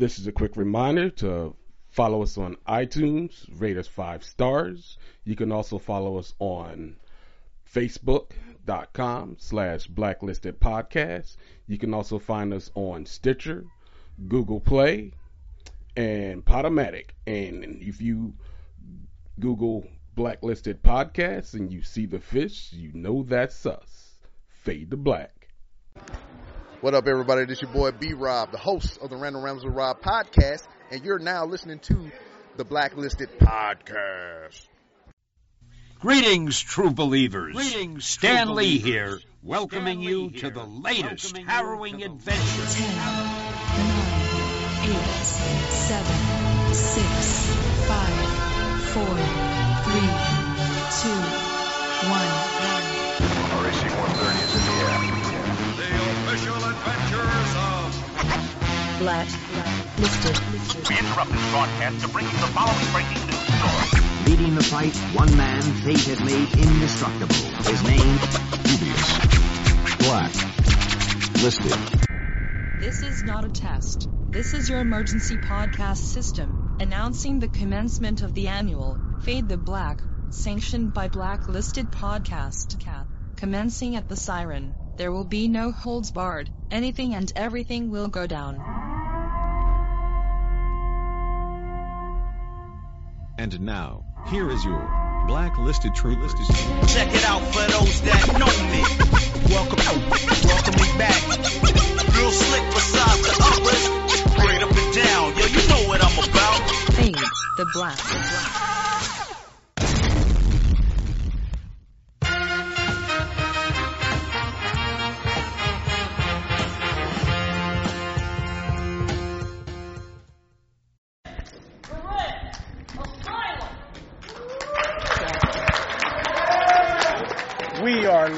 This is a quick reminder to follow us on iTunes, rate us five stars. You can also follow us on Facebook.com slash blacklisted podcast. You can also find us on Stitcher, Google Play, and Podomatic. And if you Google blacklisted podcasts and you see the fish, you know that's us. Fade to black. What up, everybody? This your boy B Rob, the host of the Random Rambles with Rob podcast, and you're now listening to the Blacklisted Podcast. Greetings, true believers. Greetings, Stan true Lee believers. here, welcoming Stan you Lee to the latest welcoming harrowing the adventure. Ten, nine, eight, seven, six, five, four, Black, listed. We interrupt this broadcast to bring you the following breaking news story. Leading the fight, one man fate had made indestructible. His name, Dubious. Black. Listed. This is not a test. This is your emergency podcast system, announcing the commencement of the annual Fade the Black, sanctioned by Blacklisted Podcast. Cat. Commencing at the siren, there will be no holds barred. Anything and everything will go down. And now, here is your blacklisted true listed. Check it out for those that know me. Welcome, welcome me back. Real slick besides the others. Straight up and down, yo, you know what I'm about. Fade the Black. The Black.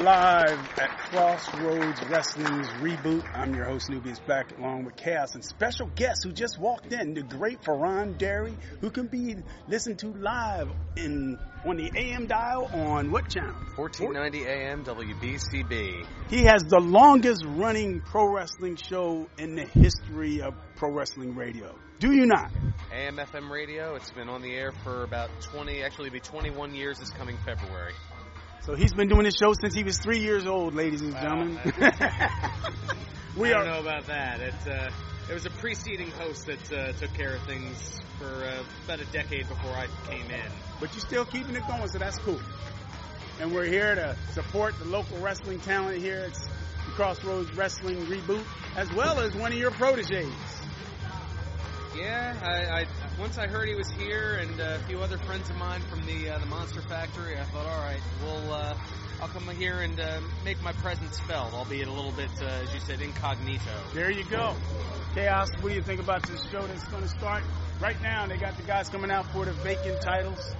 Live at Crossroads Wrestling's reboot. I'm your host, Nubius, back along with Chaos and special guest who just walked in, the great Fearon Derry, who can be listened to live in on the AM dial on what channel? 1490 AM WBCB. He has the longest running pro wrestling show in the history of pro wrestling radio. Do you not? AM FM radio. It's been on the air for about 20, actually it'll be 21 years this coming February. So he's been doing this show since he was three years old, ladies and gentlemen. we I are don't know about that. It, uh, it was a preceding host that uh, took care of things for uh, about a decade before I came in. but you're still keeping it going, so that's cool. And we're here to support the local wrestling talent here at the Crossroads Wrestling Reboot, as well as one of your proteges. Yeah, I, I once I heard he was here and uh, a few other friends of mine from the uh, the Monster Factory. I thought, all right, we'll uh, I'll come here and uh, make my presence felt, albeit a little bit, uh, as you said, incognito. There you go. Chaos, what do you think about this show that's going to start? Right now, they got the guys coming out for the vacant titles.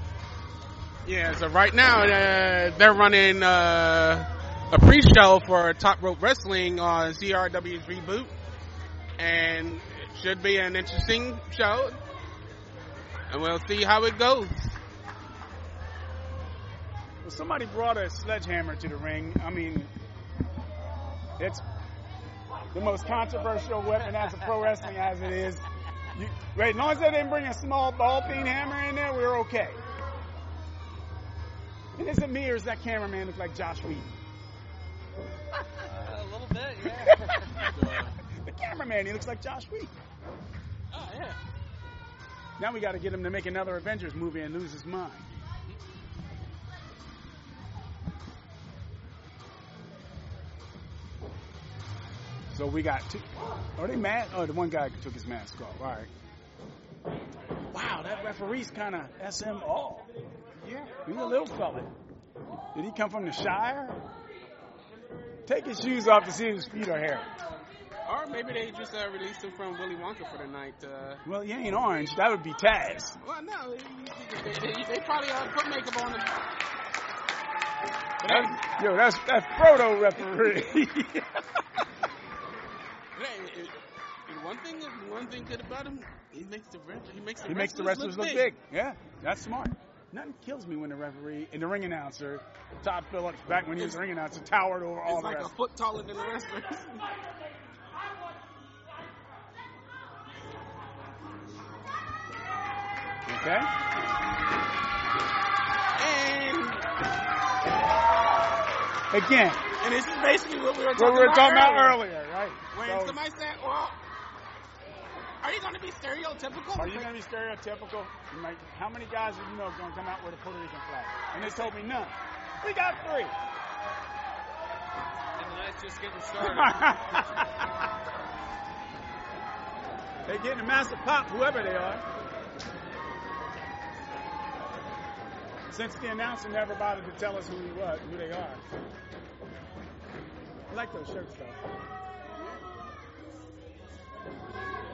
Yeah, so right now uh, they're running uh, a pre-show for Top Rope Wrestling on CRW's reboot, and it should be an interesting show. And we'll see how it goes. Well, somebody brought a sledgehammer to the ring. I mean, it's the most controversial weapon as a pro wrestling as it is. You, wait, as long as they didn't bring a small ball peen hammer in there, we're okay. And is it me or does that cameraman look like Joss Whedon? a little bit, yeah. the cameraman, he looks like Joss Whedon. Oh yeah. Now we got to get him to make another Avengers movie and lose his mind. So we got two. Are they mad? Oh, the one guy took his mask off. All right. Wow, that referee's kind of SM all. Yeah, he's a little fella. Did he come from the Shire? Take his shoes off to see if his feet are hairy. Or maybe they just uh, released him from Willy Wonka for the night. Uh, Well, he ain't orange. That would be Taz. well, no, they, they, they probably uh, put makeup on him. But That's, yo, that's that's Frodo referee. hey, it- it- one thing, one thing good about him, he makes the he makes the he makes the wrestlers wrestlers look big. Yeah, that's smart. Nothing kills me when the referee and the ring announcer, Todd Phillips, back when he was ring announcer, towered over all It's like a foot taller than the wrestlers. Okay. And Again, and this is basically what we were what talking, we were talking about earlier. earlier, right? When So- somebody said, "Well, are you going to be stereotypical?" Are you going to be stereotypical? Might- how many guys do you know are going to come out with a Puerto Rican flag? And they told me none. We got three. And the night's just getting started. They're getting a massive pop, whoever they are. Since the announcer never bothered to tell us who he was, who they are. I like those shirts though.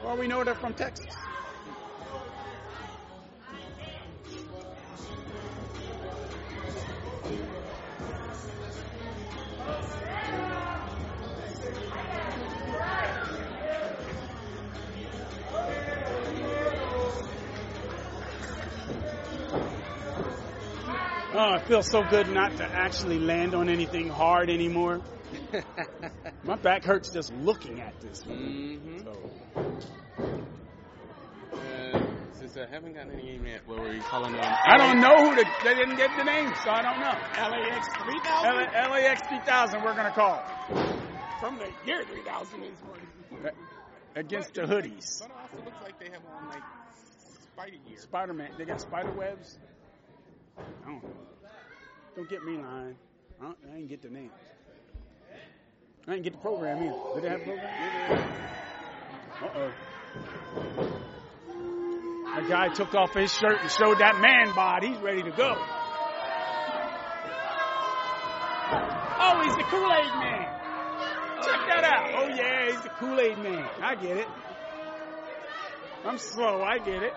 Well, we know they're from Texas. Oh, it feels so good not to actually land on anything hard anymore. My back hurts just looking at this. Mm-hmm. So, Uh, since I haven't gotten any yet, what were you calling them? I don't know who the, they didn't get the name, so I don't know. LAX 3000? L- LAX 3000, we're going to call From the year 3000 is what. against the hoodies. But it also looks like they have on like Spider gear. Spider Man, they got spider webs. I don't. Don't get me lying. I, don't, I didn't get the names. I didn't get the program either. Did they have a program? Uh oh. A guy took off his shirt and showed that man bod. He's ready to go. Oh, he's the Kool Aid man. Check that out. Oh, yeah, he's the Kool Aid man. I get it. I'm slow. I get it.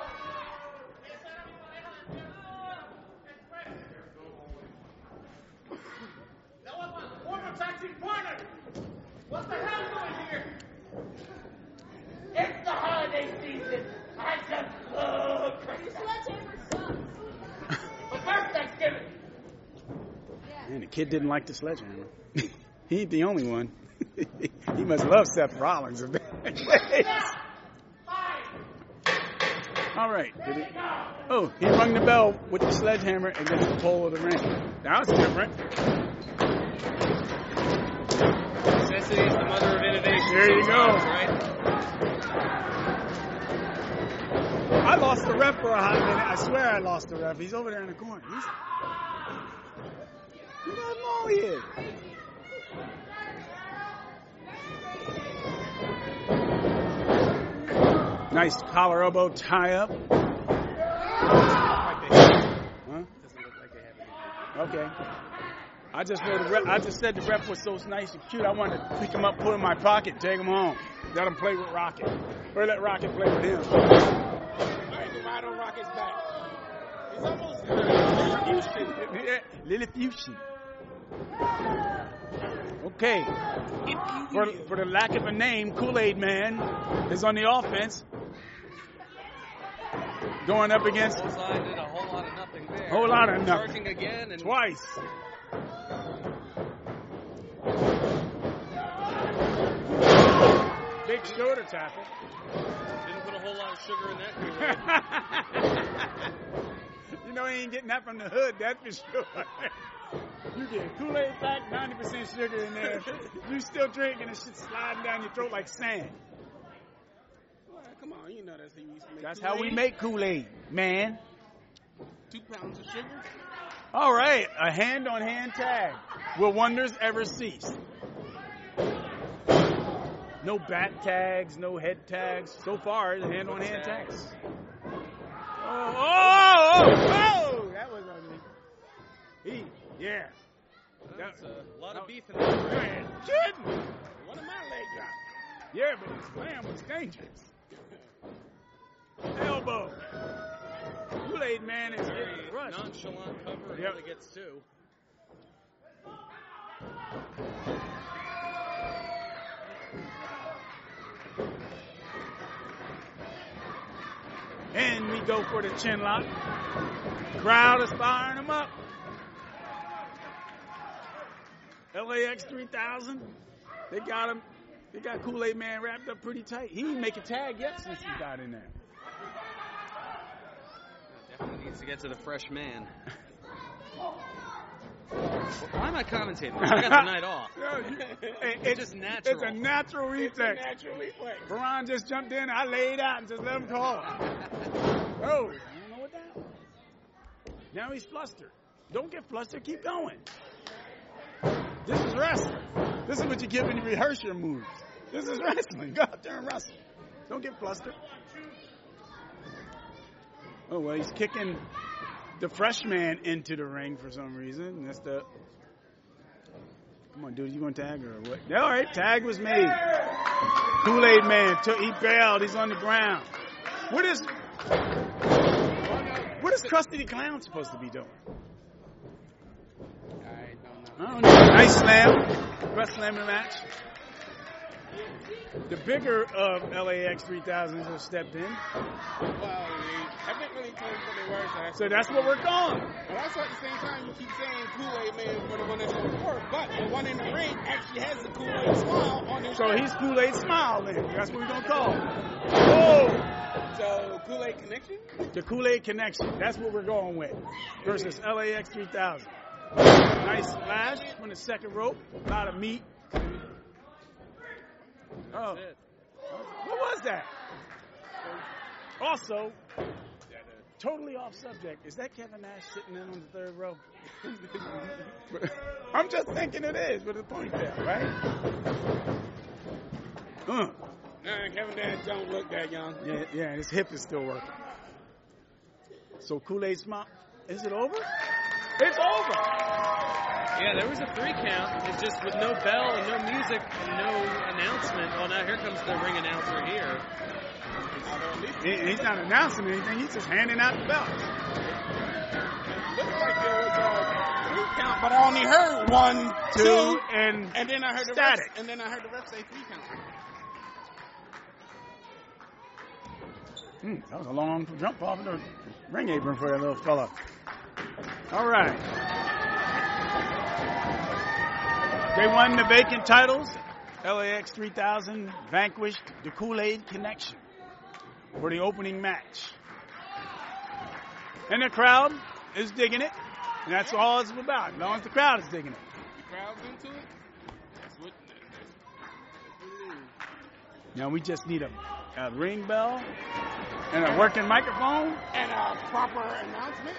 What the hell going here? It's the holiday season. I just love Christmas. But first Thanksgiving. Man, the kid didn't like the sledgehammer. he ain't the only one. he must love Seth Rollins. All right. Did he? Oh, he rung the bell with the sledgehammer against the pole of the ring. That was different. Necessity is the mother of innovation. There you go. Right? I lost the ref for a hot minute. I swear I lost the ref. He's over there in the corner. He's... Look how long he is. Nice collar elbow tie up. Huh? Okay. I just know the rep, I just said the rep was so nice and cute. I wanted to pick him up, put him in my pocket, take him home, let him play with Rocket, or let Rocket play with him. Alright, the ride on Rocket's back. He's almost Lilliputian. Yeah, Lilliputian. Okay. For, for the lack of a name, Kool Aid Man is on the offense. Going up against a whole lot of nothing there. Whole lot of nothing. Charging again and twice. Big shoulder tackle. Didn't put a whole lot of sugar in that Kool-Aid. you know he ain't getting that from the hood, that's for sure. You get Kool-Aid pack, 90% sugar in there. You still drinking and shit sliding down your throat like sand. Well, come on, you know that's how you used to make That's how we make Kool-Aid, man. Two pounds of sugar. All right, a hand-on-hand tag. Will wonders ever cease? No bat tags, no head tags. So far, the hand-on-hand tags. Oh, oh, oh, oh! That was ugly. He, yeah. That's a lot of beef in Man, there. kidding. One of my leg drops. Yeah, but the slam was dangerous. Elbow. Kool-Aid man is Very getting crushed. nonchalant cover. Yep. gets two. And we go for the chin lock. Crowd is firing them up. LAX 3000. They got him. They got Kool-Aid Man wrapped up pretty tight. He didn't make a tag yet since he got in there. He needs to get to the fresh man. Why am I commentating? I got the night off. No, you- hey, It's just natural. It's a natural reflex. Natural reflex. Baron just jumped in. I laid out and just let him call. Oh, I don't know what that was. Now he's flustered. Don't get flustered. Keep going. This is wrestling. This is what you get when you rehearse your moves. This is wrestling. Go out there and wrestle. Don't get flustered. Oh well, he's kicking the freshman into the ring for some reason. That's the. Come on, dude, you going to tag or what? Yeah, all right, tag was made. Kool Aid Man. He bailed. He's on the ground. What is? What is Krusty the Clown supposed to be doing? I don't know. Nice slam. Best slamming match. The bigger of LAX 3000s have stepped in. Well, they haven't really told what they were. So, So that's what we're going. But also at the same time, you keep saying Kool-Aid Man for the one that's on the court, but the one in the ring actually has the Kool-Aid smile on his So shirt. he's Kool Aid Smile then. That's what we're going to call him. Oh! So Kool-Aid Connection? The Kool Aid Connection. That's what we're going with. Versus LAX 3000. Nice splash from the second rope. A lot of meat. Oh. What was that? Also, totally off subject. Is that Kevin Nash sitting in on the third row? I'm just thinking it is with a ponytail, right? Uh. Nah, Kevin Nash don't look that young. Yeah, yeah, his hip is still working. So Kool Aid Smile. Is it over? It's over. Yeah, there was a three count. It's just with no bell and no music and no announcement. Oh, now here comes the ring announcer here. He- he's not announcing anything. He's just handing out the belts. Looks like there was a three count, but I only heard one, Two, two, and and then I heard the static. ref, and then I heard the ref say three count. Hmm, that was a long jump off the ring apron for that little fella. All right. They won the vacant titles. LAX 3000 vanquished the Kool Aid Connection for the opening match. And the crowd is digging it. And that's all it's about. As long as the crowd is digging it. The crowd's into it. That's what. That's what it is. Now we just need a, a ring bell and a working microphone. And a proper announcement.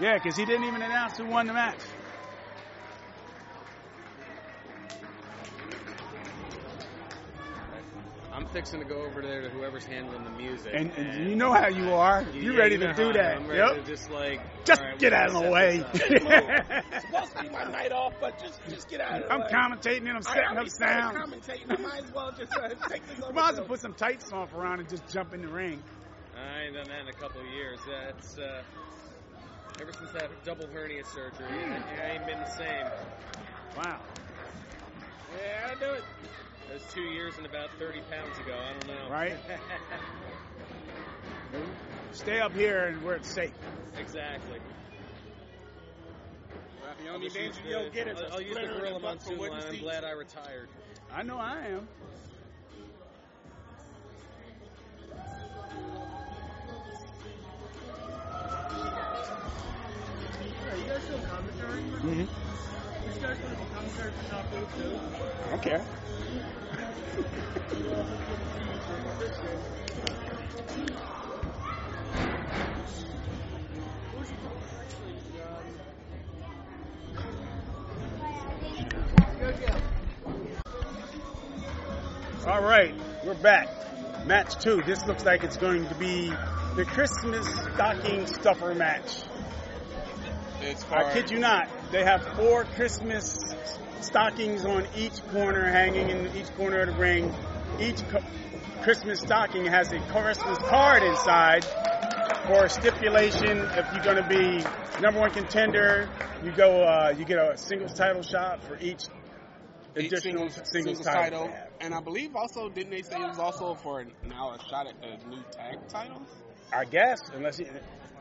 Yeah, because he didn't even announce who won the match. I'm fixing to go over there to whoever's handling the music. And, and you know how you are. You're Yeah, ready you to do that. I'm ready Yep. to just like Just all right, get out of the way. It's supposed to be my night off, but just just get out of the I'm way. commentating and I'm I setting up already started sound. commentating. I might as well just uh, take this over. Might as to well put some tights off around and just jump in the ring. I ain't done that in a couple of years. That's uh, ever since that double hernia surgery. Mm. I, I ain't been the same. Wow. Yeah, I do it. That was two years and about 30 pounds ago. I don't know. Right. Stay up here and where it's safe. exactly. The I'll only just danger use you'll the- get is I'll, a I'll use the splinter in Gorilla the butt from Monsoon wooden line. I'm glad I retired. I know I am. Too? I don't care. All right, we're back. Match two. This looks like it's going to be the Christmas stocking stuffer match. It's I kid you not. They have four Christmas stockings on each corner, hanging in each corner of the ring. Each co- Christmas stocking has a Christmas card inside for a stipulation. If you're going to be number one contender, you go. Uh, you get a singles title shot for each additional singles, singles, singles title. title. And I believe also, didn't they say it was also for now a shot at the new tag titles? I guess, unless you,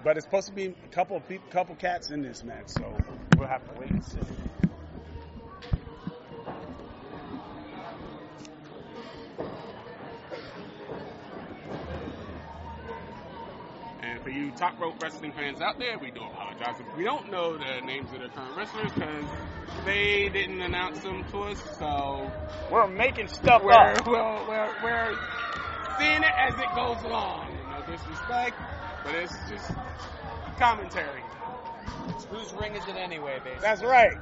but it's supposed to be a couple of people, couple cats in this match, so we'll have to wait and see. And for you top rope wrestling fans out there, we do apologize if we don't know the names of the current wrestlers because they didn't announce them to us. So We're making stuff we're, up. we're, we're, we're seeing it as it goes along. Disrespect, but it's just commentary. Whose ring is it anyway, basically? That's right.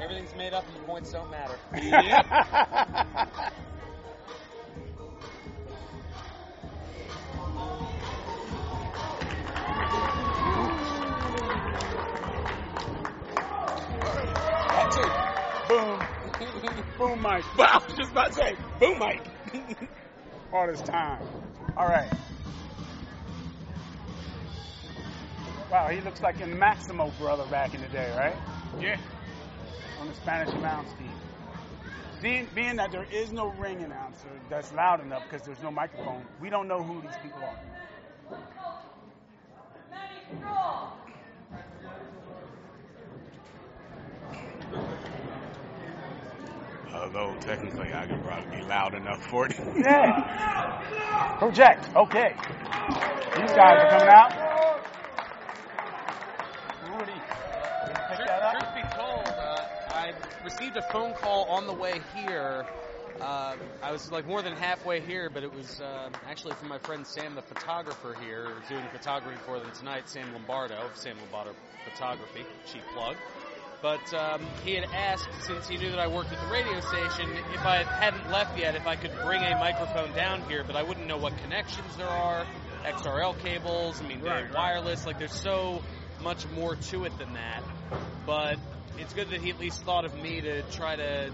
Everything's made up and the points don't matter. Yep. Boom. Boom, Mike. But I was just about to say, boom, Mike. All this time. All right. Wow, he looks like a Maximo brother back in the day, right? Yeah. On the Spanish announce team. Being, being that there is no ring announcer that's loud enough because there's no microphone, we don't know who these people are. Although technically I could probably be loud enough for it. Yeah. Project. Okay. These guys are coming out. Rudy. Pick Truth, that up. truth be told, uh, I received a phone call on the way here. Uh, I was like more than halfway here, but it was uh, actually from my friend Sam, the photographer here, doing photography for them tonight. Sam Lombardo, of Sam Lombardo Photography, cheap plug. But um, he had asked, since he knew that I worked at the radio station, if I hadn't left yet, if I could bring a microphone down here, but I wouldn't know what connections there are, XRL cables, I mean, Right, right. wireless, like there's so much more to it than that. But it's good that he at least thought of me to try to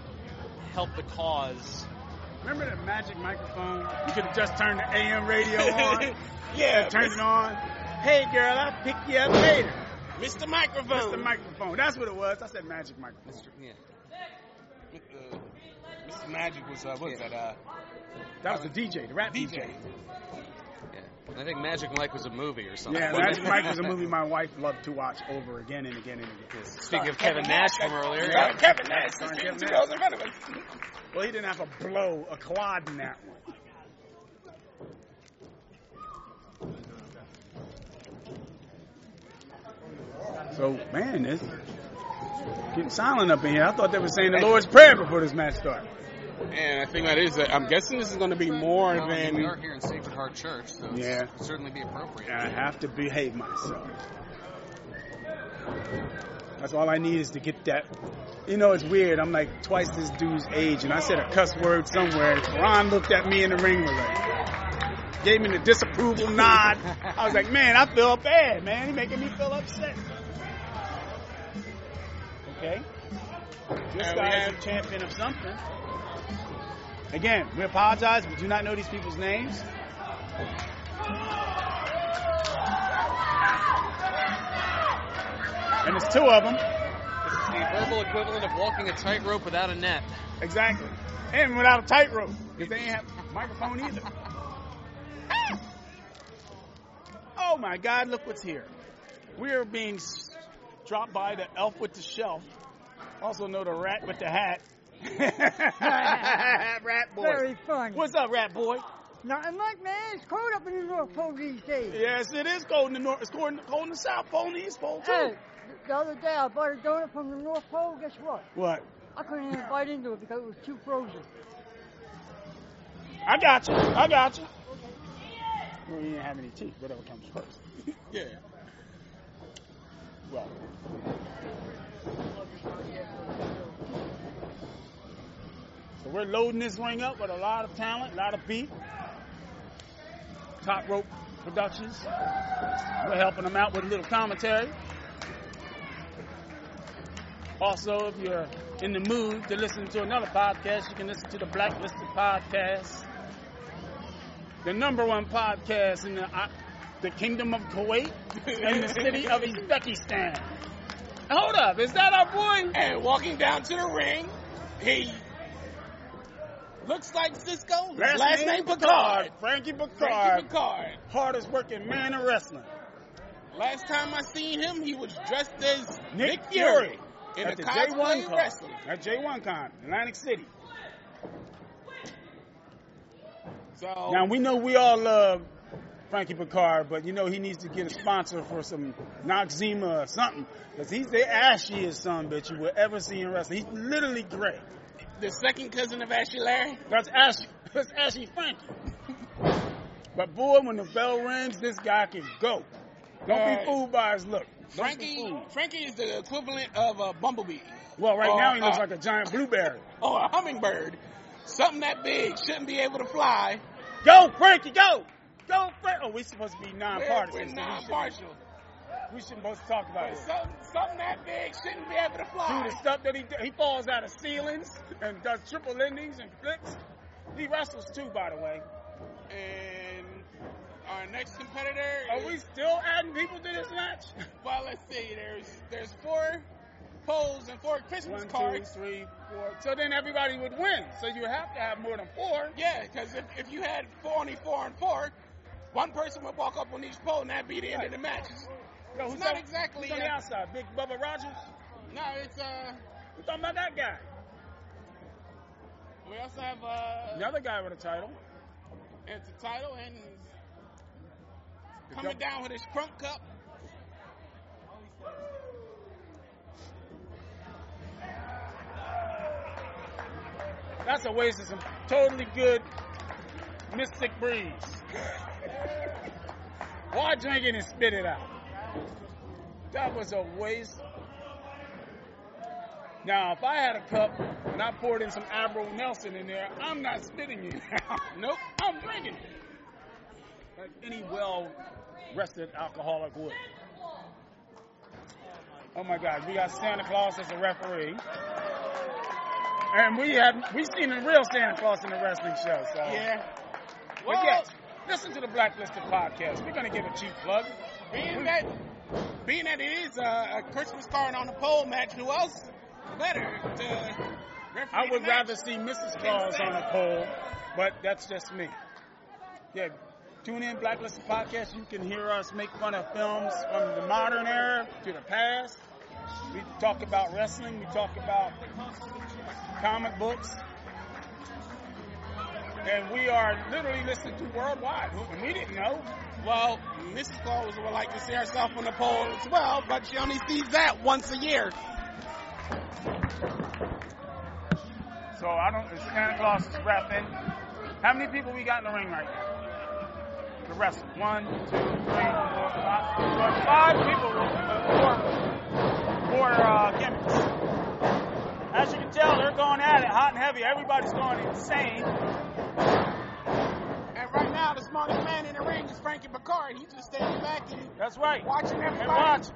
help the cause. Remember the magic microphone? You could have just turned the AM radio on. yeah, Turned it on. Hey girl, I'll pick you up later. Mr. Microphone. Mr. Microphone. That's what it was. I said magic microphone. Yeah. Mr. Mr. Magic was, uh, what was that? Uh, That was the DJ, the rap DJ. Yeah. I think Magic Mike was a movie or something. Yeah, Magic? Mike was a movie my wife loved to watch over again and again and again. Speaking of Kevin Nash from earlier, Yeah. Kevin Nash. Starring Kevin Kevin Nash. Nash. in front of us. Well, he didn't have a blow, a quad in that one. So, man, it's getting silent up in here. I thought they were saying the Lord's Prayer before this match started. And the thing that is that I'm guessing this is going to be more Well, I than. we are here in Sacred Heart Church, so Yeah. it'd certainly be appropriate. And I have to behave myself. That's all I need is to get that. You know, it's weird. I'm like twice this dude's age, and I said a cuss word somewhere. And Ron looked at me in the ring, was like, gave me the disapproval nod. I was like, man, I feel bad, man. He making me feel upset. Okay. This guy's a champion of something. Again, we apologize. We do not know these people's names. And there's two of them. This is the verbal equivalent of walking a tightrope without a net. Exactly. And without a tightrope, because they ain't have a microphone either. oh my God, look what's here. We are being dropped by the elf with the shelf, also know the rat with the hat. rat boy. Very funny. What's up, rat boy? Nothing much, man. It's cold up in the North Pole these days. Yes, it is cold in the north. It's cold in, cold in the south pole and the east pole too. Hey, the other day I bought a donut from the North Pole. Guess what? What? I couldn't even bite into it because it was too frozen. I got you. I got you. Well, you didn't have any teeth. Whatever comes first. Yeah. Well. So we're loading this ring up with a lot of talent, a lot of beef. Top Rope Productions. We're helping them out with a little commentary. Also, if you're in the mood to listen to another podcast, you can listen to the Blacklisted Podcast, the number one podcast in the uh, the Kingdom of Kuwait and the city of Uzbekistan. Hold up, is that our boy? And walking down to the ring, he looks like Cisco. Last, name, Picard. Frankie Picard. Frankie Picard. Hardest working man in wrestling. Last time I seen him, he was dressed as Nick, Nick Fury. Fury in at a the J1 con. wrestling. At J1 Con, Atlantic City. So Now we know we all love Frankie Picard, but you know he needs to get a sponsor for some Noxzema or something. Because he's the ashiest son bitch you will ever see in wrestling. He's literally gray. The second cousin of Ashy Larry? That's Ashy. That's Ashy Frankie. but boy, when the bell rings, this guy can go. Don't Uh, be fooled by his look. Don't Frankie. Frankie is the equivalent of a bumblebee. Well, right Or, now he looks uh, like a giant blueberry. Or a hummingbird. Something that big shouldn't be able to fly. Go, Frankie, go! Go, Frankie! Oh, we're supposed to be We're, non-partisan. we're so we non-partial. We shouldn't to talk about But it. something, something that big shouldn't be able to fly. Dude, the stuff that he he falls out of ceilings and does triple endings and flips. He wrestles too, by the way. And our next competitor. Are is- we still adding people to this match? Well, let's see. There's there's four poles and four Christmas One, cards. three, four. So then everybody would win. So you have to have more than four. Yeah, because if, if you had four, only four and four, one person would walk up on each pole and that'd be the end of the match. Who's not on- exactly. Who's on the uh, outside? Big Bubba Rogers? No, it's uh. We're talking about that guy. We also have uh. The other guy with a title. It's a title and The coming down with his crunk cup. That's a waste of some totally good Mystic Breeze. Why drink it and spit it out? That was a waste. Now, if I had a cup and I poured in some Abro Nelson in there, I'm not spitting it out. nope, I'm drinking it. Like any well rested alcoholic would. Oh my God, we got Santa Claus as a referee. And we have we seen the real Santa Claus in the wrestling show, so Yeah. But yes, listen to the Blacklisted podcast. We're gonna give a cheap plug. Being that being that it is a, a Christmas card on the pole match, who else better to I would the rather see Mrs. Claus on a pole, but that's just me. Yeah, tune in Blacklisted podcast. You can hear us make fun of films from the modern era to the past. We talk about wrestling. We talk about comic books. And we are literally listened to worldwide. And we didn't know. Well, Mrs. Claus would like to see herself on the pole as well, but she only sees that once a year. So I don't. Santa Claus is repping. How many people we got in the ring right now? The wrestle. One, two, three, four, five. Five people. Four, four uh, gimmicks. As you can tell, they're going at it hot and heavy. Everybody's going insane. Right now, the smartest man in the ring is Frankie Picard. He's just standing back and That's right. watching everybody. watch.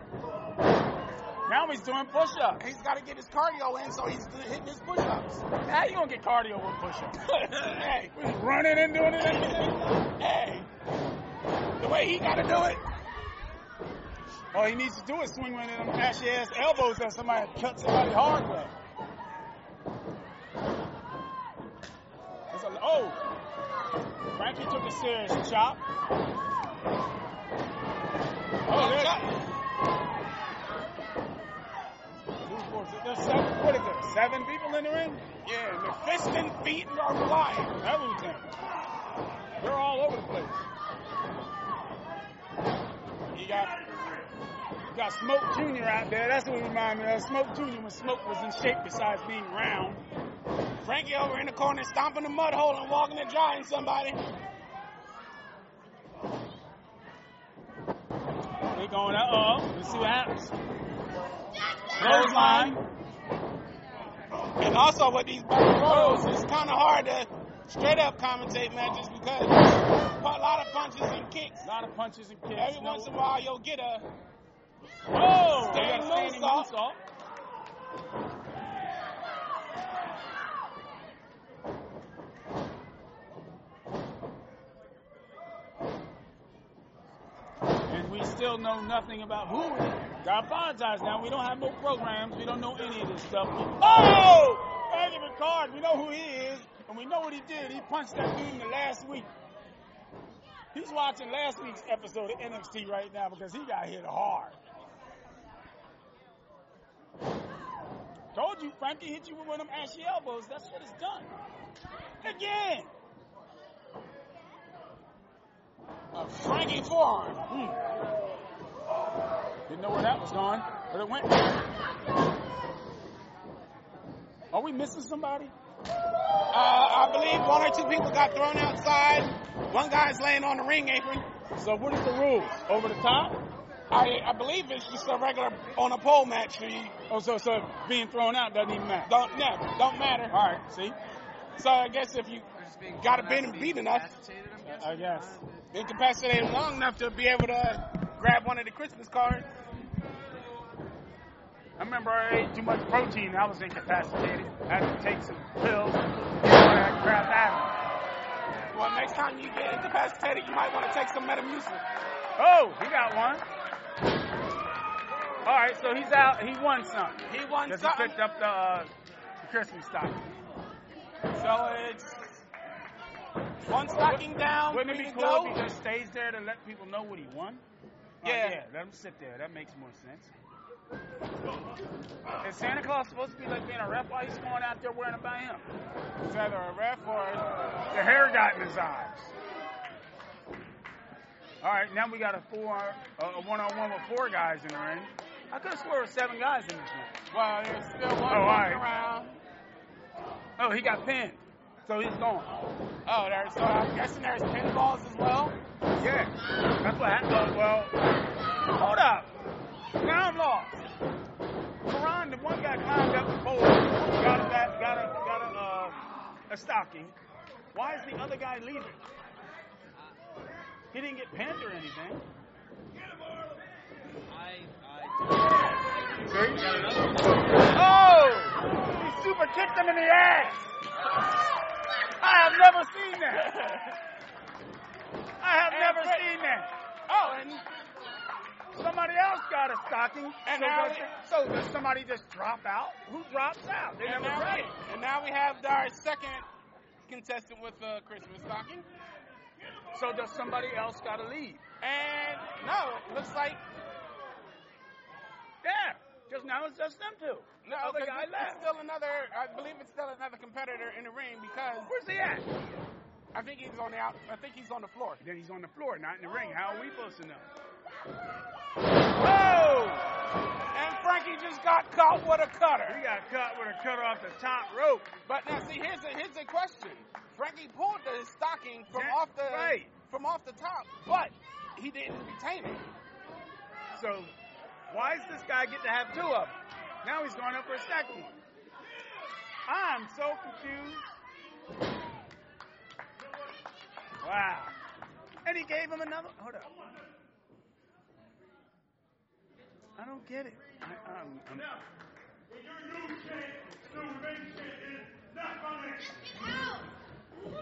Now he's doing push-ups. He's got to get his cardio in, so he's hitting his push-ups. How you gonna get cardio with push-ups? hey, Running and doing it. hey, the way he got to do it. All he needs to do is swing one of them ashy ass elbows at somebody cut somebody hard. It's a- oh, Frankie took a serious chop. Oh, there's, there's seven, what is it, seven people in the ring? Yeah, the fist and feet are flying. Everything. They're all over the place. You got you got Smoke Jr. out there. That's what reminded me of Smoke Jr. when Smoke was in shape besides being round. Frankie over in the corner stomping the mud hole and walking and drying somebody. They going uh oh. Let's see what happens. Clothesline. And also with these battle royals, it's kind of hard to straight up commentate matches because a lot of punches and kicks. A lot of punches and kicks. Every No- once in a while, you'll get a Oh, they Standing got a standing moonsault. We still know nothing about who is. I apologize now. We don't have no programs. We don't know any of this stuff. Oh! Frankie Picard, we know who he is, and we know what he did. He punched that dude in the last week. He's watching last week's episode of NXT right now because he got hit hard. Told you, Frankie hit you with one of them ashy elbows. That's what it's done. Again. A Frankie forearm. Hmm. Didn't know where that was going, but it went. Are we missing somebody? Uh, I believe one or two people got thrown outside. One guy's laying on the ring apron. So what is the rules? Over the top? I, I believe it's just a regular on a pole match. So you Oh, so so being thrown out doesn't even matter. don't no, don't matter. All right, see, So I guess if you got it been and beat enough, I guess. incapacitated long enough to be able to grab one of the Christmas cards. I remember I ate too much protein. I was incapacitated. I had to take some pills. I crap out Well, next time you get incapacitated, you might want to take some Metamucil. Oh, he got one. All right, so he's out. He won something. He won something. he picked up the, uh, the Christmas stocking. So it's one stocking down, Wouldn't it be cool if he just stays there to let people know what he won? Oh, Yeah. yeah, let him sit there. That makes more sense. Is Santa Claus supposed to be like being a ref while he's going out there wearing a him? It's either a ref or The hair got in his eyes. All right, now we got a four, uh, a one-on-one with four guys in the ring. I could have there were seven guys in this ring. well, there's still one Oh, right. around. Oh, he got pinned, so he's gone. Oh, there's so I'm guessing there's pinballs as well. Yeah, that's what happened. Well, hold up. Now I'm lost. Karan, the one guy climbed up the pole, got a got, got a got a uh, a stocking. Why is the other guy leaving? He didn't get pinned or anything. Oh! He super kicked him in the ass. I have never seen that. I have And never Fred- seen that. Oh, and Somebody else got a stocking. And so, now does, so does somebody just drop out? Who drops out? They and never now, ready. we, and now we have our second contestant with a Christmas stocking. So does somebody else got to leave? And no, looks like Yeah. Just now it's just them two. no. Oh, other 'cause guy it's left. still another. I believe it's still another competitor in the ring because Where's he at? I think he's on the out. I think he's on the floor. Then he's on the floor, not in the ring. How are we supposed to know? Oh! And Frankie just got caught with a cutter. He got cut with a cutter off the top rope. But now, see, here's a here's a question. Frankie pulled the stocking from That- off the right. from off the top, but he didn't retain it. So why does this guy get to have two of them? Now he's going up for a second one. I'm so confused. Wow. And he gave him another. Hold up. I don't get it. I, I'm, I'm,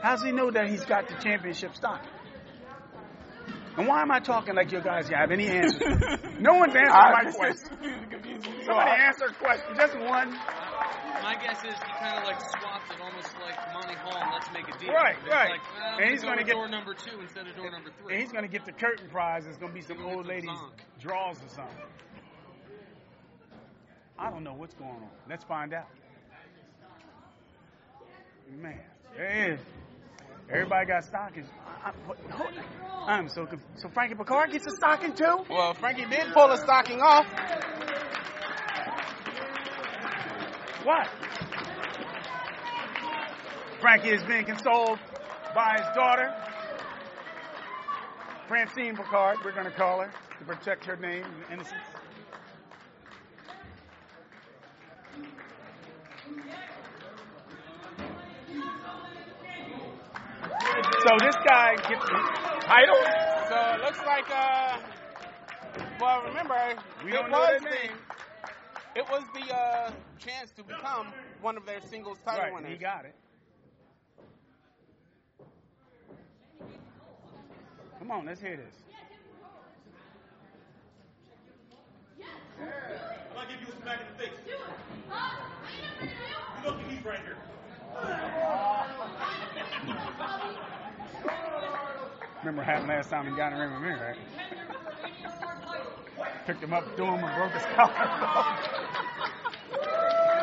How's he know that he's got the championship stock? And why am I talking like you guys have any answers? no one's answered my question. Somebody answer a question. Just one. My guess is he kind of like swapped it almost like Monty Hall and Let's Make a Deal. Right, It's right. Like, well, And he's gonna get- door number two instead of door number three. And he's going to get the curtain prize. It's going to be some old ladies' draws or something. I don't know what's going on. Let's find out. Man, there is. Everybody got stockings. I, I, I'm so confused. So Frankie Picard gets a stocking too? Well, Frankie did pull a stocking off. What? Frankie is being consoled by his daughter, Francine Picard, we're going to call her to protect her name and innocence. So this guy gets the title? So it looks like, uh, well, remember, We it don't was the, name. it was the uh, chance to become one of their singles title Right, winners. he got it. Come on, let's hear this. I'm gonna give you a smack in the face. You look at these right here. Remember what happened last time he got in the ring with me, right? Picked him up, threw him, and broke his collarbone.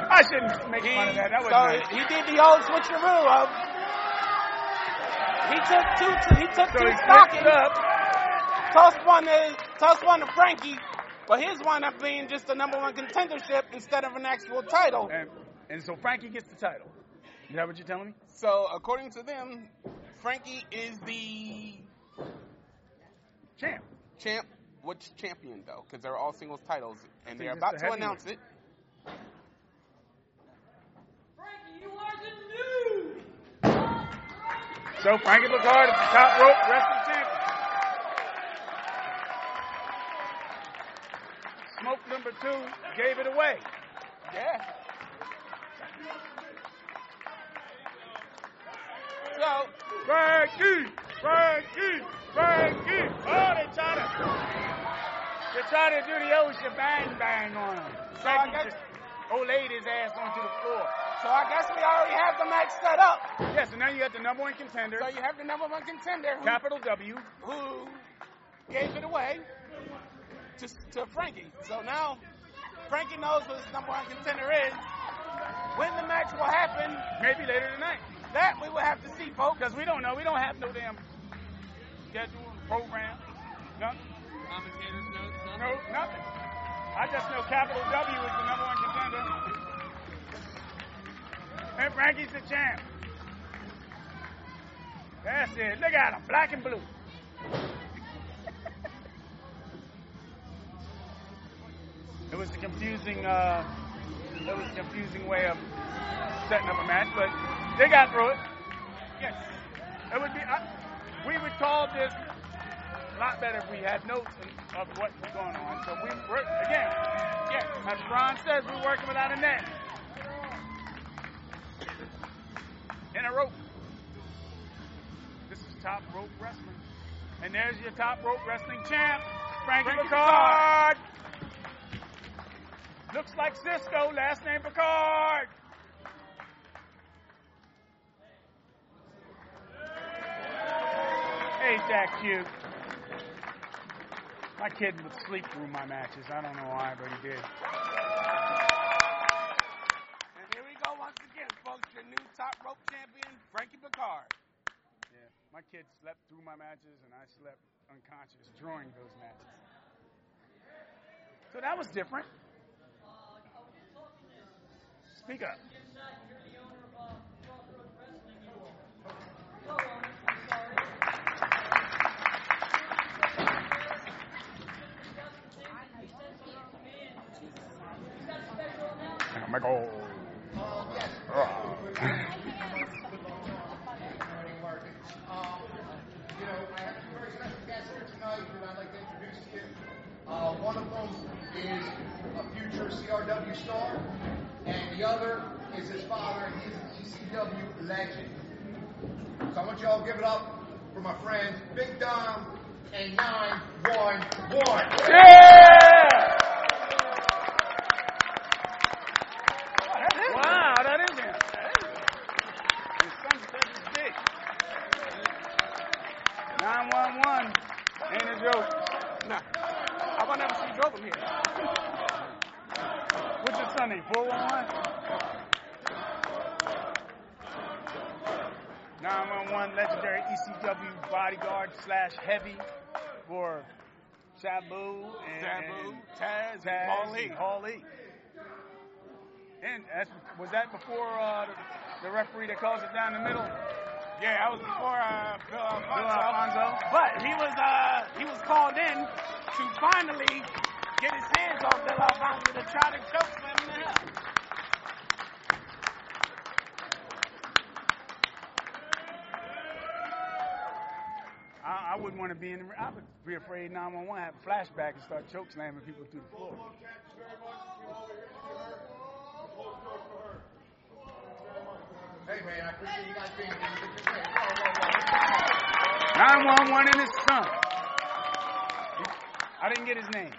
I shouldn't make fun of that. That was so nice. he did the old switcheroo of. He took two. He took So two he stockings. switched up. toss one to toss one to Frankie, but his wound up being just the number one contendership instead of an actual title. And, and so Frankie gets the title. Is that what you're telling me? So according to them, Frankie is the champ. Champ. Which champion though? Because they're all singles titles, and they're about the to heavyweight. announce it. Frankie, you are the new. So Frankie Picard is the top rope wrestling champion. Smoke number two gave it away. Yeah. So Frankie, Frankie, Frankie. Oh, they trying to they trying to do the ocean bang bang on him. So I Frankie guess- just old laid his ass onto the floor. So I guess we already have the match set up. Yes, and now you have the number one contender, So you have the number one contender who, capital W. who gave it away to, to Frankie. So now Frankie knows what his number one contender is. When the match will happen, Maybe later tonight. That we will have to see, folks. Because we don't know. We don't have no damn schedule, program, nothing. Commentators notes, No, nothing. I just know capital W is the number one contender. And Frankie's the champ. That's it. Look at him, black and blue. it was a confusing, uh, it was a confusing way of setting up a match, but they got through it. Yes, it would be. I, we would call this a lot better if we had notes of what was going on. So we work again. Yeah, as Ron says, we're working without a net. In a rope. This is top rope wrestling. And there's your top rope wrestling champ, Frankie, Frankie Picard. Looks like Cisco, last name Picard. Ain't that cute? My kid would sleep through my matches. I don't know why, but he did. And here we go once again, folks. Your new top rope champion, Frankie Picard. Yeah, my kid slept through my matches, and I slept unconscious during those matches. So that was different. Speak up. Introduce to you. Uh, one of them is a future CRW star, and the other is his father, and he's an ECW legend. So I want you all to give it up for my friends Big Dom and 911. Yeah! Wow, that is him. His son says it's big. 911 ain't a joke. Nah. How about never see you drove him here? What's your son name? 411? 911 legendary ECW bodyguard slash heavy for Sabu and, Sabu, and Taz, and Taz Paul Lee. and Paul Lee. And was that before uh, the, the referee that calls it down the middle? Yeah, that was before uh, Bill Alfonso. Bill Alfonso. But he was uh, he was called in to finally get his hands off Bill Alfonso to try to choke him in hell. I, I wouldn't want to be in the. I would be afraid 911 have a flashback and start choke slamming people through the floor. Hey, man, I appreciate you guys being here. 911 and his son. I didn't get his name.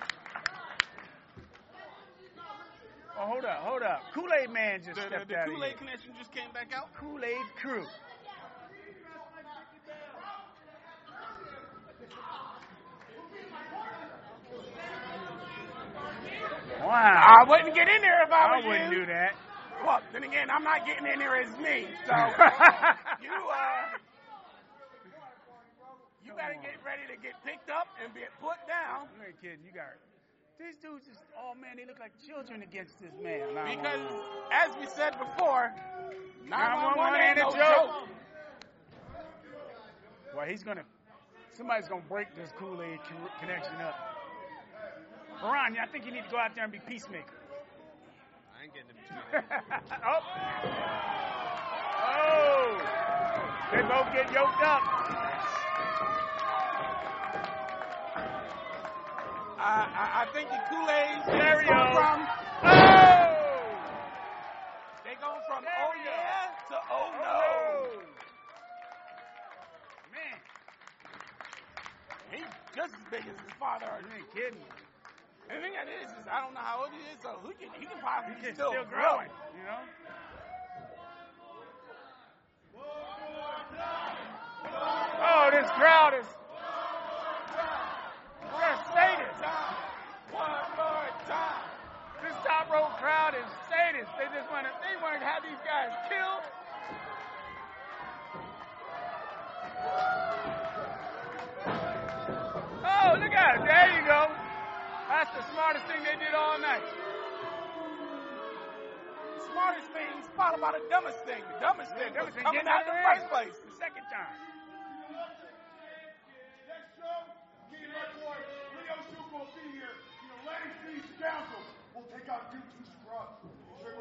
Oh, hold up, hold up. Kool Aid Man just The, stepped the, out the Kool-Aid connection just came back out. Kool Aid Crew. Wow. I wouldn't get in there if I I was wouldn't do that. Well, then again, I'm not getting in there as me. So you uh, you Come better on. get ready to get picked up and get put down. You ain't kidding. You got these dudes. Just oh man, they look like children against this man. Because, as we said before, 911 911 ain't no a joke. joke. well, he's gonna. Somebody's gonna break this Kool Aid connection up. Ron, I think you need to go out there and be peacemaker. I ain't getting in between. oh. Oh. They both get yoked up. I, I, I think the Kool-Aid Stereo. go from Oh. they oh go from oh yeah to oh no. Man, He's just as big as his father. you ain't kidding. And the thing that is, is I don't know how old he is, so he can he can possibly He's still, still growing. growing, you know. Oh, this crowd is. They're sadists. One more time. This top row crowd is sadists. They just want to. They want to have these guys killed. Oh, look at it. There you go. That's the smartest thing they did all night. Smartest thing followed by the dumbest thing. The dumbest thing was Dumbest coming out in the first place. The second time. Next show, King my boy, Leo Shook will be here. The Atlantic Scoundrels will take out Duke Two Scrubs. They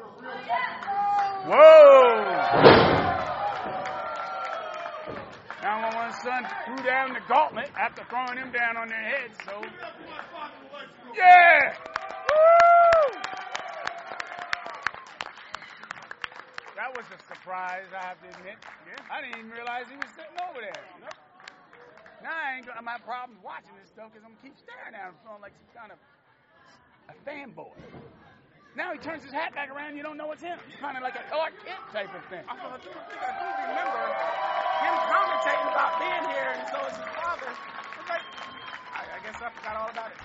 real Whoa! 911 son threw down the gauntlet after throwing him down on their heads, so. Yeah! Woo! That was a surprise, I have to admit. I didn't even realize he was sitting over there. Now I ain't got my problems watching this stuff because I'm gonna keep staring at him, feeling like some kind of a fanboy. Now he turns his hat back around, you don't know it's him. It's kind of like a Clark Kent type of thing. I do think I do remember him commentating about being here, and so is his father. It's like, I, I guess I forgot all about it.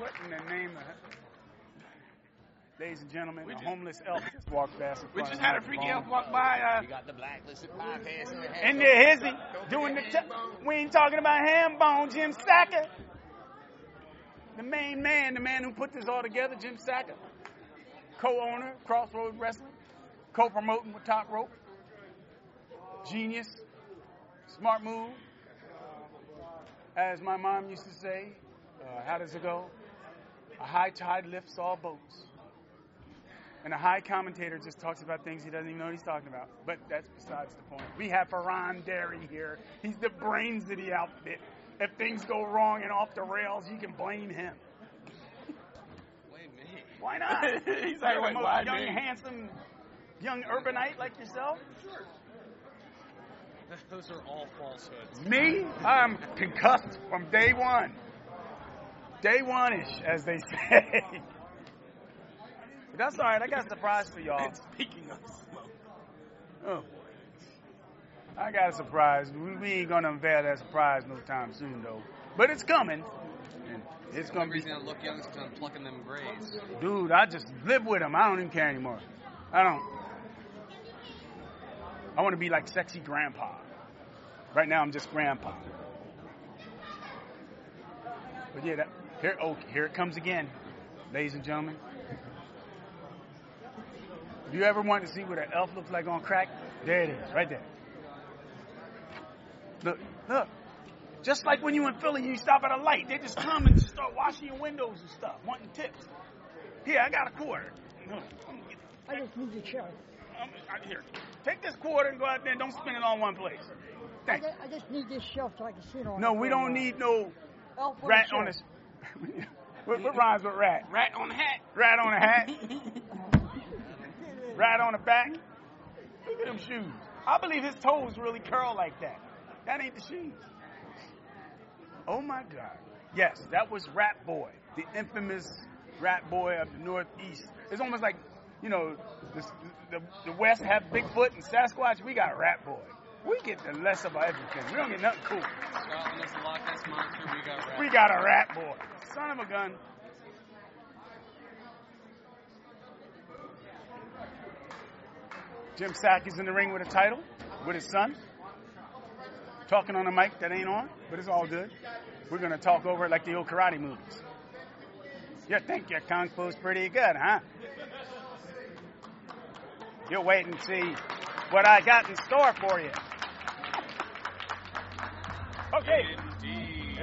What in the name of Ladies and gentlemen, we a homeless elf just walked past. We just had a the freaky elf walk by. Uh, We got the blacklisted podcast in the And there is he, doing the. T- we ain't talking about ham bone, Jim Sacker. The main man, the man who put this all together, Jim Sacker. Co-owner, Crossroads Wrestling. Co-promoting with Top Rope. Genius. Smart move. As my mom used to say, uh, how does it go? A high tide lifts all boats. And a high commentator just talks about things he doesn't even know what he's talking about. But that's besides the point. We have Fearon Derry here. He's the brains of the outfit. If things go wrong and off the rails, you can blame him. Blame me. Why not? He's like, You're the most young, me? handsome, young urbanite like yourself. Those are all falsehoods. Me, I'm concussed from day one. Day one-ish, as they say. But that's all right. I got a surprise for y'all. Speaking of smoke, Oh. I got a surprise. We, we ain't gonna unveil that surprise no time soon, though. But it's coming. And it's The gonna be. reason I look young is because I'm plucking them grays. Dude, I just live with them. I don't even care anymore. I don't. I want to be like sexy grandpa. Right now, I'm just grandpa. But yeah, that, here, oh, here it comes again, ladies and gentlemen. If you ever want to see what an elf looks like on crack, there it is, right there. Look, look. Just like when you in Philly, you stop at a light, they just come and just start washing your windows and stuff, wanting tips. Here, I got a quarter. Look, I'm gonna get- I just need your chair. I'm- uh, here, take this quarter and go out there. Don't spend it all in one place. I Thanks. just, I just need this shelf so I can sit on No, we don't need no Elf rat on shelf. this. what, what rhymes with rat? rat on the hat. Rat on a hat. rat on the back. Look at them shoes. I believe his toes really curl like that. That ain't the shoes. Oh my God. Yes, that was Rat Boy, the infamous Rat Boy of the Northeast. It's almost like, you know, the, the, the West have Bigfoot and Sasquatch. We got Rat Boy. We get the less of everything. We don't get nothing cool. We got a Rat Boy. Son of a gun. Jim Sack is in the ring with a title with his son. Talking on a mic that ain't on, but it's all good. We're gonna talk over it like the old karate movies. You think your kung fu's pretty good, huh? You wait and see what I got in store for you. Okay. Indeed.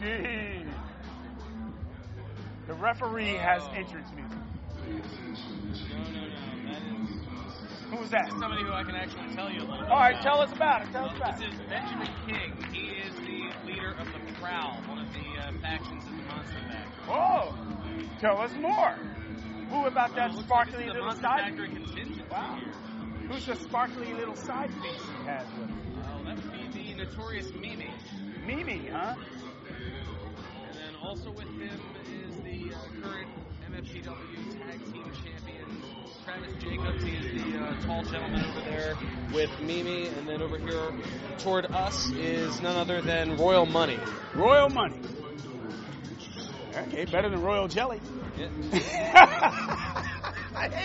Indeed. The referee has entrance music. Who's that? Somebody who I can actually tell you a little bit All right, about. tell us about it. Tell us about it. This is Benjamin King. He is the leader of the Prowl, one of the uh, factions of the Monster Factory. Oh, tell us more. Who about that Well, it looks sparkly like little Monster side? Factory Wow. here. Who's the sparkly little side piece he has with him? Oh, that would be the notorious Mimi. Mimi, huh? And then also with him is the uh, current MFGW Tag Team Champion, Travis Jacobs. He is the uh, tall gentleman over there with Mimi. And then over here toward us is none other than Royal Money. Royal Money. Okay, better than Royal Jelly. hey,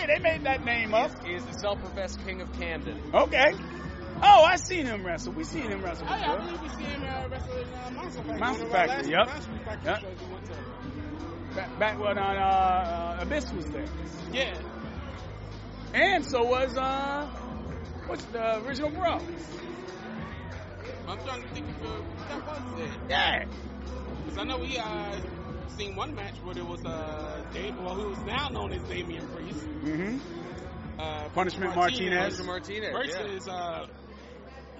they made that name up. He is the self-professed king of Camden. Okay. Oh, I seen him wrestle. We seen him wrestle Oh, yeah, I before. believe we seen him uh, wrestle in uh, Monster Factory. Monster One of our Factory, last yep. Monster Factory Yep. shows we went to. Back, back when uh, uh, Abyss was there. Yeah. And so was, uh, what's the original bro? I'm trying to think of uh, that was it. Yeah. Because I know we uh, seen one match where there was uh, Dave, well, who is now known as Damian Priest. Mm-hmm. Uh, Punishment Martinez. Punishment Martinez, Versus uh,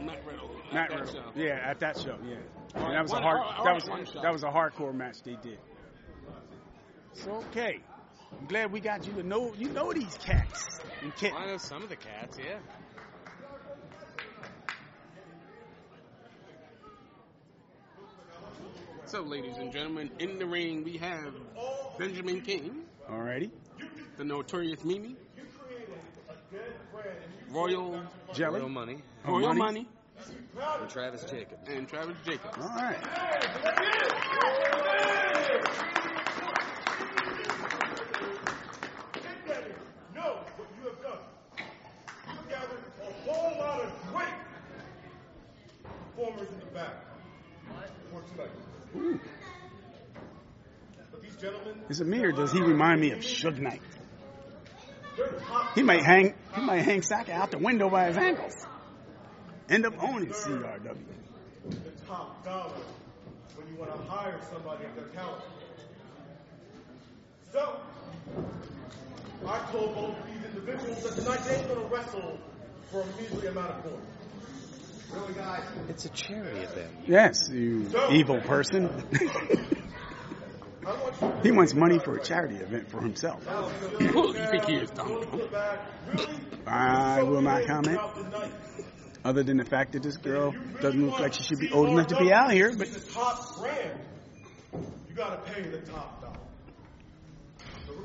Matt Riddle. at Matt Riddle. show. Yeah, at that show. Yeah. Right, that was one- a hard. all right, that was one that was a hardcore match they did. It's okay. I'm glad we got you to know you know these cats and kittens. I know some of the cats, yeah. So, ladies and gentlemen, in the ring we have Benjamin King, Alrighty. the notorious Mimi, Royal Jelly. Royal Money. Oh, Royal Money. Money, And Travis Jacobs. and Travis Jacobs. All right. Know what you have done. You gathered a whole lot of great performers in the back. But these gentlemen, Is it me or does he remind me of Suge Knight? He might hang he might hang Saka out the window by his ankles. End up owning CRW. the top dollar when you want to hire somebody of their caliber. So, I told both of these individuals that tonight they ain't going to wrestle for a measly amount of points. Really, guys? It's a charity event. Yes, you evil person. he wants money for a charity event for himself. You think he is, Donald Trump? I will not comment. Other than the fact that this girl doesn't look like she should be old enough to be out here, but the top brand, you got to pay the top dollar. So we're going to sit in our little private section right over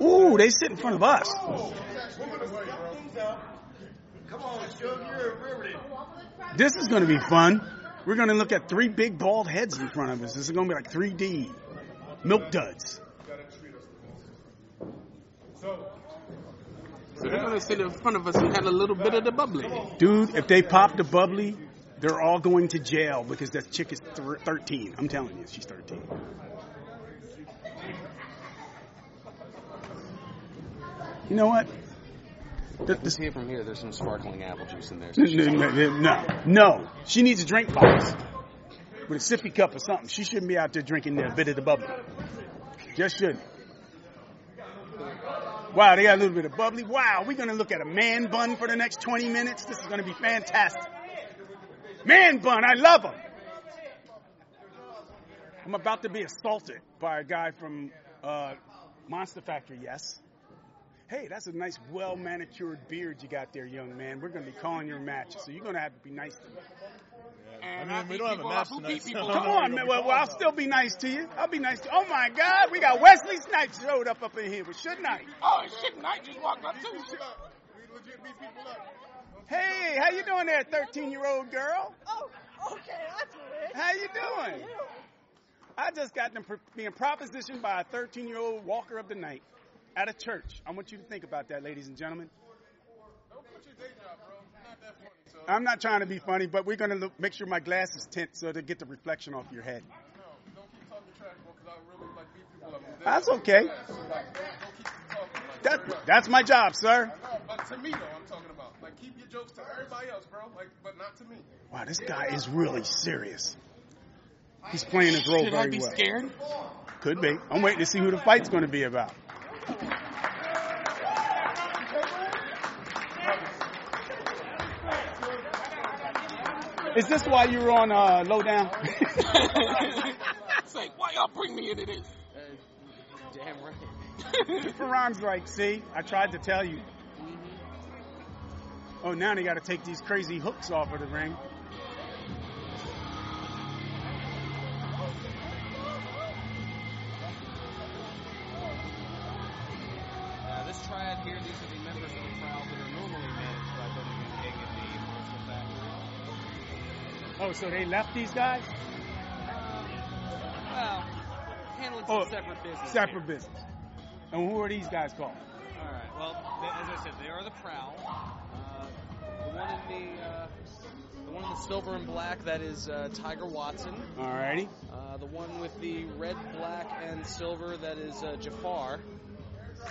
ooh, they sit in front of us. Oh, we're going to scout things out. Come on, Shug, you're a riveting. This is going to be fun. We're going to look at three big bald heads in front of us. This is going to be like 3D. Milk duds. So, So they're going to sit in front of us and have a little bit of the bubbly. Dude, if they pop the bubbly, they're all going to jail because that chick is thir- 13. I'm telling you, she's 13. You know what? You can see it from here. There's some sparkling apple juice in there. No, no, no, no, no. She needs a drink box with a sippy cup or something. She shouldn't be out there drinking that bit of the bubbly. Just shouldn't. Wow, they got a little bit of bubbly. Wow, we're going to look at a man bun for the next 20 minutes. This is going to be fantastic. Man bun, I love them. I'm about to be assaulted by a guy from uh, Monster Factory, yes. Hey, that's a nice, well manicured beard you got there, young man. We're going to be calling your matches, so you're going to have to be nice to me. And I mean, we don't have a match tonight, so- Come on, man. Well, well, I'll still be nice to you. I'll be nice to you. Oh my God, we got Wesley Snipes showed up up in here with Suge Knight. Oh, shit, Knight just walked up too. We legit beat people up. Hey, how you doing there, 13 year old girl? Oh, okay, that's it. How you doing? I just got them pro- being propositioned by a 13 year old walker of the night at a church. I want you to think about that, ladies and gentlemen. Don't quit your day job, bro. Not that funny, so I'm not trying to be funny, but we're gonna look, make sure my glass is tint so to get the reflection off your head. That's okay. That, that's my job, sir. But to me, though, I'm talking about. Like, keep your jokes to everybody else, bro. Like, but not to me. Wow, this guy is really serious. He's playing his role Should very I be well. scared? Could be. I'm waiting to see who the fight's going to be about. Is this why you were on uh, Lowdown? it's like, why y'all bring me into this? Damn right. Fearon's like, see, I tried to tell you. Oh, now they got to take these crazy hooks off of the ring. Oh, so they left these guys? Well, handling Oh, separate business. Separate business. And who are these guys called? All right. Well, they, as I said, they are the Prowl. Uh, the one in the uh, the one in the silver and black that is uh, Tiger Watson. Alrighty. Uh, the one with the red, black, and silver that is uh, Jafar.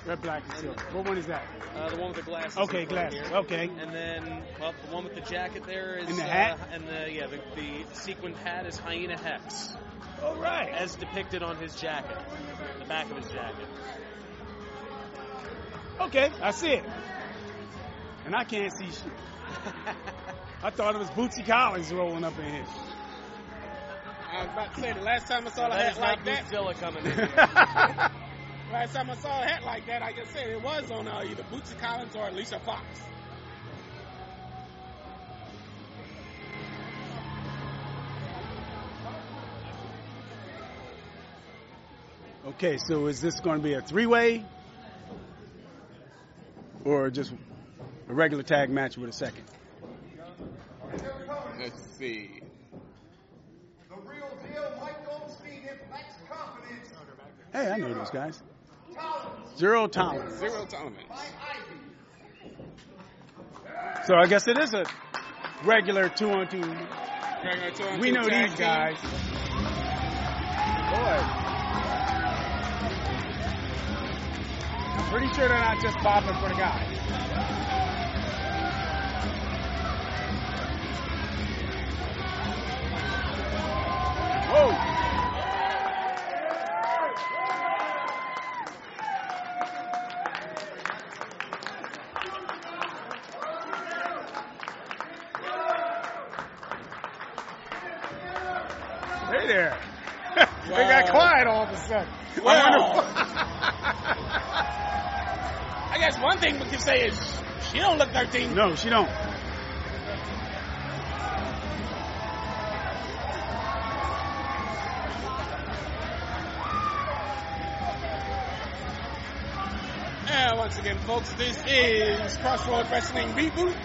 Red, black, and silver. What one is that? Uh, the one with the glasses. Okay, in glasses. here. Okay. And then well, the one with the jacket there is And the hat? Uh, and the yeah the, the sequined hat is Hyena Hex. All right. As depicted on his jacket, the back of his jacket. Okay, I see it. And I can't see shit. I thought it was Bootsy Collins rolling up in here. I was about to say, the last time I saw a That hat is like that, Bootzilla coming in. last time I saw a hat like that, I just said it was on uh, either Bootsy Collins or Alicia Fox. Okay, so is this going to be a three-way or just a regular tag match with a second? Let's see. The real deal, Mike Goldstein, Impact's confidence. Hey, I know those guys. Zero tolerance. Zero tolerance. So I guess it is a regular two-on-two. Regular two-on-two We know these team. guys. Boy. I'm pretty sure they're not just bobbing for the guy. Whoa. Hey there. they got Wow. quiet all of sudden. I I guess one thing we can say is she don't look 13. No, she don't. And once again, folks, this is Crossroad Wrestling Reboot.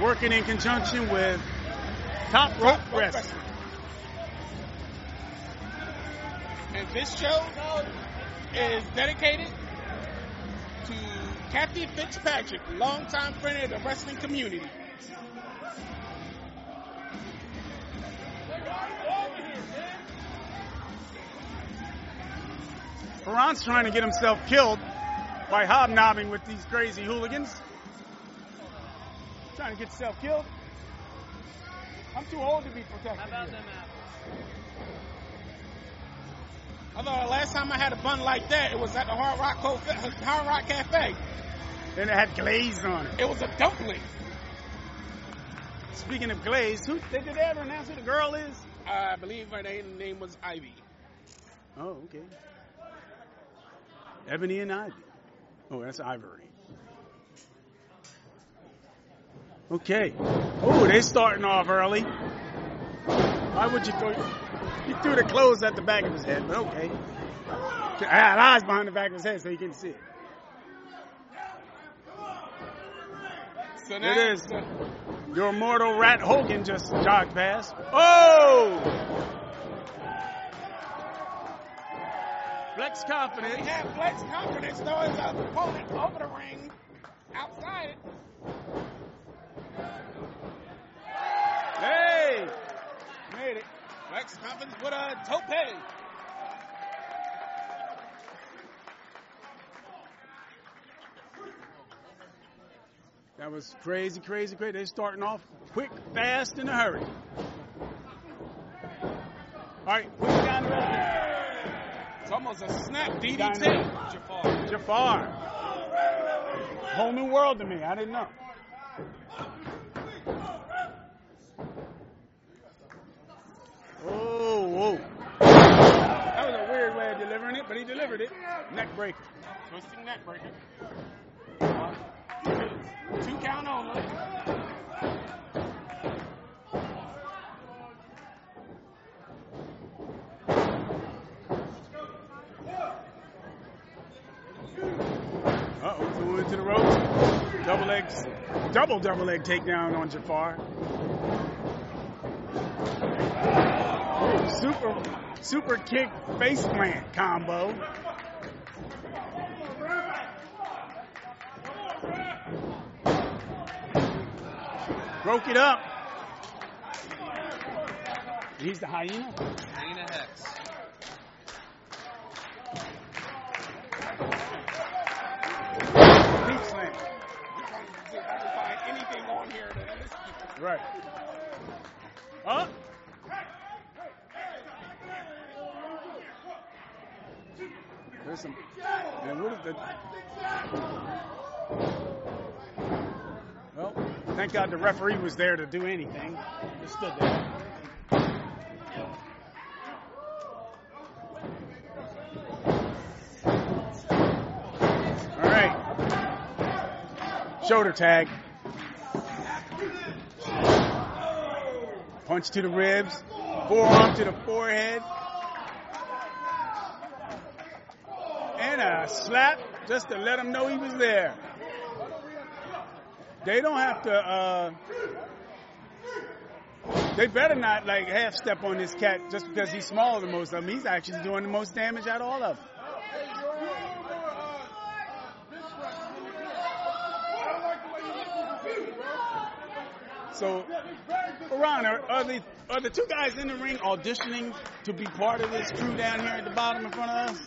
Working in conjunction with Top Rope Wrestling. And this show is dedicated to Kathy Fitzpatrick, longtime friend of the wrestling community. Fearon's trying to get himself killed by hobnobbing with these crazy hooligans. Trying to get himself killed. I'm too old to be protected. How about them Although the last time I had a bun like that, it was at the Hard Rock, Co- Hard Rock Cafe. And it had glaze on it. It was a dumpling. Speaking of glaze, who did they ever announce who the girl is? I believe her name, name was Ivy. Oh, okay. Ebony and Ivy. Oh, that's Ivory. Okay. Oh, they're starting off early. Why would you throw? He threw the clothes at the back of his head, but okay. I had eyes behind the back of his head so he can see it. So It is. Your mortal rat Hogan just jogged past. Oh! Flex confidence. We have Flex confidence though a opponent over the ring, outside it. Hey! Made it. Lex Coffins with a tope. That was crazy, crazy, crazy. They're starting off quick, fast, in a hurry. All right, push down the road. It's almost a snap DDT. Jafar. Jafar. Whole new world to me. I didn't know. Oh, whoa. That was a weird way of delivering it, but he delivered it. Neck breaker. Twisting neck breaker. Two count only. Uh-oh, threw into the ropes. Double legs, double double leg takedown on Jafar. Super, super kick face plant combo. Broke it up. He's the hyena. Hyena Hex. Deep slam. I can find anything on here. Right. Up. There's some. And what is the? Well, thank God the referee was there to do anything. Just stood there. All right. Shoulder tag. Punch to the ribs. Forearm to the forehead. And a slap just to let him know he was there. They don't have to, uh, they better not like half step on this cat just because he's smaller than most of them. He's actually doing the most damage out of all of them. So, Ron, are, are the are the two guys in the ring auditioning to be part of this crew down here at the bottom in front of us?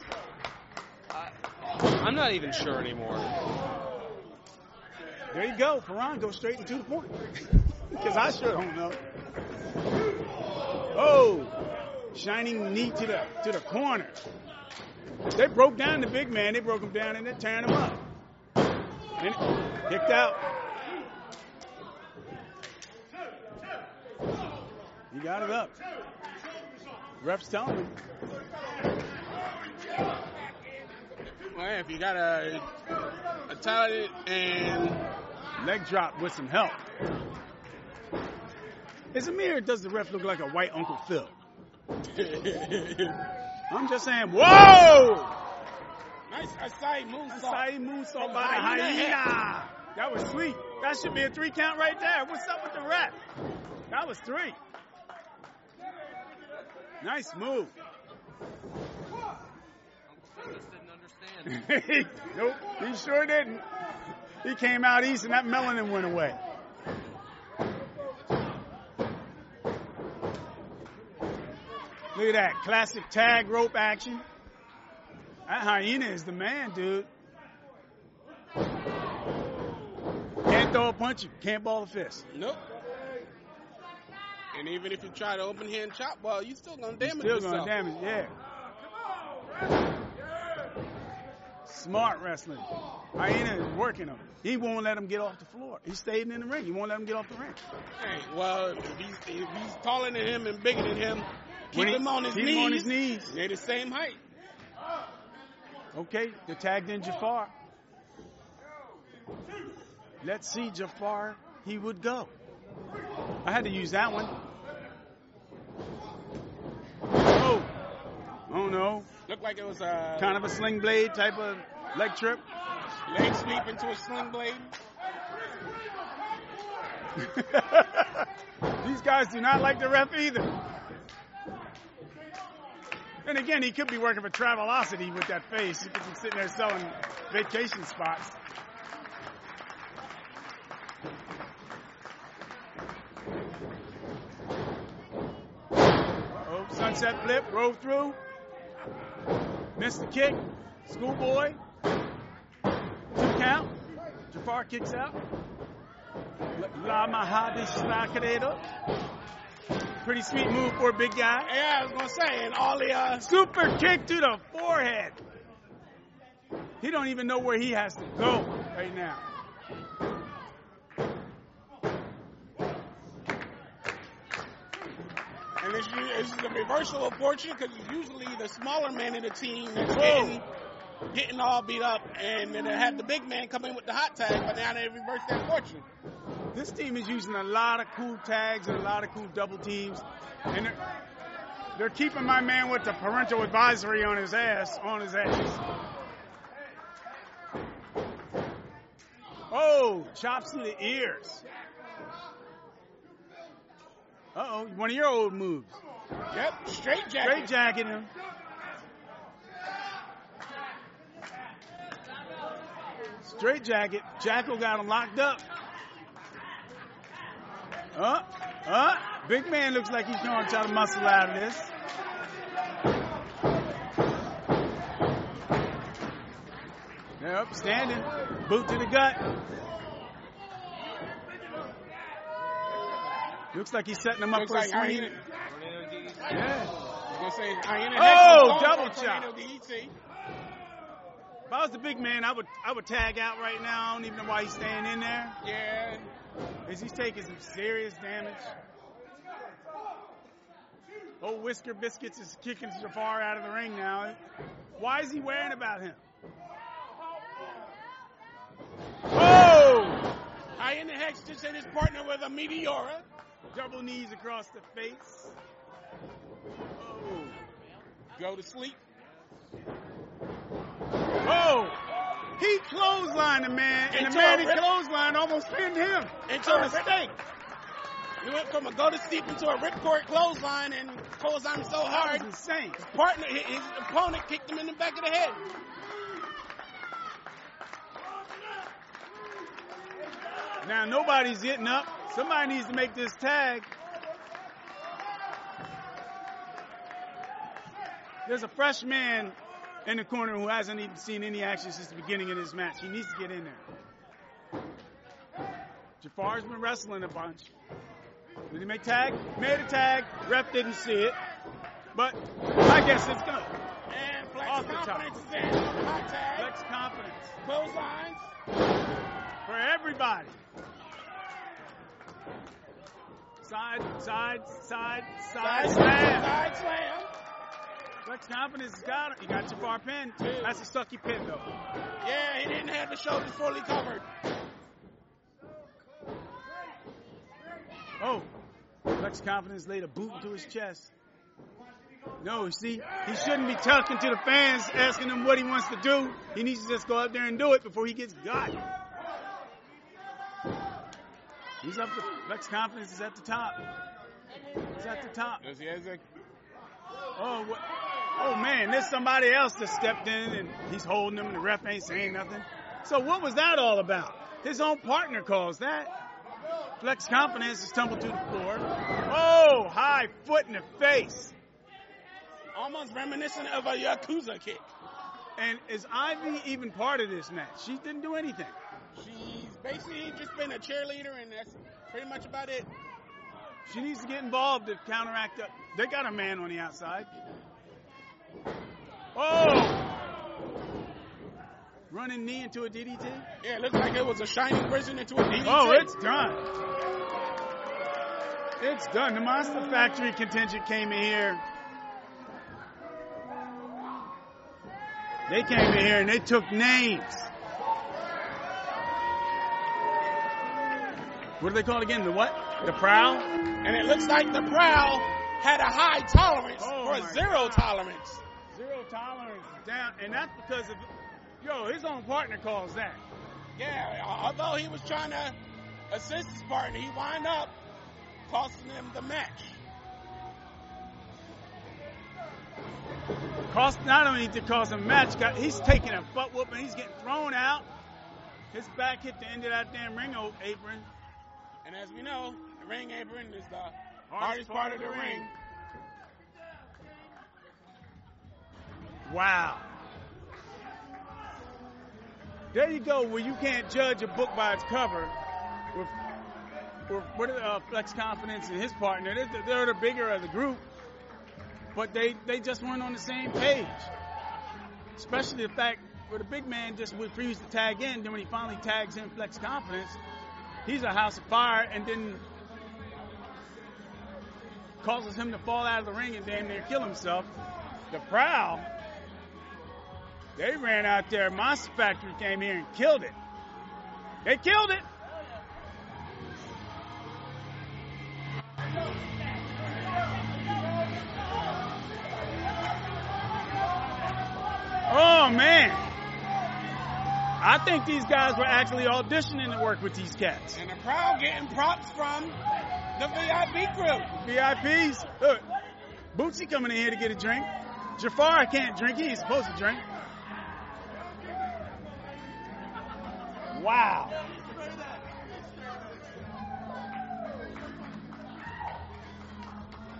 I'm not even sure anymore. There you go, Fearon, go straight into the point. Because I sure don't know. Oh, shining knee to the to the corner. They broke down the big man. They broke him down and they're tearing him up. And kicked out. He got it up. Ref's telling him. Well, if you got a a talented and leg drop with some help. Is it me or does the ref look like a white Uncle Phil? I'm just saying, whoa! Nice Asai moonsault. Asai moonsault From by the hyena hyena. That was sweet. That should be a three count right there. What's up with the ref? That was three. Nice move. Nope, he sure didn't. He came out east and that melanin went away. Look at that classic tag rope action. That hyena is the man, dude. Can't throw a punch, you can't ball a fist. Nope. And even if you try to open hand chop, well, you still gonna damage Still yourself. gonna damage, yeah. Smart wrestling. Hyena is working him. He won't let him get off the floor. He stayed in the ring. He won't let him get off the ring. Hey, well, if he's, if he's taller than him and bigger than him, keep he- him on his keep him knees. on his knees. They're the same height. Okay, they tagged in Jafar. Let's see Jafar. He would go. I had to use that one. Oh, oh no! Looked like it was a kind of a sling blade type of leg trip. Leg sweep into a sling blade. These guys do not like the ref either. And again, he could be working for Travelocity with that face. because he's sitting there selling vacation spots. Oh, sunset flip, roll through. Missed the kick. Schoolboy. Two count. Jafar kicks out. La Mahadi Slackadedo. Pretty sweet move for a big guy. Yeah, I was gonna say, and all the uh, Super kick to the forehead. He don't even know where he has to go right now. And it's, it's the reversal of fortune because it's usually the smaller man in the team that's getting getting all beat up, and then they have the big man come in with the hot tag, but now they reverse that fortune. This team is using a lot of cool tags and a lot of cool double teams, and they're, they're keeping my man with the parental advisory on his ass, on his ass. Oh, chops to the ears. Uh oh, one of your old moves. Yep, straight jacket. Straight jacket him. Straight jacket. Jackal got him locked up. Uh, uh, big man looks like he's trying to try to muscle out of this. Yep, standing. Boot to the gut. Looks like he's setting him up Looks for a like swing. hyena. Yeah. I was gonna say Oh, double chop. If I was the big man, I would I would tag out right now. I don't even know why he's staying in there. Yeah. Is he's taking some serious damage. Old Whisker Biscuits is kicking Jafar out of the ring now. Why is he worrying about him? Oh! Hyena Hex just hit his partner with a Meteora. Double knees across the face. Oh. Go to sleep. Oh! He clotheslined the man, and the man he clotheslined almost pinned him. Into a mistake. He went from a go to sleep into a ripcord clothesline and clothesline so hard. Insane. His partner, his opponent kicked him in the back of the head. Now nobody's getting up. Somebody needs to make this tag. There's a fresh man in the corner who hasn't even seen any action since the beginning of this match. He needs to get in there. Jafar's been wrestling a bunch. Did he make tag? Made a tag. Ref didn't see it. But I guess it's good. And Flex Off the top. Confidence is in. Hot tag. Flex confidence. Clotheslines. for everybody. Side, side, side, side, Side slam. Side slam. Flex confidence has got it. You got your far pin. That's a sucky pin though. Yeah, he didn't have the shoulders fully covered. Oh, Flex confidence laid a boot into his chest. No, see, he shouldn't be talking to the fans, asking them what he wants to do. He needs to just go out there and do it before he gets got. He's up. To, Flex confidence is at the top. He's at the top. Does he Oh, what? oh man, there's somebody else that stepped in and he's holding him and the ref ain't saying nothing. So what was that all about? His own partner calls that. Flex confidence is tumbled to the floor. Oh, high foot in the face. almost reminiscent of a Yakuza kick. And is Ivy even part of this match? She didn't do anything. She's basically just been a cheerleader, and that's pretty much about it. She needs to get involved to counteract up. They got a man on the outside. Oh! Running knee into a DDT. Yeah, it looks like it was a shining prison into a DDT. Oh, it's done. It's done. The Monster Factory contingent came in here. They came in here and they took names. What do they call it again? The what? The prowl? And it looks like the Prowl had a high tolerance Oh my zero tolerance. Zero tolerance down, and that's because of yo. His own partner calls that. Yeah, although he was trying to assist his partner, he wound up costing him the match. Cost not only to cause a match, got he's taking a butt whooping. He's getting thrown out. His back hit the end of that damn ring apron. And as we know, the ring apron is the hardest part of the ring. Wow. There you go, where you can't judge a book by its cover. With, with are, uh, Flex Confidence and his partner, they're, they're the bigger of the group, but they, they just weren't on the same page. Especially the fact where the big man just refused to tag in, then when he finally tags in Flex Confidence, he's a house of fire, and then causes him to fall out of the ring and damn near kill himself. The Prowl, they ran out there. Monster Factory came here and killed it. They killed it. Oh man. I think these guys were actually auditioning to work with these cats. And the crowd getting props from the VIP crew. VIPs. Look, Bootsy coming in here to get a drink. Jafar can't drink. He ain't supposed to drink. Wow.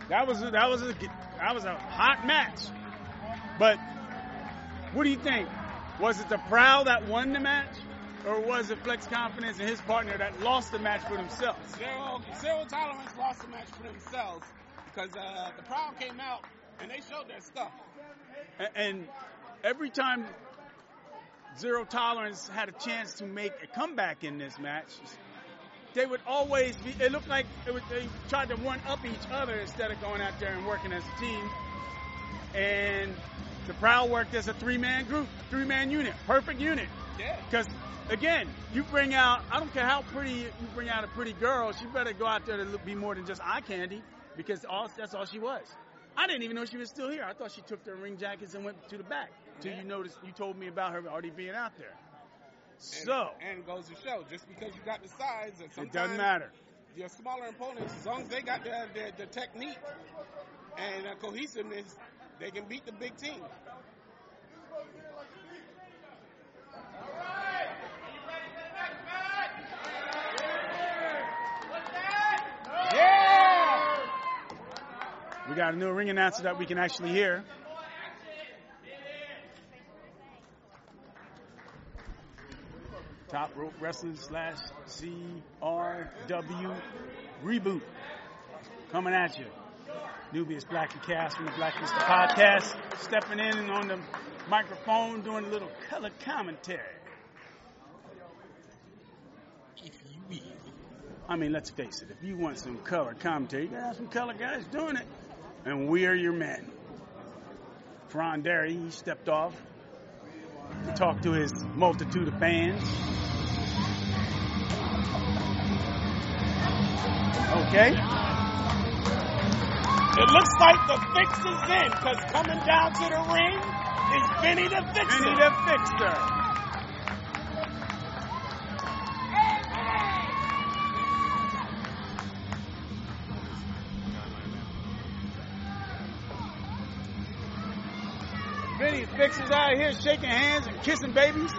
That was a, that was a that was a hot match. But what do you think? Was it the Prowl that won the match, or was it Flex Confidence and his partner that lost the match for themselves? Zero, zero tolerance lost the match for themselves because uh, the Prowl came out and they showed their stuff. A- And every time Zero Tolerance had a chance to make a comeback in this match, they would always be. It looked like it was, they tried to one up each other instead of going out there and working as a team. And the Prowl worked as a three man group, three man unit, perfect unit. Yeah. Because again, you bring out. I don't care how pretty you bring out a pretty girl. She better go out there to look, be more than just eye candy because all that's all she was. I didn't even know she was still here. I thought she took their ring jackets and went to the back. Till you noticed, you told me about her already being out there. So and, and goes to show, just because you got the size, and it doesn't matter. Your smaller opponents, as long as they got the the, the technique and cohesiveness, they can beat the big team. Yeah. We got a new ring announcer that we can actually hear. Top Rope Wrestling slash CRW reboot coming at you. Nubius Black and Cast from the Black List Podcast, stepping in on the microphone doing a little color commentary. If you will. I mean, let's face it, if you want some color commentary, you gotta have some color guys doing it. And we are your men. Fearon Derry, he stepped off to talk to his multitude of fans. Okay. It looks like the fix is in, because coming down to the ring is Vinny the Fixer. Vinny the Fixer. Vinny Fixer's out here shaking hands and kissing babies,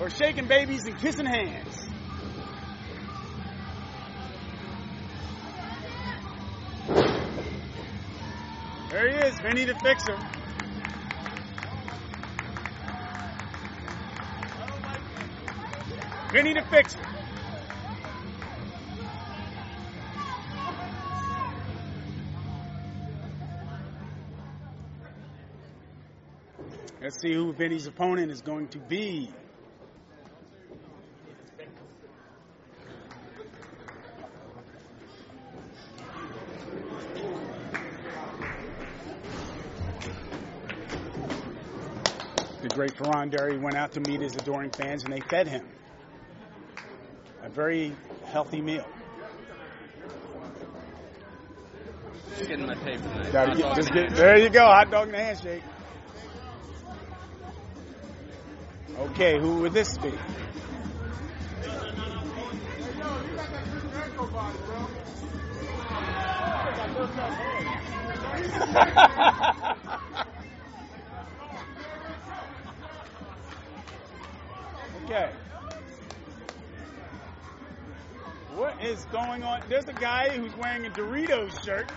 or shaking babies and kissing hands. There he is, Vinny the Fixer. Vinny fix him. Let's see who Vinny's opponent is going to be. Great went out to meet his adoring fans and they fed him a very healthy meal. Just getting my for tonight. Gotta get- just get- there you go, hot dog and a handshake. Okay, who would this be? going on. There's a guy who's wearing a Doritos shirt.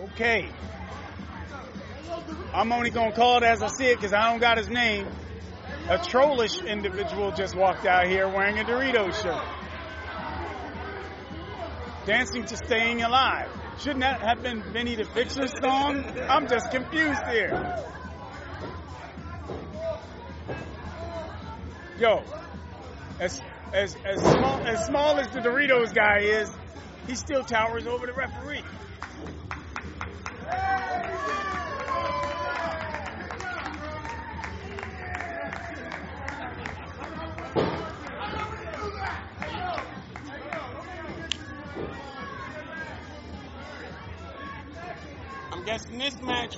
Okay. I'm only going to call it as I see it because I don't got his name. A trollish individual just walked out here wearing a Doritos shirt. Dancing to Staying Alive. Shouldn't that have been Vinny the Fixer's song? I'm just confused here. Yo, as as as small as small as the Doritos guy is, he still towers over the referee.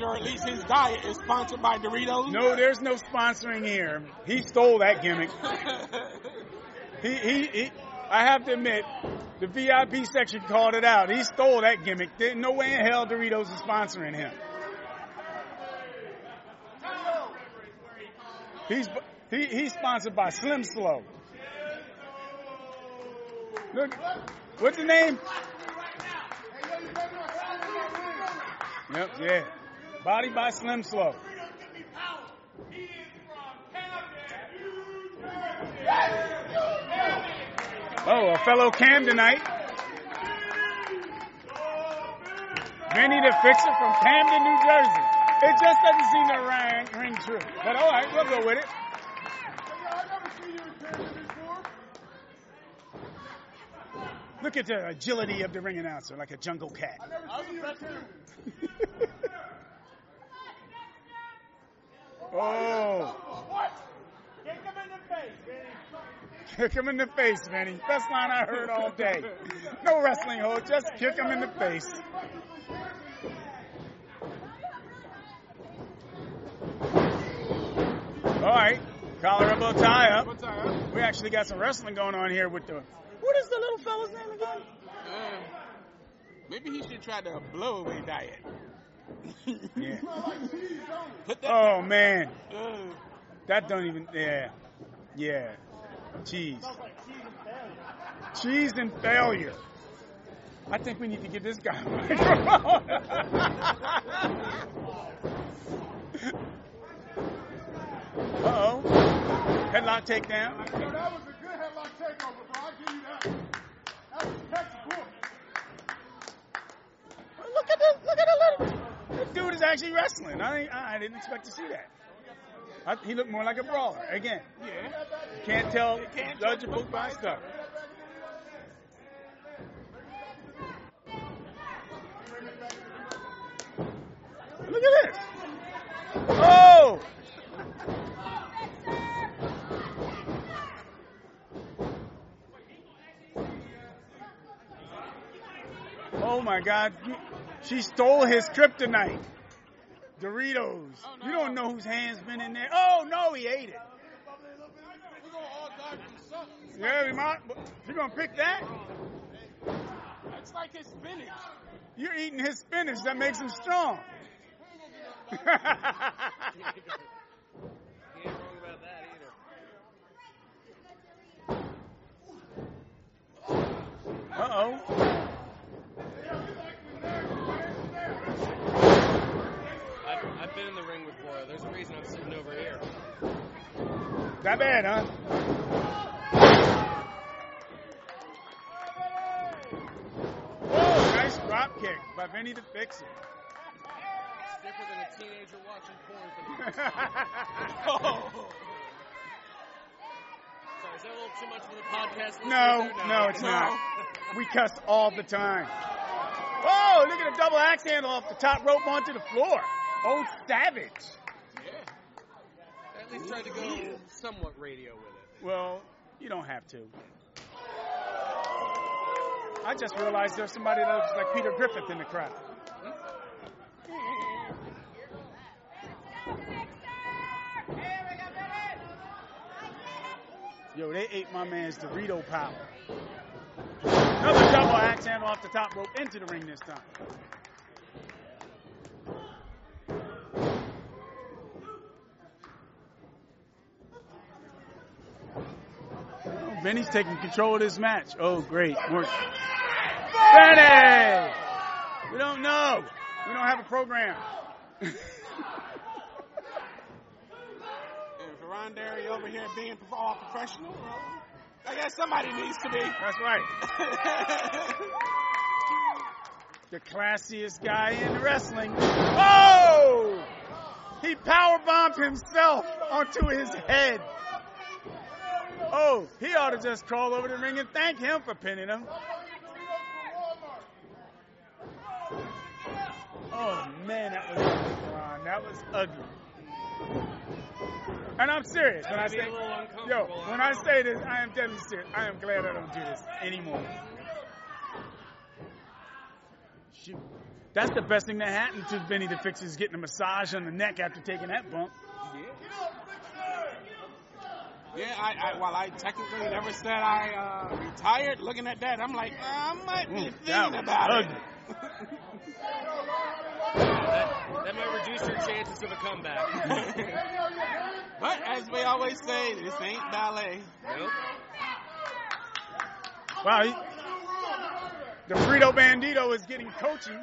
Or at least his diet, is sponsored by Doritos. No, there's no sponsoring here. He stole that gimmick. he, he, he, I have to admit, the VIP section called it out. He stole that gimmick. There, no way in hell Doritos is sponsoring him. He's he, he's sponsored by Slim Slow. Look, what's the name? Yep, yeah. Body by Slim Slow. Oh, a fellow Camdenite. Vinny the Fixer from Camden, New Jersey. It just doesn't seem to ring, ring true. But all right, we'll go with it. Look at the agility of the ring announcer, like a jungle cat. Oh. What? Kick him in the face, Vinny. Kick him in the face, Vinny. Best line I heard all day. No wrestling hold, just kick him in the face. All right, collar elbow tie up. We actually got some wrestling going on here with the. What is the little fella's name again? Uh, maybe he should try the blow away diet. Yeah. Put that Oh man, that don't even. Yeah, yeah. Cheese. Cheese and failure. I think we need to give this guy a microphone. uh oh. Headlock takedown. Yo, that was a good headlock takeover, bro. I'll give you that. That was textbook. Look at the look at the little. This dude is actually wrestling. I I didn't expect to see that. I, he looked more like a brawler. Again, yeah. can't tell. Can't Judge a book by its cover. Look at this. Oh! Oh my God. She stole his kryptonite. Doritos. You don't know whose hand's been in there. Oh no, he ate it. Yeah, we might. You gonna pick that? It's like his spinach. You're eating his spinach. That makes him strong. He ain't wrong about that either. Uh oh. I've, I've been in the ring before. There's a reason I'm sitting over here. That bad, huh? Whoa, oh, nice drop kick by Vinny the Fixer. It's different than a teenager watching porn Oh. Sorry, is that a little too much for the podcast? No, listeners? no, it's not. We cuss all the time. Oh, look at a double axe handle off the top rope onto the floor. Oh, savage. Yeah. At least tried to go somewhat radio with it. Well, you don't have to. I just realized there's somebody that looks like Peter Griffin in the crowd. Yo, they ate my man's Dorito power. Another double axe handle off the top rope into the ring this time. Vinny's taking control of this match. Oh, great. Work. Benny! We don't know. We don't have a program. And Ron Derry over here being all professional. I guess somebody needs to be. That's right. the classiest guy in wrestling. Oh! He powerbombed himself onto his head. Oh, he ought to just crawl over the ring and thank him for pinning him. Oh man, that was ugly. That was ugly. And I'm serious when I say, yo, when I say this, I am deadly serious. I am glad I don't do this anymore. Shoot. That's the best thing that happened to Vinny the Fix is getting a massage on the neck after taking that bump. Yeah, I, I while I technically never said I uh, retired, looking at that, I'm like, I might be Mm, that thinking about ugly. it. That, that might reduce your chances of a comeback. but as we always say, this ain't ballet. Nope. Wow, he, the Frito Bandito is getting coaching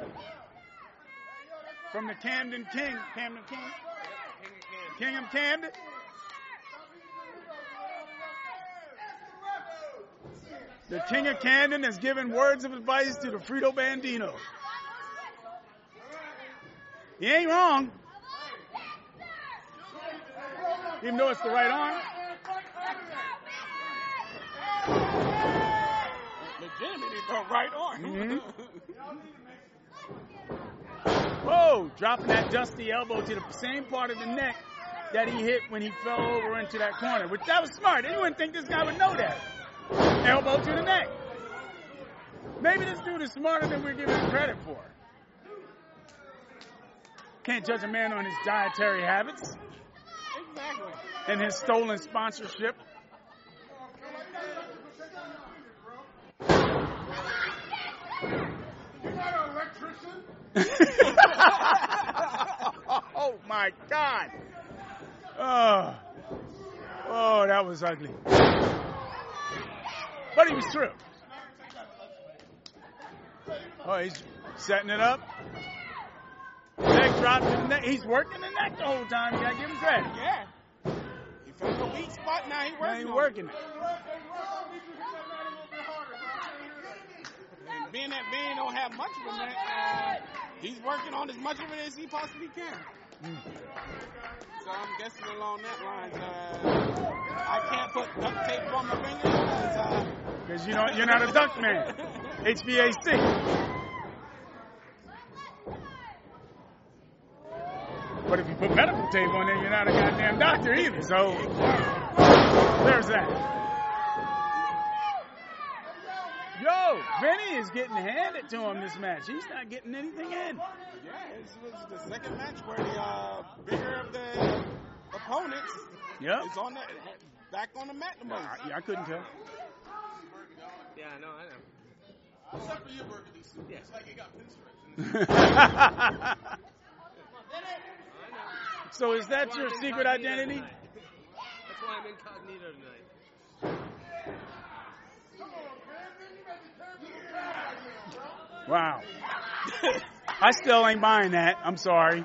from the Camden King. Camden King? King of Camden? The King of Camden has given words of advice to the Frito Bandito. He ain't wrong. Even though it's the right arm. Legitimately, the right arm. Mhm. Whoa, dropping that dusty elbow to the same part of the neck that he hit when he fell over into that corner. Which that was smart. Anyone think this guy would know that. Elbow to the neck. Maybe this dude is smarter than we're giving him credit for. Can't judge a man on his dietary habits exactly. and his stolen sponsorship. You're an electrician. oh my God. Oh. Oh, that was ugly. But he was true. Oh, he's setting it up. Leg drop to the neck. He's working the neck the whole time. You gotta give him credit. Yeah. He found a weak spot, now he working he's on working it. it. And being that Ben don't have much of a neck, uh, he's working on as much of it as he possibly can. So I'm guessing along that lines, uh, I can't put duct tape on my fingers because uh, you know you're not a duck man. HVAC. But if you put medical tape on there, you're not a goddamn doctor either. So there's that. Yo, Vinny is getting handed to him this match. He's not getting anything in. yeah, this was the second match where the uh, bigger of the opponents Yep. is on the back on the mat the most. Yeah, I couldn't tell. Yeah, I know, I know. Except for your burgundy suit. It's like you got pinstripes. so is that That's your secret identity? That's why I'm incognito tonight. Wow. I still ain't buying that. I'm sorry.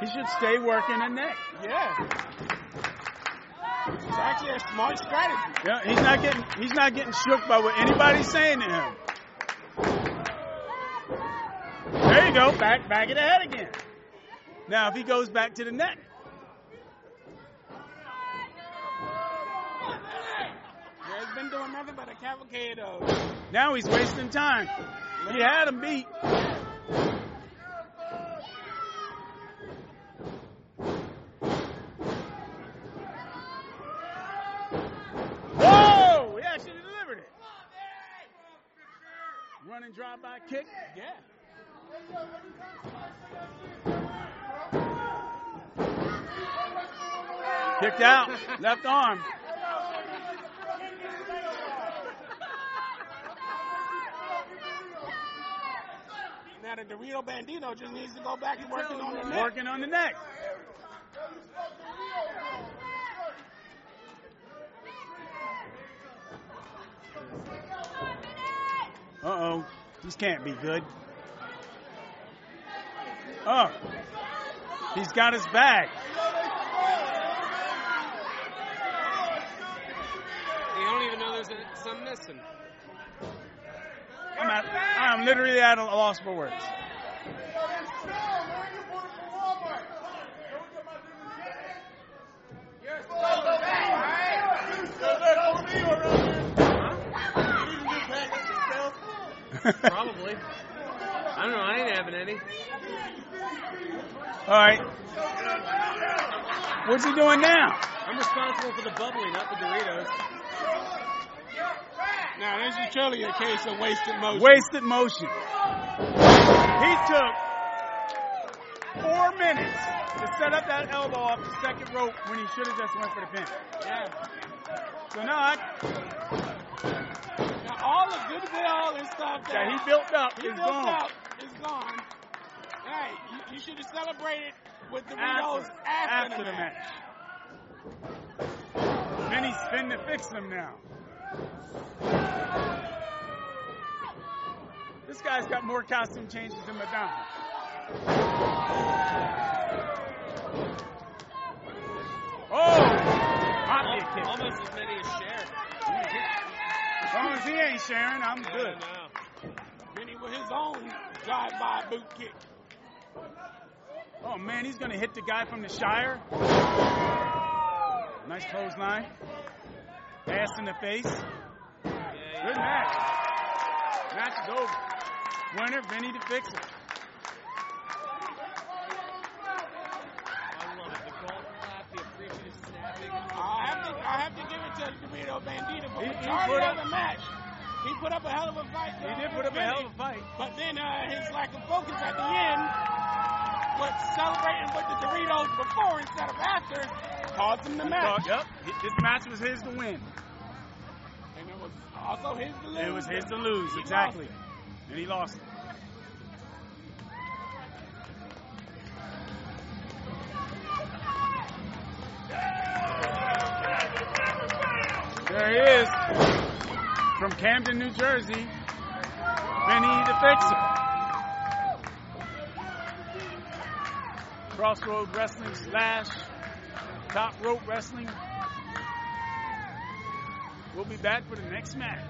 He should stay working in neck. Yeah. It's actually a smart strategy. Yeah, he's not getting he's not getting shook by what anybody's saying to him. There you go, back back of the head again. Now if he goes back to the neck, he's been doing nothing but a cavalcade of. now he's wasting time. He had him beat. Whoa! He actually delivered it. Running drive-by kick. Yeah. Kicked out. Left arm. Now the Dorito Bandito just needs to go back and working on the neck. Working on the neck. Uh oh. This can't be good. Oh. He's got his bag. You don't even know there's a, some missing. I'm, at, I'm literally at a loss for words. Probably. I don't know. I ain't having any. All right. What's he doing now? I'm responsible for the bubbly, not the Doritos. Now, this is truly a case of wasted motion. Wasted motion. He took four minutes to set up that elbow off the second rope when he should have just went for the pin. Yeah. So now I, Now, all the goodwill and stuff that, that he built up he is built gone. up is gone. Hey, you, you should have celebrated with Doritos After, after, after the match. Then he's finna fix them now. This guy's got more costume changes than Madonna. Oh! Might kick. Almost as many as Cher. As long as he ain't sharing, I'm good. Vinny with his own drive-by boot kick. Oh man, he's gonna hit the guy from the Shire. Nice clothesline. Ass in the face. Good match. Match is over. Winner, Vinny the Fixer. I love it. The golf clap, the appreciative snapping. I have to, I have to give it to Dorito Bandito for He- he majority put of up- the match. He put up a hell of a fight. He did put up a hell of a fight. But then uh, his lack of focus at the end, but celebrating with the Doritos before instead of after, caused him the match. Yep. This match was his to win. And it was also his to lose. It was his to lose, He exactly. And he lost it. There he is. From Camden, New Jersey. Vinny the Fixer. Crossroad Wrestling slash Top Rope Wrestling. We'll be back for the next match.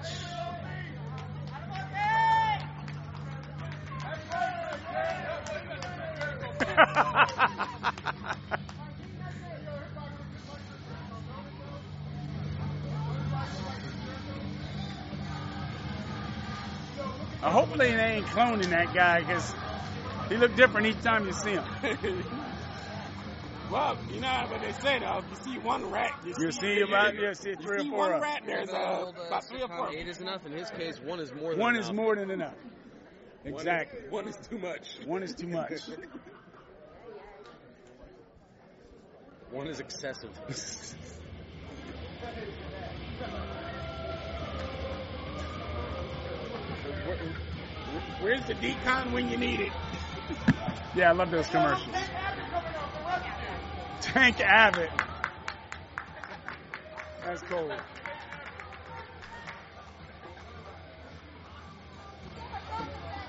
Uh, hopefully they ain't cloning that guy because he look different each time you see him. Well, you know what they say though. If you see one rat, you, You see about you see three or see four one of them. rat, there's uh, about three or four. Eight is enough. In his case, one is more than One enough. is more than enough. One is- Exactly. One is too much. One is too much. One is excessive. Where's the d-CON when you need it? Yeah, I love those commercials. Tank Abbott. That's cool.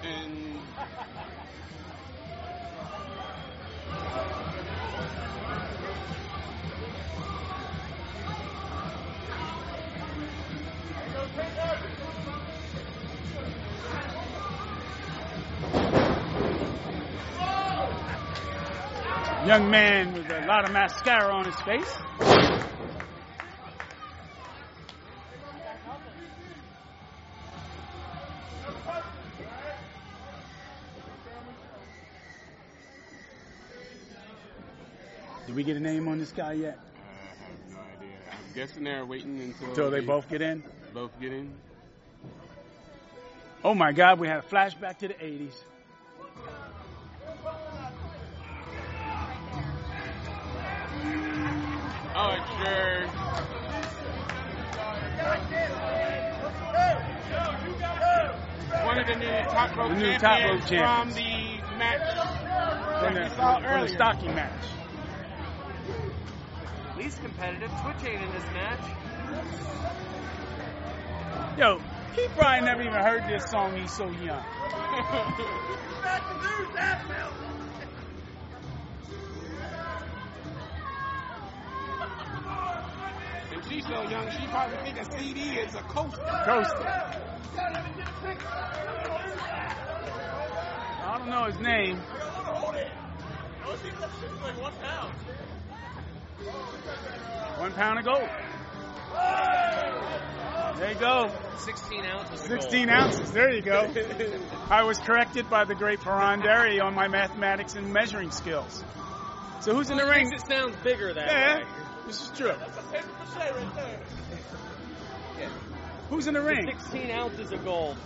And Young man with a lot of mascara on his face. Did we get a name on this guy yet? Uh, I have no idea. I'm guessing they're waiting until Until they both get in? both get in. Oh my God, we had a flashback to the 80s. Oh, sure. One of the new top rope The new champions top rope from the match From that the, you saw from the earlier. stocking match. Least competitive. Twitch ain't in this match. Yo, he probably never even heard this song. He's so young. she's so young, she probably think a CD is a coaster. Coaster. I don't know his name. One pound of gold. There you go. 16 ounces. 16 gold. ounces. There you go. I was corrected by the great Fearon Derry on my mathematics and measuring skills. So who's in the Well, it ring? makes It sounds bigger that Yeah, way. This is true. Who's in the ring? 16 ounces of gold.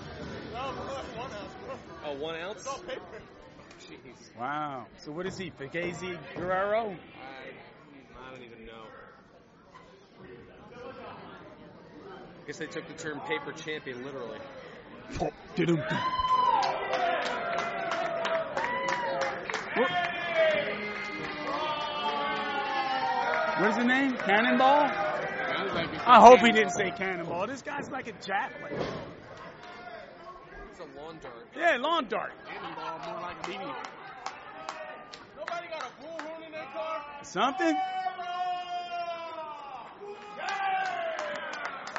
Oh, one ounce? Jeez. Wow. So what is he? Fugazi Guerrero? I, I don't even know. I guess they took the term paper champion literally. What is his name? Cannonball? I hope he didn't say cannonball. This guy's like a javelin. It's a lawn dart. Yeah, lawn dart. Cannonball, more like a BB. Nobody got a bullhorn in that car? Something?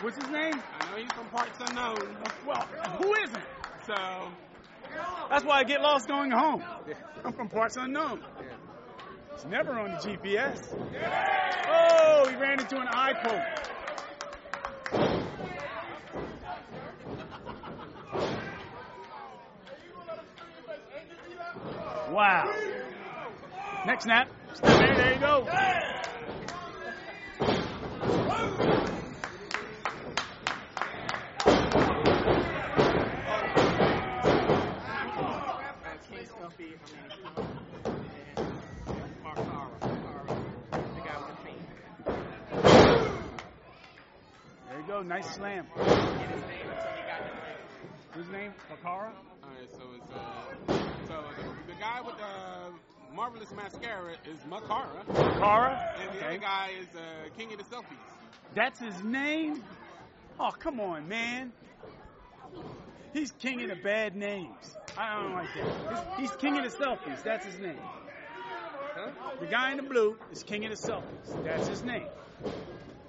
What's his name? I know he's from parts unknown. Well, who isn't? So, That's why I get lost going home. I'm from parts unknown. It's never on the GPS. Oh, he ran into an eye poke. Wow. Next snap. There you go. Nice slam. His name until he the. Whose name? Fakara? alright, so it's, uh, so the, the guy with the marvelous mascara is Makara. Fakara? And the Okay. other guy is uh, King of the Selfies. That's his name? Oh, come on, man. He's king of the bad names. I don't like that. He's, he's king of the selfies. That's his name. The guy in the blue is king of the selfies. That's his name.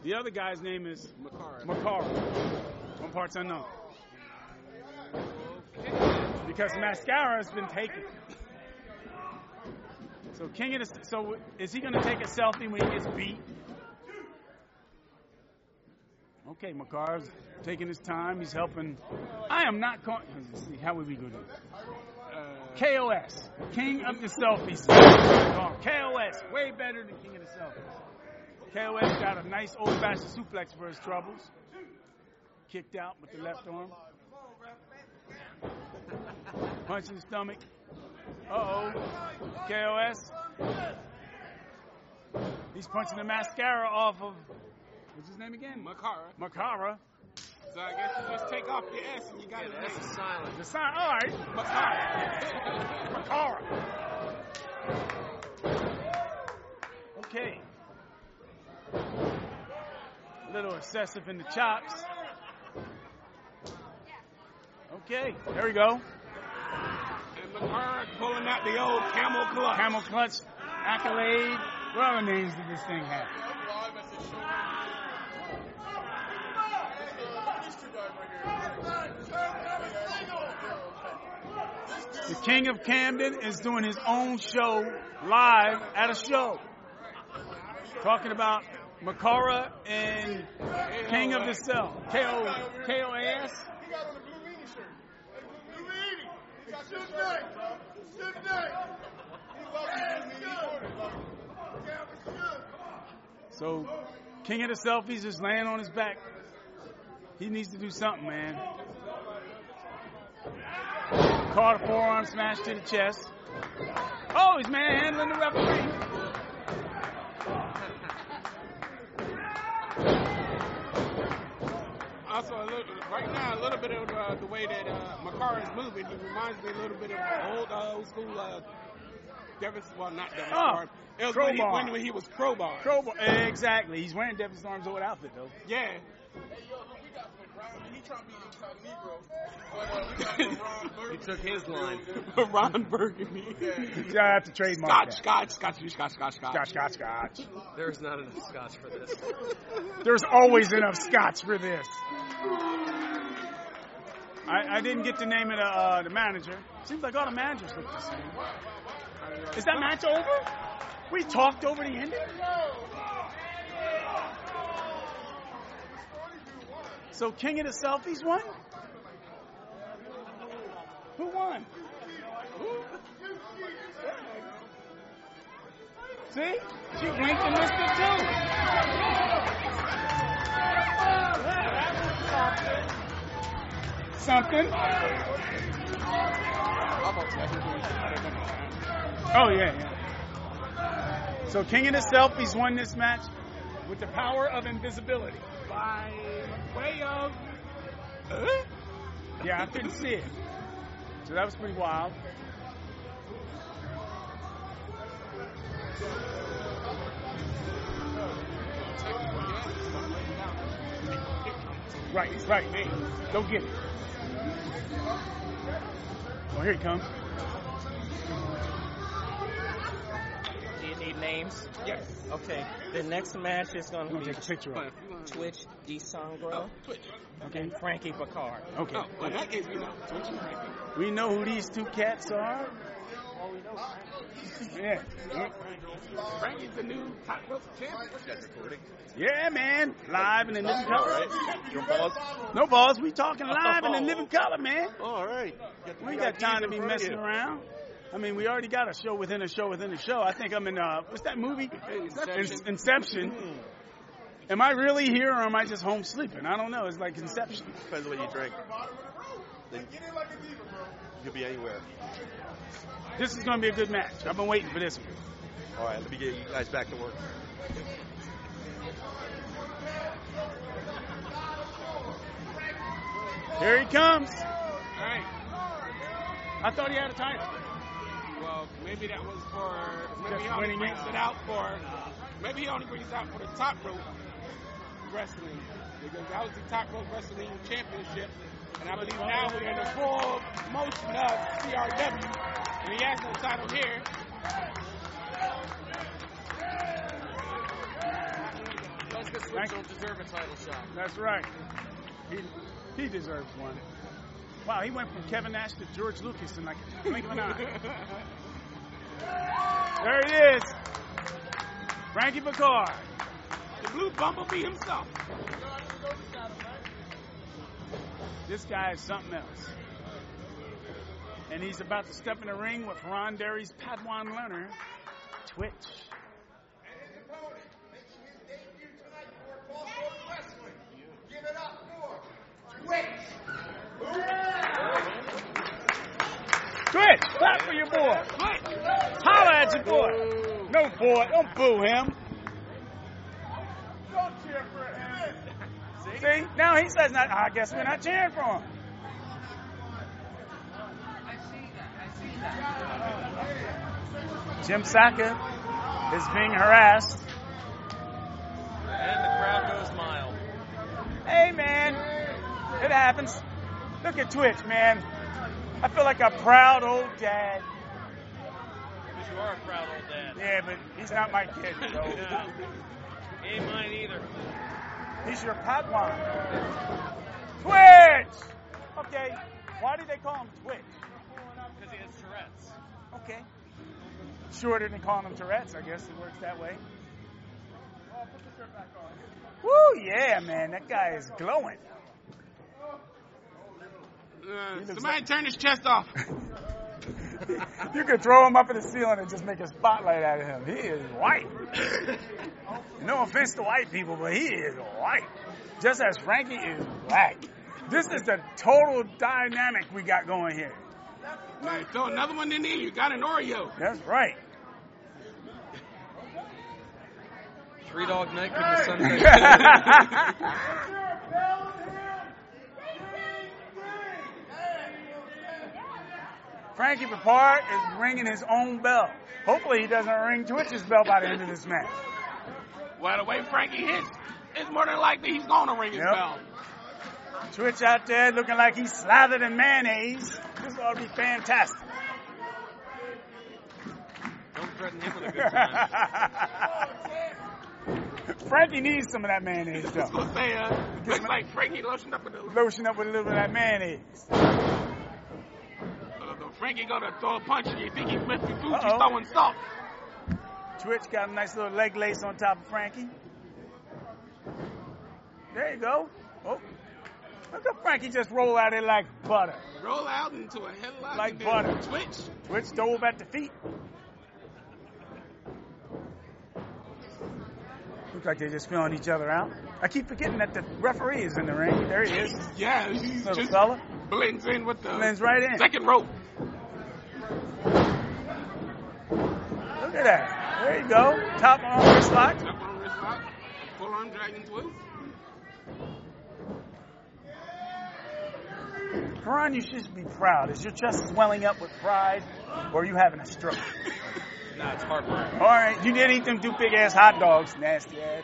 The other guy's name is Makara. Makara. One part's unknown. Because mascara has been taken. So king of the so is he going to take a selfie when he gets beat? Okay, Makara's taking his time. He's helping. I am not going. See, how would we go do this? Uh, KOS, King of the Selfies. KOS, way better than King of the Selfies. KOS got a nice old fashioned suplex for his troubles. Kicked out with the left arm. Punch in the stomach. Uh oh. KOS. He's punching the mascara off of. What's his name again? Makara. Makara. So I guess you just take off the S and you got his That's name. a silent. The sign. All right. Makara. Makara. Okay. Little excessive in the chops. Okay, there we go. And Makara pulling out the old camel clutch. Camel clutch, accolade. What other names did this thing have? The King of Camden is doing his own show live at a show. Talking about Makara and King of the Cell. K-O- K-O-A-S? He got on the blue meanie shirt. Blue meanie. He got Suge Knight, bro. He loves the blue meanie order. Like, yeah, for sure. So, King of the Selfies is laying on his back. He needs to do something, man. Caught a forearm smash to the chest. Oh, he's manhandling the referee. Also a little, right now a little bit of uh, the way that uh, Makara is moving. He reminds me a little bit of old uh, old school uh, Devon. Well, not Devon Oh, Storm. It was when he, when he was Crowbar. Crowbar. Exactly. He's wearing Devon Storm's old outfit though. Yeah. He took his line. Ron Burgundy. Yeah, I have to trademark Scotch, that. Scotch, Scotch, Scotch, Scotch, Scotch. Scotch, scotch, scotch. There's not enough scotch for this. There's always enough scotch for this. I, I didn't get the name of the uh, the manager. Seems like all the managers look the same. Is that match over? We talked over the ending. So King of the Selfies won. Who won? See, she blinked and missed it too. Something. Oh yeah, yeah. So King of the Selfies won this match with the power of invisibility. By way of. Yeah, I couldn't see it. So that was pretty wild. Right, right. Hey, go get it. Oh, here he comes. Do you need names? Yes. Okay. The next match is going to be take a picture of it. Twitch Desangro Oh, Twitch. and Frankie Picard. Okay. Oh, well, in that case, we know. Twitch and Frankie. We know who these two cats are. Yeah. Frankie's the new top rope champion. Yeah, man. Live in the living color. Your balls? No balls. We talking live in the oh. living color, man. All right. We ain't got time to be messing around. I mean, we already got a show within a show within a show. I think I'm in, uh, what's that movie? Inception. In- Inception. Am I really here or am I just home sleeping? I don't know. It's like Inception. Depends what you drink. Then you'll be anywhere. This is going to be a good match. I've been waiting for this one. All right, let me get you guys back to work. Here he comes. All right. I thought he had a title. Well, maybe that was for. Maybe Just he only brings it. it out for. Maybe he only brings it out for the top rope wrestling because that was the top rope wrestling championship, and I believe now we're in the full motion of CRW, and he has no title here. Plus, the Switch don't deserve a title shot. That's right. He, he deserves one. Wow, he went from Kevin Nash to George Lucas in like a blink of an eye. There he is. Frankie Picard. The blue bumblebee himself. This guy is something else. And he's about to step in the ring with Ron Derry's Padawan learner, Twitch. Give it Twitch. Twitch, clap for your boy. Holla at your boy. No boy, don't boo him. Don't cheer for him. See, now he says not. I guess we're not cheering for him. Jim Saka is being harassed. And the crowd goes mild. Hey, man, it happens. Look at Twitch, man. I feel like a proud old dad. Because you are a proud old dad. Yeah, but he's not my kid, so Yeah. He ain't mine either. he's your Padawan. Twitch. Okay, why do they call him Twitch? Because he has Tourette's. Okay. Shorter than calling him Tourette's, I guess it works that way. Woo, yeah, man, that guy is glowing. Uh, somebody turn his chest off. You could throw him up in the ceiling and just make a spotlight out of him. He is white. no offense to white people, but he is white. Just as Frankie is black. This is the total dynamic we got going here. Now, throw another one in there, you got an Oreo. That's right. Three Dog Night could the Sunday. Frankie Picard is ringing his own bell. Hopefully, he doesn't ring Twitch's bell by the end of this match. Well, the way Frankie hits, it's more than likely he's going to ring his Yep. bell. Twitch out there looking like he's slathered in mayonnaise. This ought to be fantastic. Don't threaten him with a good time. Frankie needs some of that mayonnaise, though. Let's say, uh, looks like Frankie lotioned up a little. Lotion up with a little bit of that mayonnaise. Frankie gonna throw a punch and you think he's Mr. Fuji's Uh-oh. throwing salt. Twitch got a nice little leg lace on top of Frankie. There you go. Oh, look at Frankie just roll out it like butter. Roll out into a headlock Like butter. Twitch. Twitch dove at the feet. Looks like they're just feeling each other out. I keep forgetting that the referee is in the ring. There he is. Yeah, he's Little just fella. blends in with the Blends right in. second rope. Look at that. There you go. Top arm wrist lock. Up on wrist lock. Full arm dragon twist. Karan, you should be proud. Is your chest swelling up with pride, or are you having a stroke? Nah, it's hard heartburn. All right, you did eat them two big ass hot dogs, nasty ass.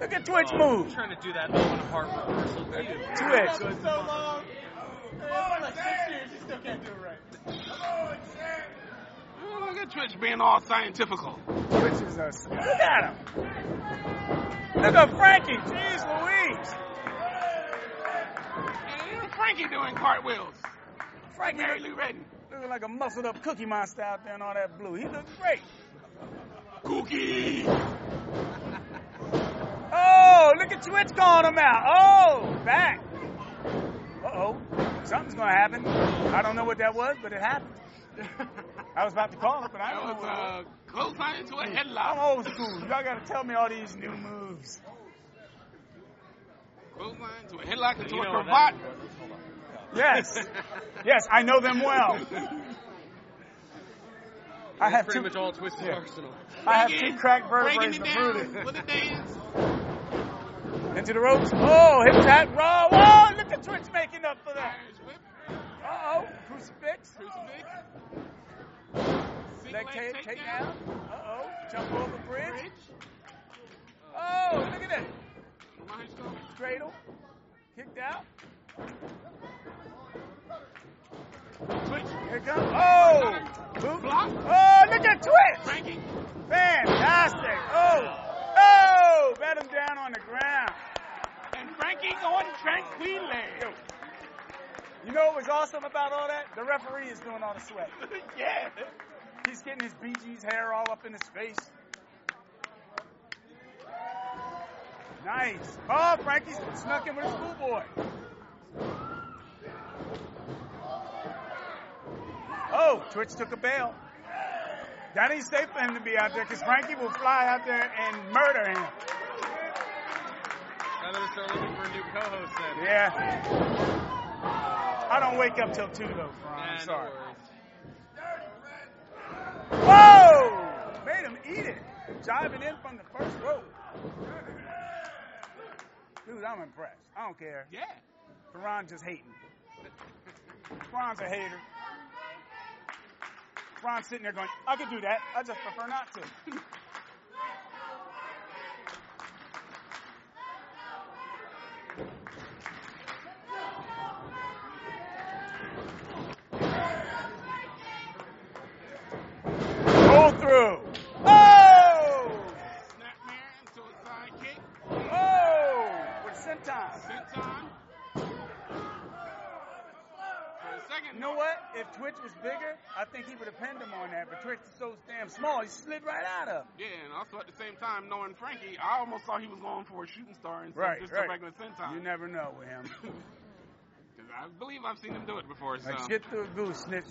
Look at Twitch Oh, move. I'm trying to do that Owen Hart reversal too. Twitch. so long. For like six years, you still can't do it right. Look at Twitch being all scientifical. Twitch is a. Look at him. Look at Frankie. Jeez Louise. And Frankie doing cartwheels. Frankie Mary Lou Retton. looking like a muscled up cookie monster out there in all that blue. He looks great. Cookie. Oh, look at Twitch calling him out. Oh, back. Uh oh. Something's going to happen. I don't know what that was, but it happened. I was about to call it, but I don't know was what it was. uh, clothesline into a I'm headlock. old school. Y'all got to tell me all these new moves. Clothesline to a headlock into You a cravat. Yes. yes, I know them well. I have pretty two, much all Twitch's Yeah. arsenal. I have Breaking- two cracked breaking vertebrae it down with a dance. Into the ropes. Oh, hip tap. Raw. Whoa, look at Twitch making up for that. Uh oh. Crucifix. Crucifix. Leg Single take, leg take takedown. down. Uh oh. Jump over bridge. Bridge. Oh, look at that. Cradle. Kicked out. Twitch. Here it comes. Oh. Boot. Block. Oh, look at Twitch. Fantastic. Oh. Oh. Bet him down on the ground. And Frankie going tranquille. You know what was awesome about all that? The referee is doing all the sweat. yeah. He's getting his BG's hair all up in his face. Nice. Oh, Frankie's snuck in with a schoolboy. Oh, Twitch took a bail. That ain't safe for him to be out there because Frankie will fly out there and murder him. Better start looking for a new co-host then. Yeah. I don't wake up till 2 though. Nah, I'm sorry. Whoa! Made him eat it. Jiving in from the first row. Dude, I'm impressed. I don't care. Yeah. Fearon just hating. Fearon's a hater. Fearon's sitting there going, I could do that. I just prefer not to. Through. Oh! Snapmare into a kick. Oh! With senton. Senton. Second. You know what? If Twitch was bigger, I think he would have pinned him on that. But Twitch is so damn small, he slid right out of. it. Yeah, and also at the same time, knowing Frankie, I almost thought he was going for a shooting star instead Right, of just right. a regular senton. You never know with him. Because I believe I've seen him do it before. So. Like shit through a goose, snitch,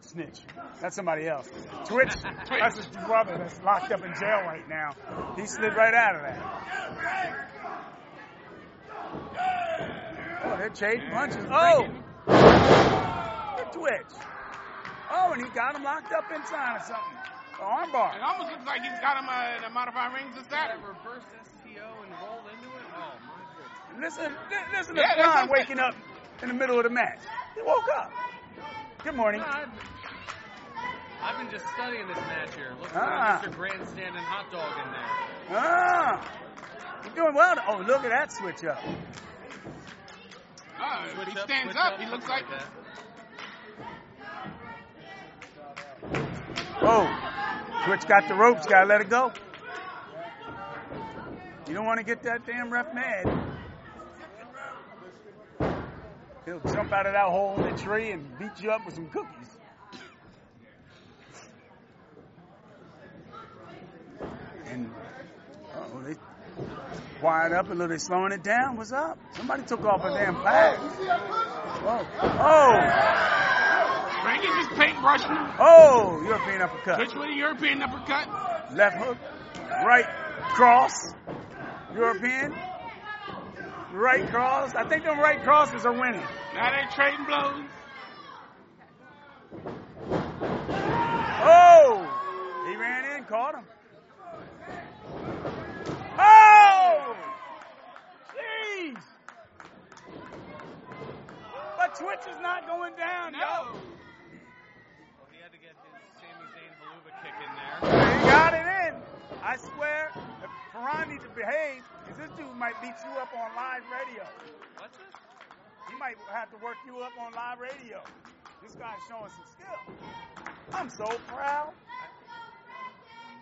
snitch. That's somebody else. Twitch, that's his brother that's locked up in jail right now. He slid right out of that. Oh, they're trading punches. Oh! Good Twitch. Oh, and he got him locked up inside or something. The armbar. It almost looks like he's got him uh, the modified rings of That Saturn. reverse STO and rolled into it. Oh my goodness. Listen, li- listen Yeah, to that's Ron what I'm waking up in the middle of the match. He woke up. Good morning. I've, I've been just studying this match here. Looks Ah. like Mr. Grandstand and Hot Dog in there. Ah, you're doing well. Oh, look at that switch up. Oh, Switch he up, stands up. up, He looks something like. that. Oh, switch got the ropes. Gotta let it go. You don't want to get that damn ref mad. He'll jump out of that hole in the tree and beat you up with some cookies. And oh, they wired up a little. They slowing it down. What's up? Somebody took off a damn flag. Whoa. Oh. Frankie's just paintbrushing. Oh, European uppercut. Switch with a European uppercut. Left hook, right cross, European, right cross. I think them right crosses are winning. Now they're trading blows. Oh, he ran in, caught him. Oh, jeez. But Twitch is not going down, No. yo. Well, he had to get his Sami Zayn Helluva kick in there. He got it in. I swear, Fearon needs to behave, because this dude might beat you up on live radio. What's this? He might have to work you up on live radio. This guy's showing some skill. I'm so proud.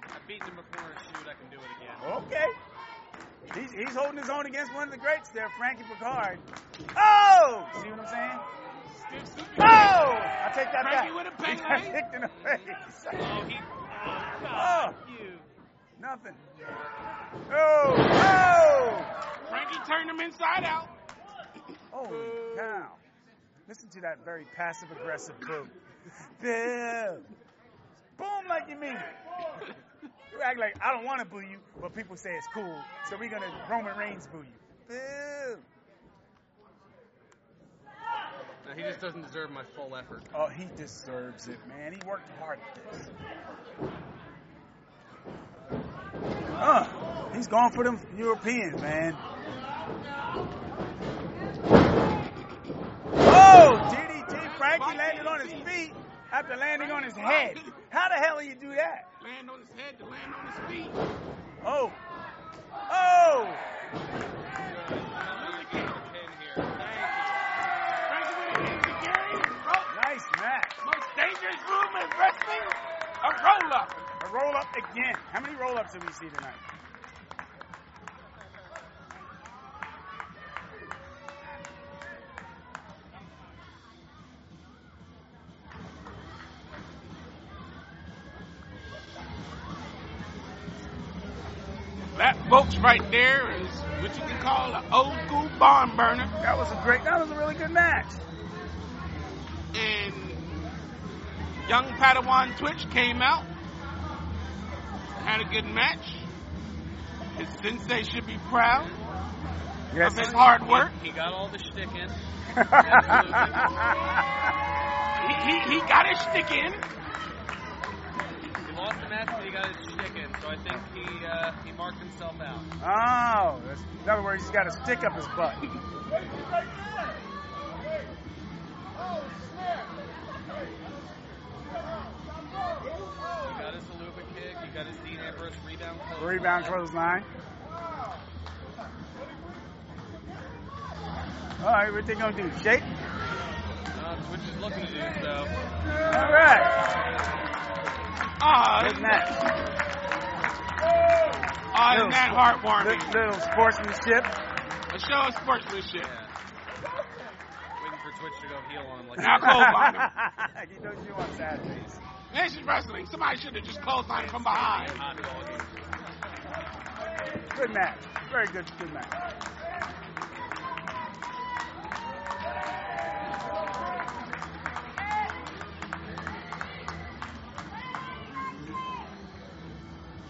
I've beaten him before in a shoot. I can do it again. Okay. He's, he's holding his own against one of the greats there, Frankie Picard. Oh! See what I'm saying? Oh! I take that Frankie back. with a He Pele? got kicked in the face. Oh, he. Oh, oh. You. Nothing. Oh! Oh! Frankie turned him inside out. Oh, Holy cow. Listen to that very passive aggressive boo. Bill. Boom like you mean it. You act like I don't want to boo you, but people say it's cool, so we're gonna Roman Reigns boo you. Boo. No, he just doesn't deserve my full effort. Oh, he deserves it, man. He worked hard at this. Uh, he's going for them Europeans, man. Oh, DDT. Frankie landed on his feet after landing on his head. How the hell do you do that? Land on his head to land on his feet. Oh. Oh. Frankie with an insecurity. Roll- Nice match. Most dangerous room in wrestling. A roll up. A roll up again. How many roll ups have we seen tonight? That folks right there is what you can call an old school barn burner. That was a great, that was a really good match. And young Padawan Twitch came out, had a good match. His sensei should be proud Yes. of his hard work. He got all the shtick in. He, he, he got his stick in. He lost the match, but he got his shtick in. So I think he uh, he marked himself out. Oh, that's, in other words, he's got a stick up his butt. He got his Helluva kick. He got his Dean Ambrose rebound. close. Rebound clothesline. All right, what they gonna do? Shake? Uh, Twitch is looking to do so. All right. Ah, Good isn't match. ah, isn't that heartwarming? Little, little sportsmanship. A show of sportsmanship. Waiting for Twitch to go heel on him like Now clothesline him. you know you on Saturdays. This is wrestling. Somebody should have just clotheslined from behind. Good match. Very good, good match.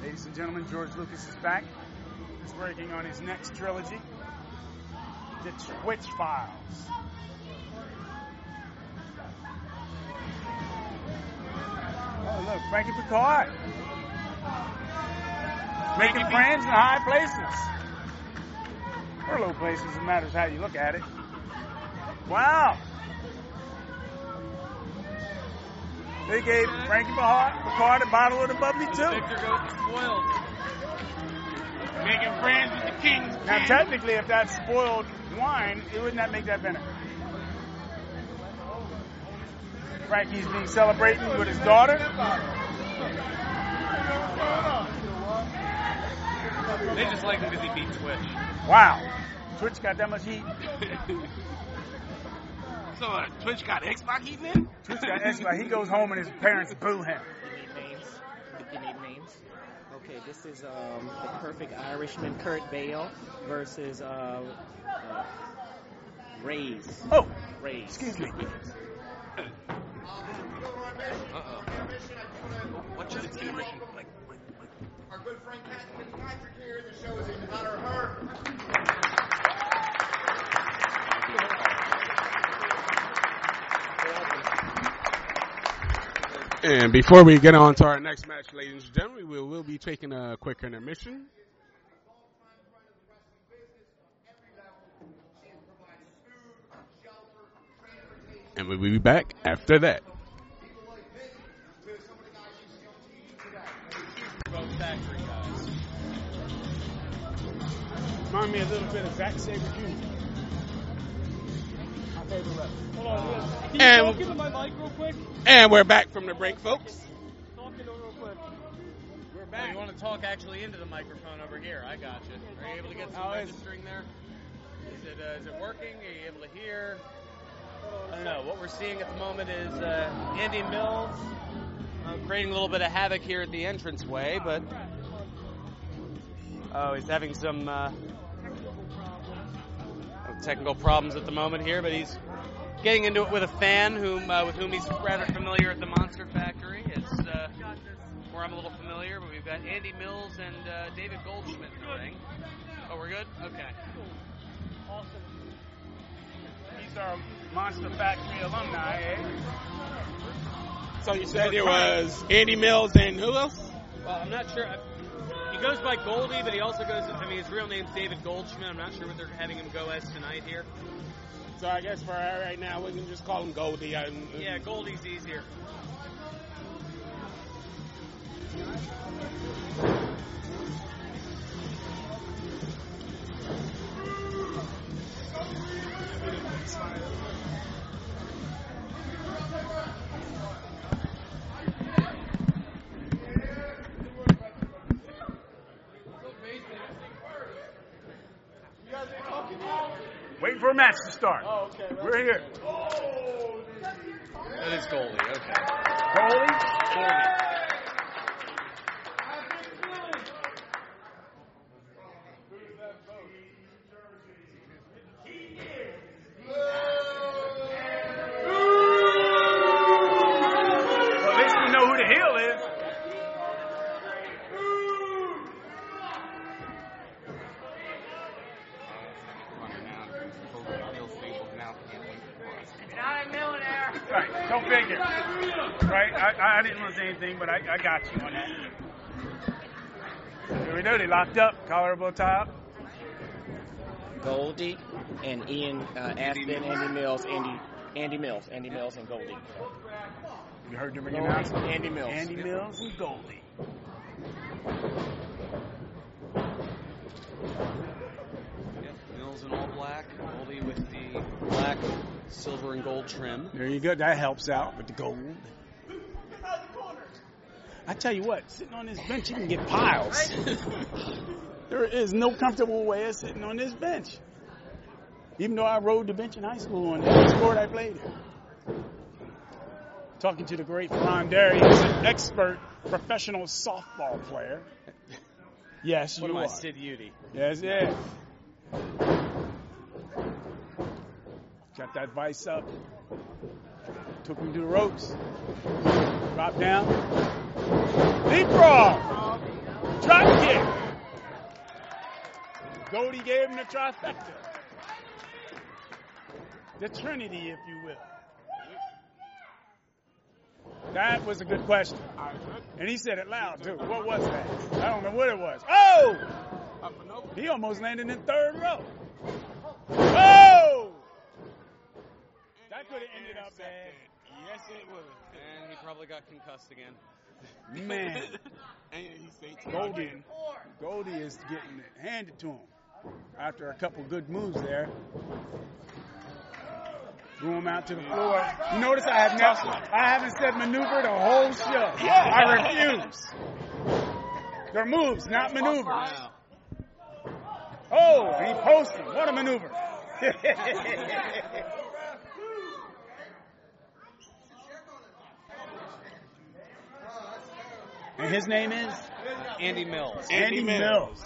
Ladies and gentlemen, George Lucas is back. He's working on his next trilogy, The Twitch Files. Oh, look, Frankie Picard. Making friends in high places. Or low places, it matters how you look at it. Wow. They gave Frankie Picard a bottle of the bubbly too. Victor goes spoiled. Making friends with the kings. Now, technically, if that's spoiled wine, it would not make that vinegar. Frankie's being celebrating with his daughter. They just like him because he beat Twitch. Wow. Twitch got that much heat. So uh, Twitch got X-Pac heat in? Twitch got X-Pac. He goes home and his parents boo him. You need names? You need names? Okay, this is um, the perfect Irishman, Kurt Bale, versus uh, uh, Rays. Oh, Rays. excuse me. Uh-oh. What just came like, like, Our good friend Kathleen Patrick here. The show is in honor of her. And before we get on to our next match, ladies and gentlemen, we'll be taking a quick intermission. And we'll be back after that. Both factory guys. Remind me a little bit of Zack Sabre Jr. My favorite wrestler. Hold on. Can you And- talk into my mic real quick? And we're back from the break, folks. Talk into real quick. We're back. you want to talk actually into the microphone over here? I got you. Are you able to get some How is- registering there? Is it uh, is it working? Are you able to hear? I don't know. What we're seeing at the moment is uh, Andy Mills uh, creating a little bit of havoc here at the entranceway, but oh, he's having some uh, technical problems at the moment here, but he's getting into it with a fan whom uh, with whom he's rather familiar at the Monster Factory. It's uh, where I'm a little familiar, but we've got Andy Mills and uh, David Goldschmidt in the ring. Oh, we're good. Okay. Awesome. These are Monster Factory alumni, eh? So you said it was Andy Mills and who else? Well, I'm not sure. He goes by Goldie, but he also goes. I mean, his real name's David Goldschmidt. I'm not sure what they're having him go as tonight here. So I guess for right now we can just call him Goldie. I, Yeah, Goldie's easier. Waiting for a match to start. Oh, okay. We're here. That is Goldie. Okay. Goldie? Goldie. Well, at least we know who the heel is. Right, go figure. Right, I, I didn't lose anything, but I, I got you on that. Here. They locked up, collarbone tie up. Goldie and Ian uh, Aspen, Andy Mills, Andy Andy Mills, Andy Mills, and Goldie. You heard them ring Goldie, announcement? Andy Mills. Andy Mills and Goldie. Yep. Mills in all black. Goldie with the black, silver, and gold trim. There you go. That helps out with the gold. I tell you what, sitting on this bench, you can get piles. there is no comfortable way of sitting on this bench. Even though I rode the bench in high school on every sport I played. Talking to the great Fearon Derry, who's an expert professional softball player. Yes, What you am I, are. Sid Udy? Yes, yes. Got that vice up. Took him to the ropes. Drop down. Leapfrog. Drop kick. Goldie gave him the trifecta. The Trinity, if you will. That was a good question. And he said it loud, too. What was that? I don't know what it was. Oh! He almost landed in third row. Oh! That could have ended up bad. Yes, it would have. And he probably got concussed again. Man, and he stayed Goldie, Goldie is getting it handed to him after a couple good moves there. Threw him out to the floor. You notice I have never, I haven't said maneuver the whole show. I refuse. They're moves, not maneuvers. Oh, he posted. What a maneuver. and his name is Andy Mills. Andy, Mills.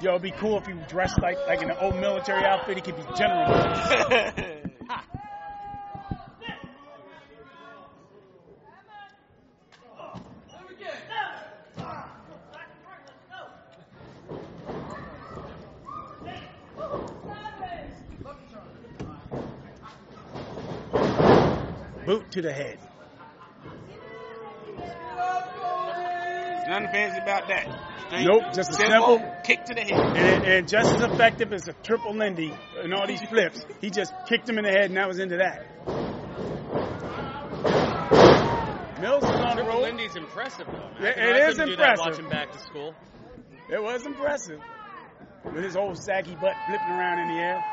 Yo, it'd be cool if he dressed like like in an old military outfit. He could be General Mills. Boot to the head. Nothing fancy about that. Straight, Nope, just a simple simple kick to the head. And, and just as effective as a triple Lindy and all these flips. He just kicked him in the head and that was into that. Mills is on the Triple roll. Lindy's impressive, though. Yeah, it couldn't is do that impressive. watching back to school. It was impressive. With his old saggy butt flipping around in the air.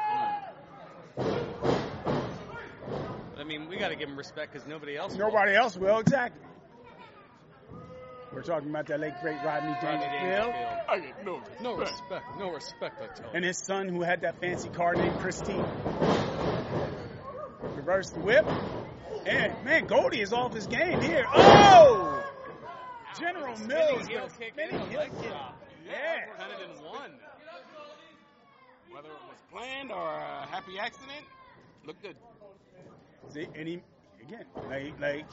I mean, we got to give him respect because nobody else. will. Nobody else will, exactly. We're talking about that late great Rodney Rodney Dangerfield. Dangerfield. I get no No respect. No respect, I tell you. And his son who had that fancy car named Christine. Reverse the whip. And man, Goldie is off his game here. Oh! General Mills. heel with kick spinning heel kick. drop. Yeah. Kind of in one. Whether it was planned or a happy accident, looked good. See, and he again, like like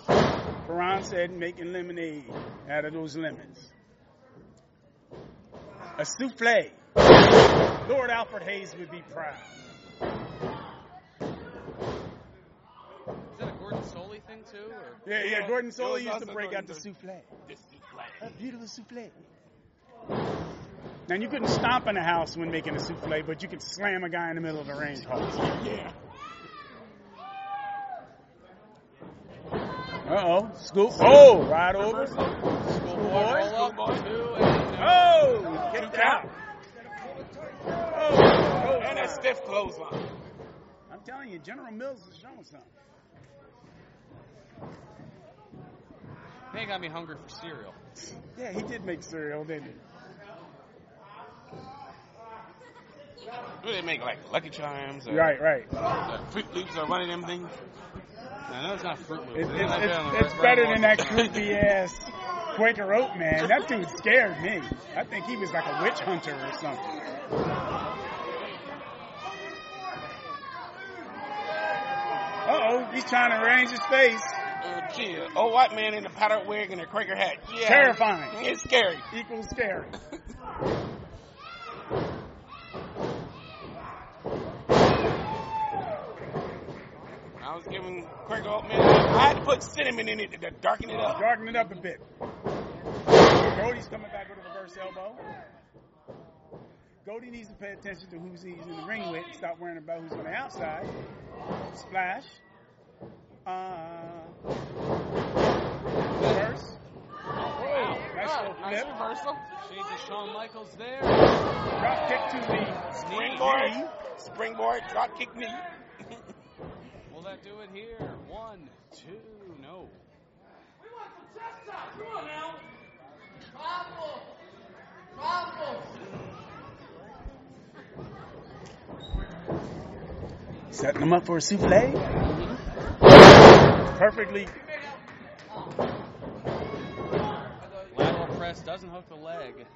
Fearon said, making lemonade out of those lemons. A souffle. Lord Alfred Hayes would be proud. Is that a Gordon Solie thing too? Or? Yeah, yeah. Gordon Solie used to break Gordon out the souffle. The souffle. A beautiful souffle. Now you couldn't stomp in a house when making a souffle, but you could slam a guy in the middle of a range hall. Yeah. Uh oh, scoop. Oh, right over. Schoolboy Boy. roll up. Two and Oh, kicked out. Oh, And a stiff clothesline. I'm telling you, General Mills is showing something. They got me hungry for cereal. Yeah, he did make cereal, didn't he? Do they make, like Lucky Charms? Or, Right, right. or Fruit Loops or one of them things? I know it's not Fruit Loops. It's, it's, it's, it's better than that creepy ass Quaker Oat man. That dude scared me. I think he was like a witch hunter or something. Uh oh, he's trying to arrange his face. Oh, gee, old white man in a powdered wig and a Quaker hat. Yeah. Terrifying. It's scary. Equals scary. I was giving Quaker Oat man, I had to put cinnamon in it to darken it up. Darken it up a bit. Cody's coming back with a reverse elbow. Goldie needs to pay attention to who's he's in the ring with. Stop worrying about who's on the outside. Splash. Uh, reverse. Whoa, nice little Nice flip. reversal. Shades of Shawn Michaels there. Drop kick to the Springboard, springboard, drop kick knee. Will that do it here? One, two, no. We want some chest shots. Come on now. Problem. Problem. Setting him up for a souffle. Perfectly. Lateral press doesn't hook the leg.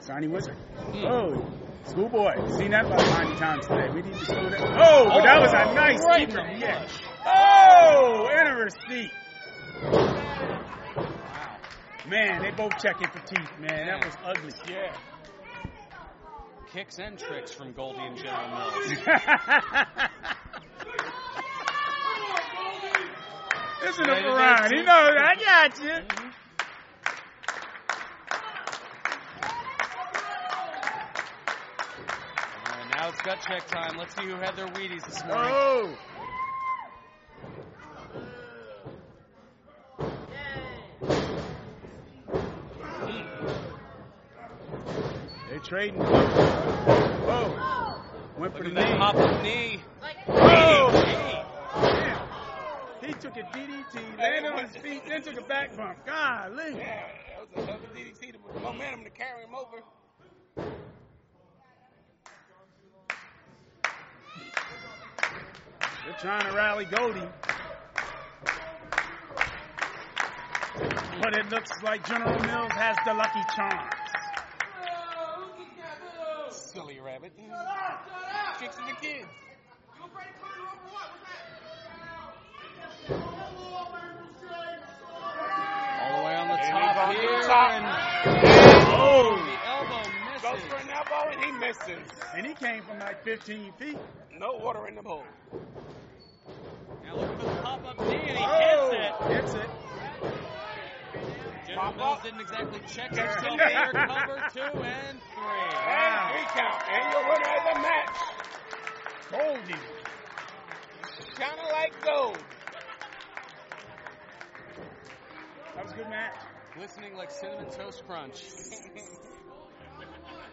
Sonny Wizard. Hmm. Oh, schoolboy. Seen that about 90 times today. We need to slow that. Oh, but that was a nice right keeper. Yeah. Oh, and a receipt. Man, they both checking for teeth, man. That was ugly. Yeah. Kicks and tricks from Goldie and General Mills. Listen to Fearon. He knows. I got you. Mm-hmm. Now it's gut check time. Let's see who had their Wheaties this morning. Oh! They trading. Whoa! Went for the knee. pop up knee. He took a DDT, landed on his feet, then took a back bump. Golly. Yeah, that was a hell of a DDT. The momentum to carry him over. They're trying to rally Goldie. But it looks like General Mills has the lucky charm. Silly rabbit. Shut up, shut Tricks of the kids. All the way on the top here. the top. And Oh! The elbow Goes misses. for an elbow and he misses. And he came from like 15 feet. No water in the bowl. Now look for the pop up knee and he Oh! hits it. Hits it. General Pop Mills didn't exactly check himself there. Cover two and three. And three count. And your winner of the match. Goldie. Kind of like gold. That was a good match. Glistening like cinnamon toast crunch.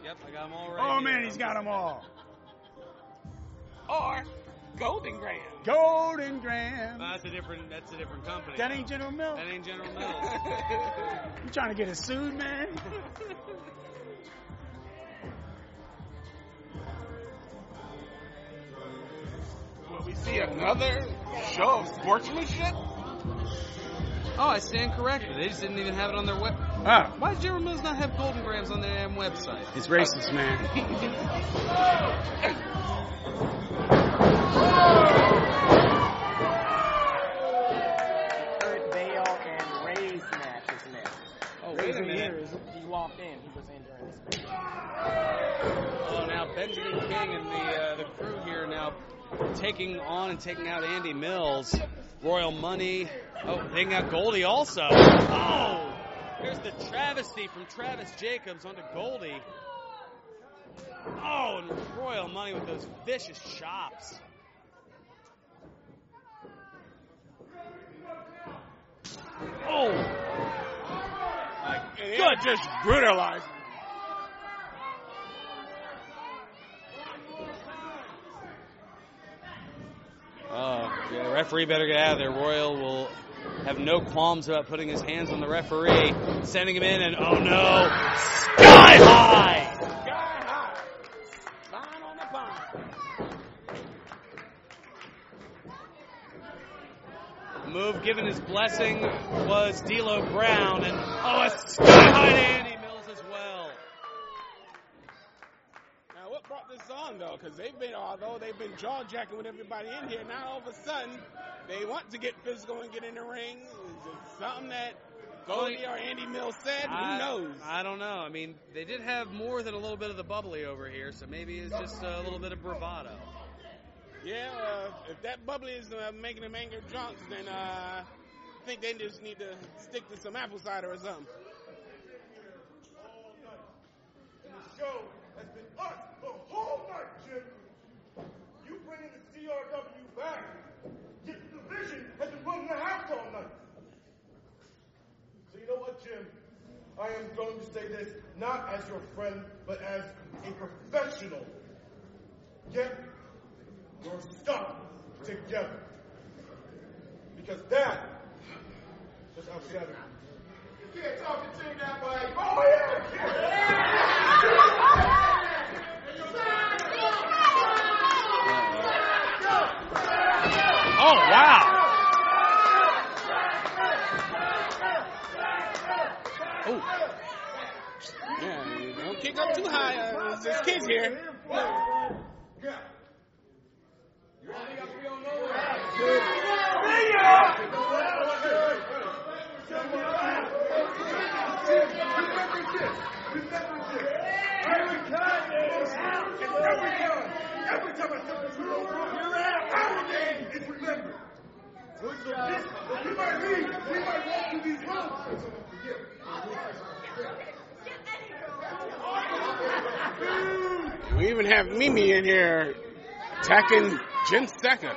yep, I got them all right. Oh here. man, he's got them all. Or Golden Grand. Golden Graham. That's a different. That's a different company. That ain't General Mills. That ain't General Mills. You trying to get us sued, man? Will we see another show of sportsmanship? oh, I stand corrected. They just didn't even have it on their web. Ah, Why does General Mills not have Golden Grahams on their damn website? it's racist, man. Kurt Bale and Ray's match is next. Oh, wait a minute. here. He walked in. He was in during this match. Oh, now Benjamin King and the uh, the crew here now taking on and taking out Andy Mills, Royal Money. Oh, taking out Goldie also. Oh, here's the travesty from Travis Jacobs onto Goldie. Oh, and Royal Money with those vicious chops. Oh, And Good. Just brutalized. Oh, yeah, referee better get out of there. Royal will have no qualms about putting his hands on the referee, sending him in, and oh no, sky high! Move given his blessing was D'Lo Brown, and oh, a sky high to Andy Mills as well. Now, what brought though? Because they've been, although they've been jaw jacking with everybody in here, now all of a sudden they want to get physical and get in the ring. Is it something that Goldie or Andy Mills said? I, Who knows? I don't know. I mean, they did have more than a little bit of the bubbly over here, so maybe it's just a little bit of bravado. Yeah, uh, if that bubbly is uh, making them anger drunks, then uh, I think they just need to stick to some apple cider or something. And the show has been us the whole night, Jim. You bringing the CRW back. Yet the division running the house all night. So you know what, Jim? I am going to say this not as your friend, but as a professional. Get your stuff together. Because that is upsetting. You can't talk to Jim that way. Oh, Oh, wow. Oh. Yeah, you don't kick up too high. Uh, there's kids here. Every time I step the our name is remembered. We might leave, we might walk through these rooms, and someone forget. We even have Mimi in here attacking Jin Seka.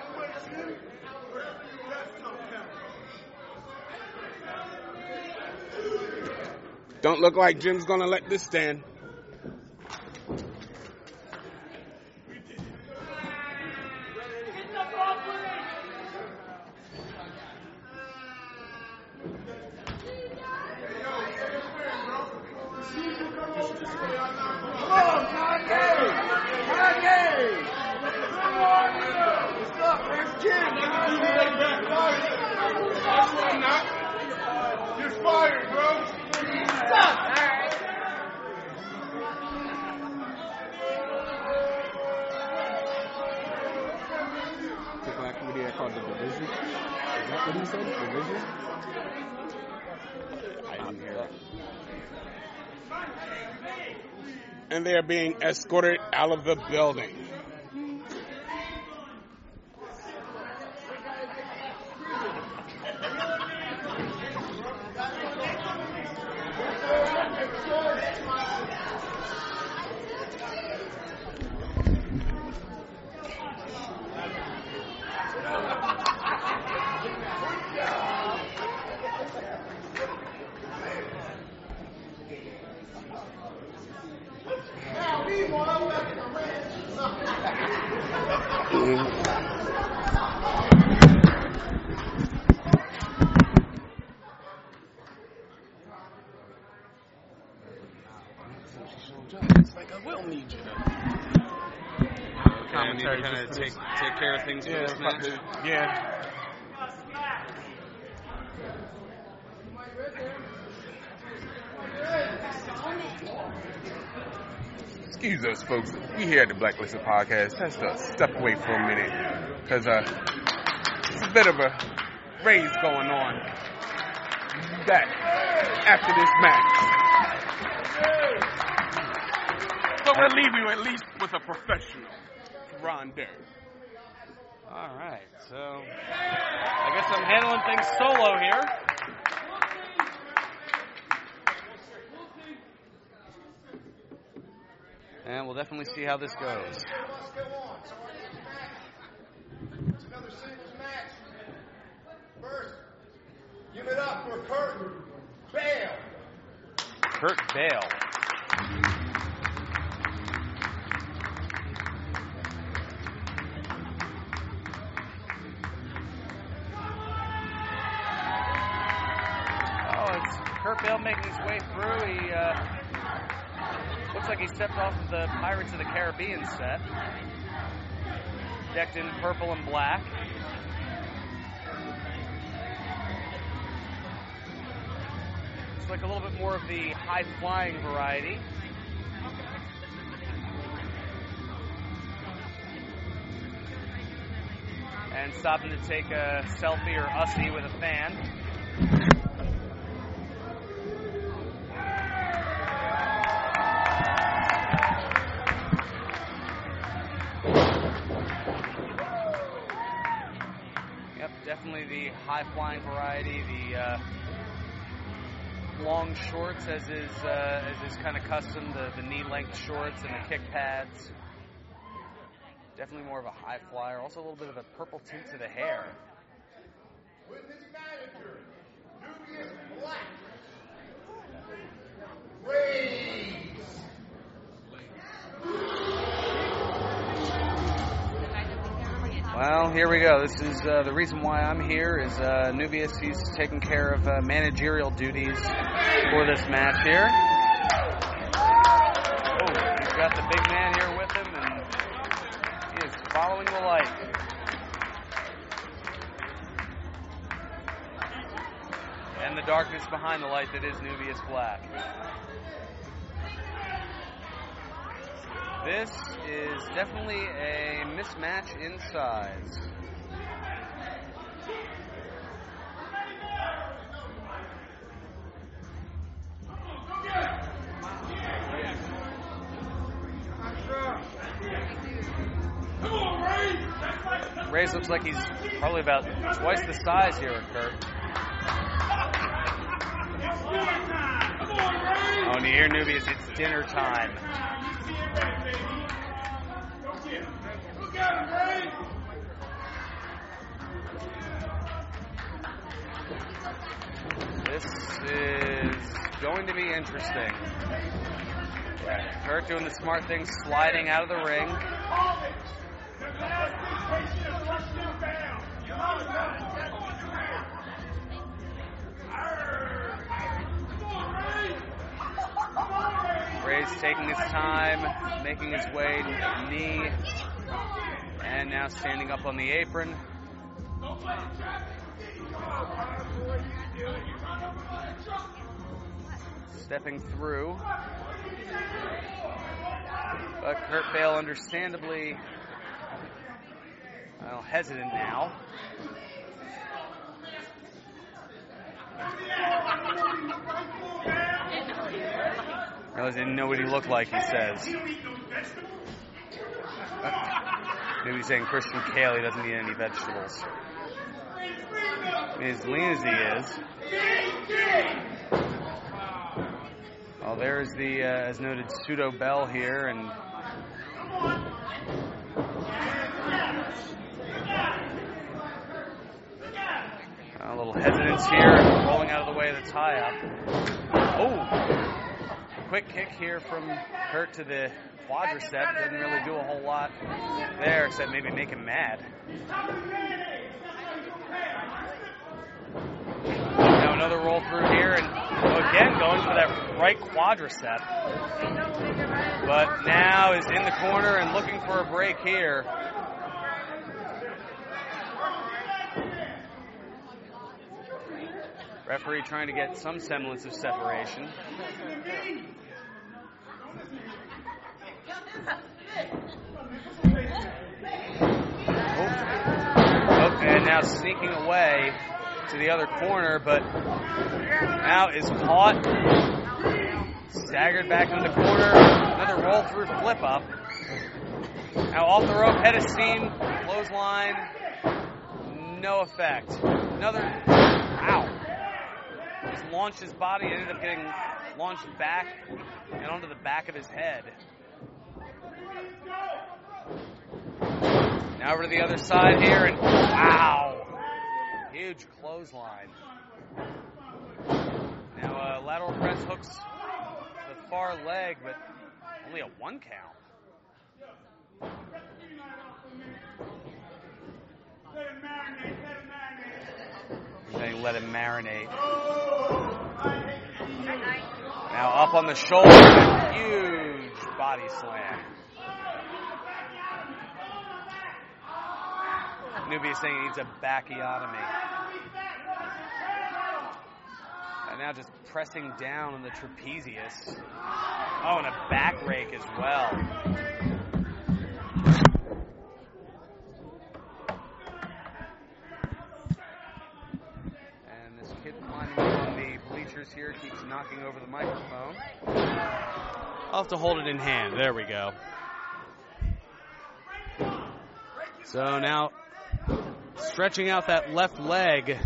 Don't look like Jim's gonna let this stand. You're fired, bro. Took like what they called the division. Is that what he said? Division? I didn't hear that. And they are being escorted out of the building. It's like I will need you to. Commentary kind of take take care of things for Yeah, this match. yeah. Excuse us, folks. We here at the Blacklisted Podcast has to step away for a minute because uh, it's a bit of a raise going on. Back after this match. So we'll leave you at least with a professional, Fearon Derry. All right, so I guess I'm handling things solo here. And we'll definitely see how this goes. Another singles match. First, give it up for Kurt Bale. Kurt Bale. Oh, it's Kurt Bale making his way through. He uh, looks like he stepped off of the Pirates of the Caribbean set, decked in purple and black. It's like a little bit more of the high flying variety. And stopping to take a selfie or ussy with a fan. High flying variety, the uh, long shorts as is uh, as is kind of custom, the, the knee length shorts and the kick pads. Definitely more of a high flyer. Also a little bit of a purple tint to the hair. With his manager, Nubius Black. Raise. Well, here we go. This is uh, the reason why I'm here. Is uh, Nubius? He's taking care of uh, managerial duties for this match here. Oh, he's got the big man here with him, and he is following the light. And the darkness behind the light that is Nubius Black. This is definitely a mismatch in size. Ray's looks like he's probably about twice the size here of Kurt. Oh, and you hear Nubius, it's dinner time. This is going to be interesting. Kurt doing the smart thing, sliding out of the ring. Taking his time, making his way to knee, and now standing up on the apron. Stepping through. But Kurt Bale, understandably, well, hesitant now. I didn't know what he looked like, he says. Maybe he's saying Christian Kale, he doesn't eat any vegetables. As lean as he is. Well, there's the, uh, as noted, pseudo bell here, and a little hesitance here, rolling out of the way of the tie up. Oh, quick kick here from Kurt to the quadricep. Doesn't really do a whole lot there, except maybe make him mad. Now another roll through here, and again going for that right quadricep. But now is in the corner and looking for a break here. Referee trying to get some semblance of separation. Oh, and now sneaking away to the other corner, but now is caught. Staggered back into the corner. Another roll through flip up. Now off the rope, head of steam, clothesline. No effect. Another. Ow. Just launched his body, ended up getting launched back and onto the back of his head. Now over to the other side here, and wow! Huge clothesline. Now uh, lateral press hooks the far leg, but only a one count. Saying let him marinate. Now up on the shoulder, huge body slam. Nubia saying he needs a bacchiotomy. And now just pressing down on the trapezius. Oh, and a back rake as well. And this kid climbing on the bleachers here keeps knocking over the microphone. I'll have to hold it in hand. There we go. So now stretching out that left leg.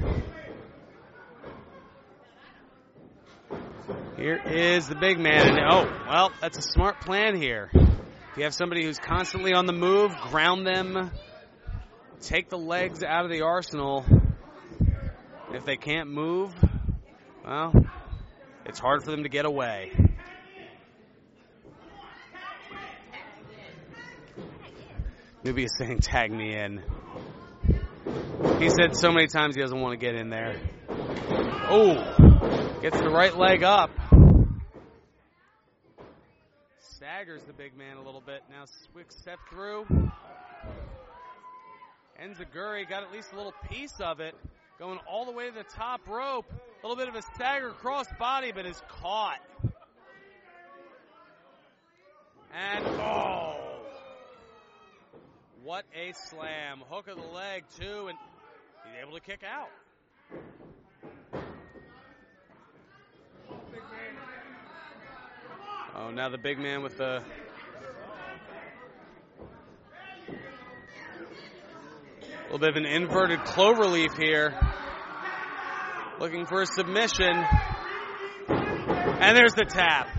Here is the big man. Oh, well, that's a smart plan here. If you have somebody who's constantly on the move, ground them, take the legs out of the arsenal. If they can't move, well, it's hard for them to get away. Maybe he's saying, tag me in. He said so many times he doesn't want to get in there. Oh, gets the right leg up. Staggers the big man a little bit. Now quick step through. Enziguri got at least a little piece of it. Going all the way to the top rope. A little bit of a stagger cross body, but is caught. And oh. What a slam. Hook of the leg, too, and he's able to kick out. Oh, now the big man with the. A little bit of an inverted clover leaf here. Looking for a submission. And there's the tap.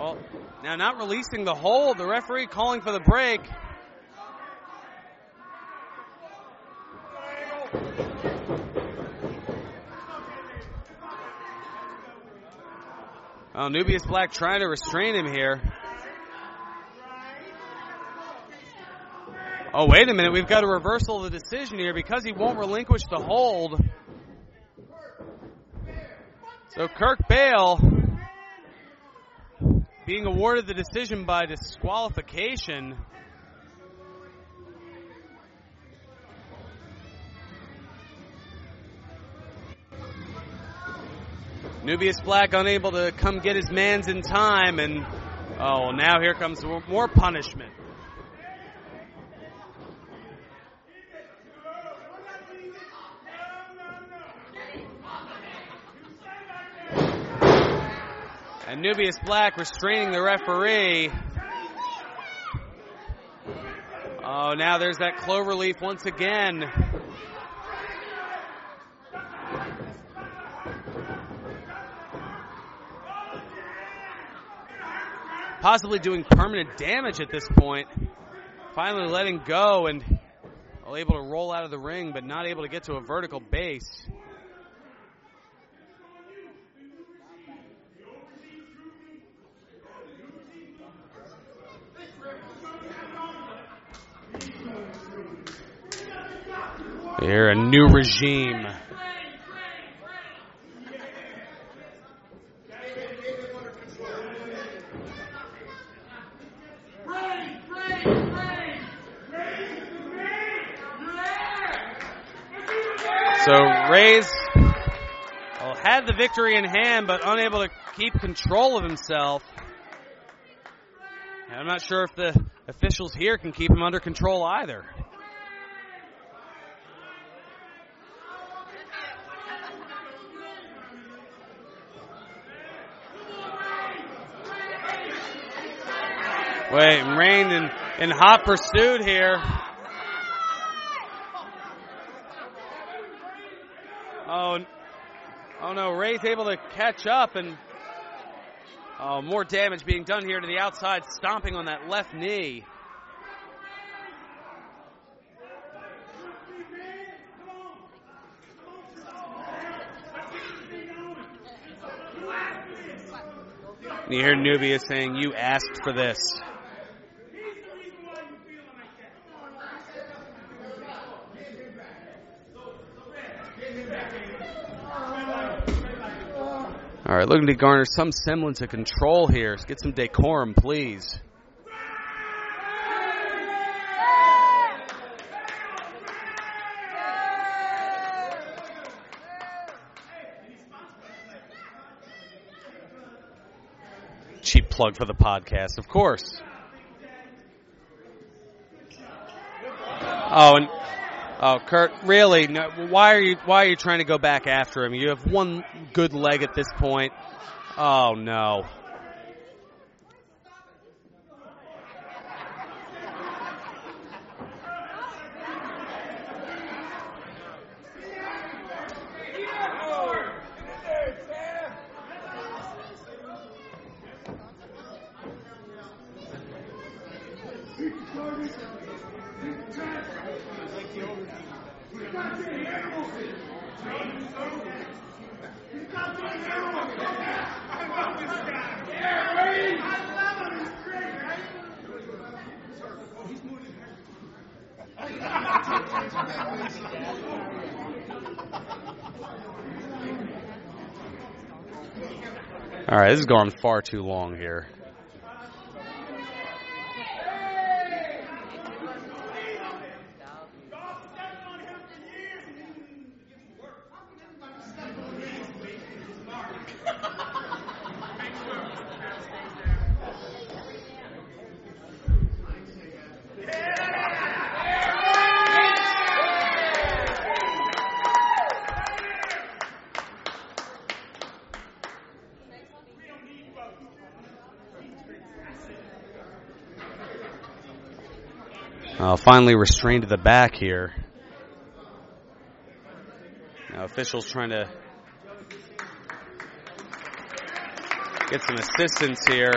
Well, now not releasing the hold. The referee calling for the break. Oh, Nubius Black trying to restrain him here. Oh, wait a minute. We've got a reversal of the decision here because he won't relinquish the hold. So Kurt Bale being awarded the decision by disqualification. Nubius Black unable to come get his mans in time, and oh, now here comes more punishment. Nubius Black restraining the referee. Oh, now there's that cloverleaf once again. Possibly doing permanent damage at this point. Finally letting go and able to roll out of the ring, but not able to get to a vertical base. Here, a new regime. So Rays well, had the victory in hand, but unable to keep control of himself. And I'm not sure if the officials here can keep him under control either. Wait, Rain in, in hot pursuit here. Oh, oh no, Ray's able to catch up and oh, more damage being done here to the outside, stomping on that left knee. You hear Nubia saying, You asked for this. Looking to garner some semblance of control here. Let's get some decorum, please. Cheap plug for the podcast, of course. Oh, and Oh, Kurt, really? No, why are you why are you trying to go back after him? You have one good leg at this point. Oh no. All right, this is going far too long here. finally restrained to the back here. Now officials trying to get some assistance here.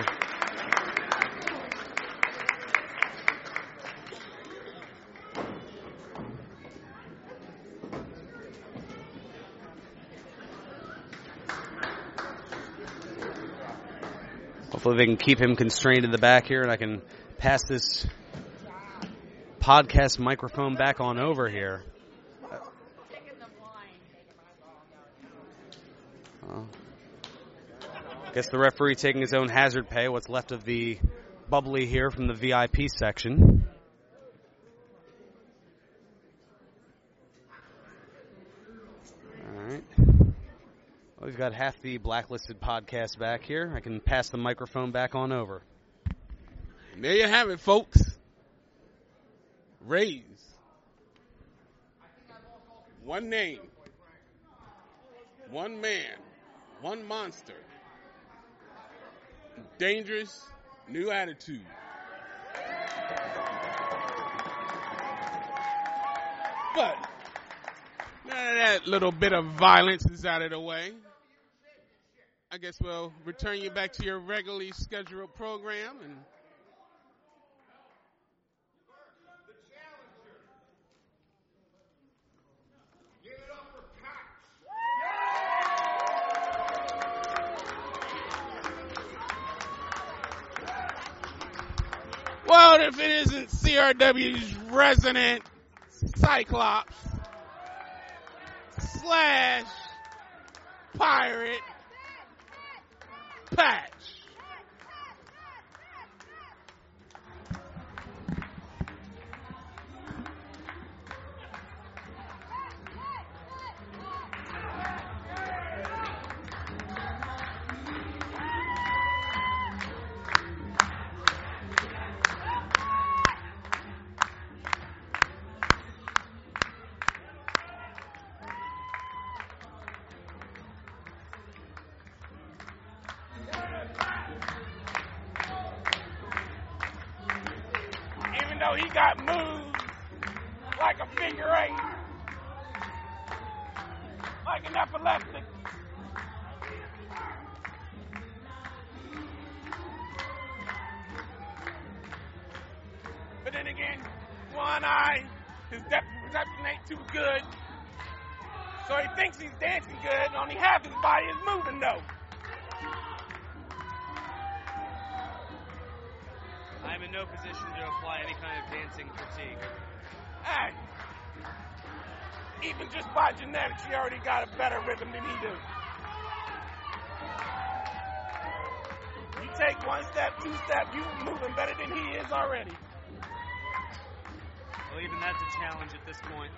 Hopefully they can keep him constrained in the back here and I can pass this podcast microphone back on over here. Guess the referee taking his own hazard pay. What's left of the bubbly here from the VIP section. All right. We've got half the blacklisted podcast back here. I can pass the microphone back on over. There you have it, folks. Rays. One name. One man. One monster. Dangerous new attitude. But that little bit of violence is out of the way, I guess we'll return you back to your regularly scheduled program and Well, if it isn't CRW's resident Cyclops slash pirate patch. Just by genetics, he already got a better rhythm than he do. You take one step, two step, you moving better than he is already. Well, even that's a challenge at this point.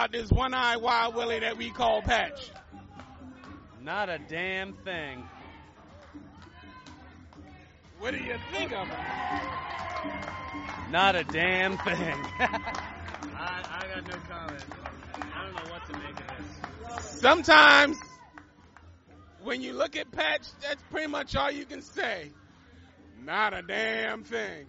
About this one-eyed Wild Willie that we call Patch? Not a damn thing. What do you think of him? Not a damn thing. I, I got no comment. I don't know what to make of this. Sometimes, when you look at Patch, that's pretty much all you can say. Not a damn thing.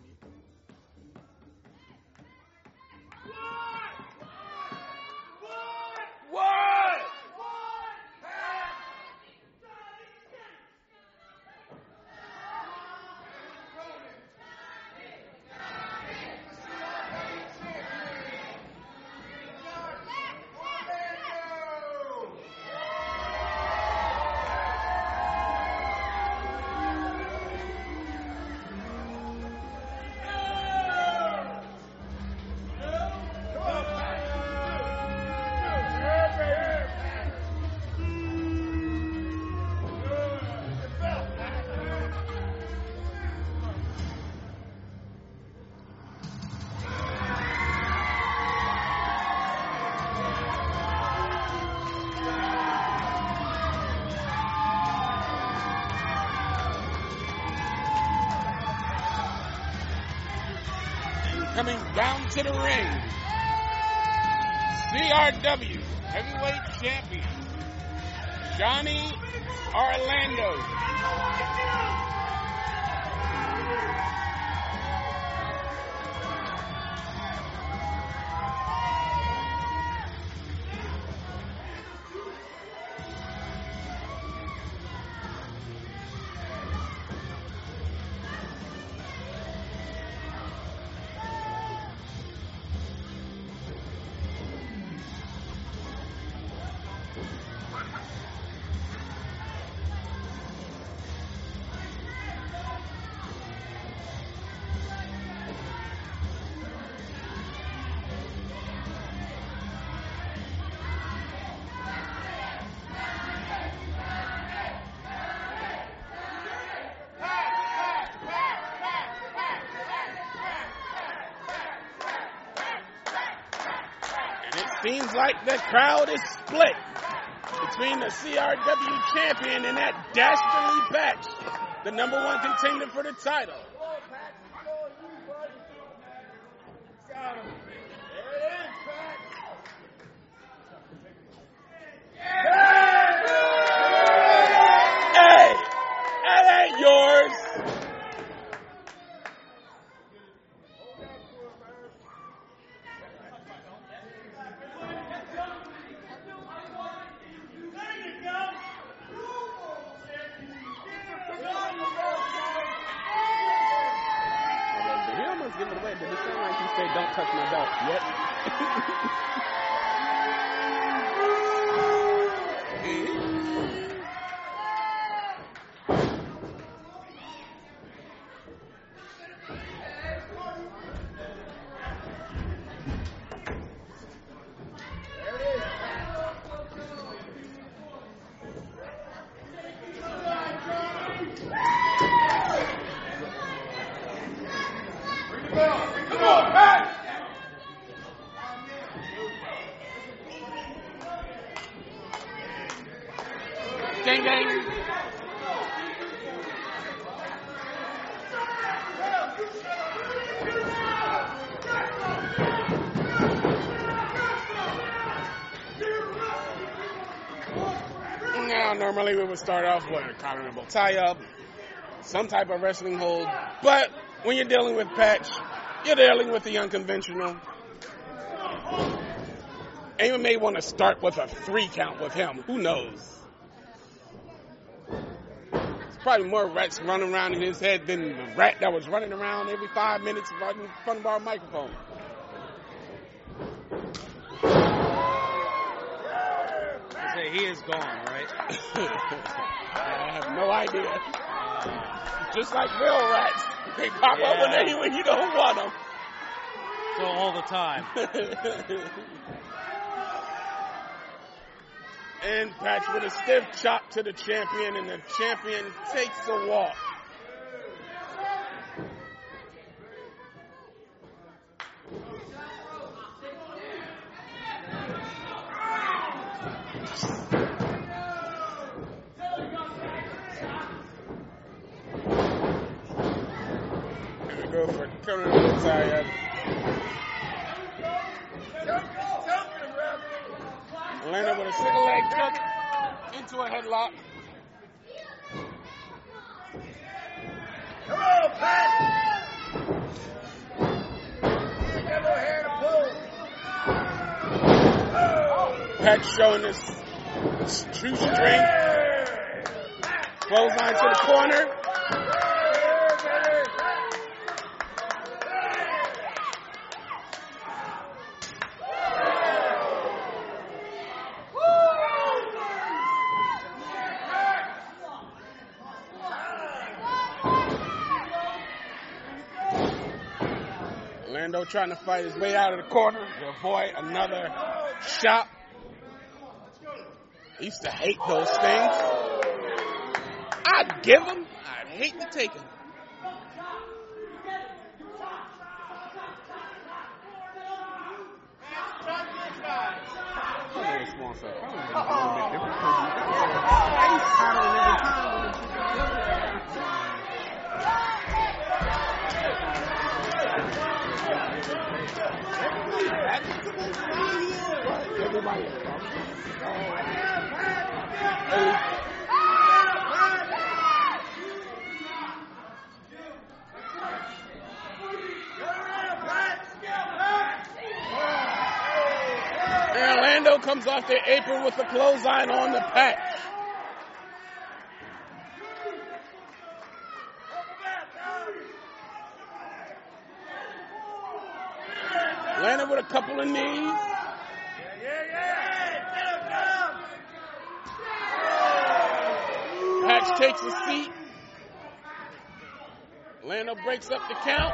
Ring. CRW Heavyweight Champion, Johnny Orlando. Like the crowd is split between the CRW champion and that dastardly batch, the number one contender for the title. We would start off with a honorable tie-up, some type of wrestling hold, but when you're dealing with Patch, you're dealing with the unconventional. And you may want to start with a three count with him. Who knows? There's probably more rats running around in his head than the rat that was running around every five minutes right in front of our microphone. Is gone, right? I have no idea. Uh, Just like real rats, they pop up when, they, when you don't want them. So all the time. and Patch with a stiff chop to the champion, and the champion takes a walk. And we go for tie-up. With a single leg kick into a headlock. Come on, Pat! Patch showing his true strength. Clothesline to the corner. Trying to fight his way out of the corner to avoid another shot. I used to hate those things. I'd give them. I'd hate to take them. Comes off their apron with a clothesline on the patch. Landed with a couple of knees. Patch takes a seat. Lando breaks up the count.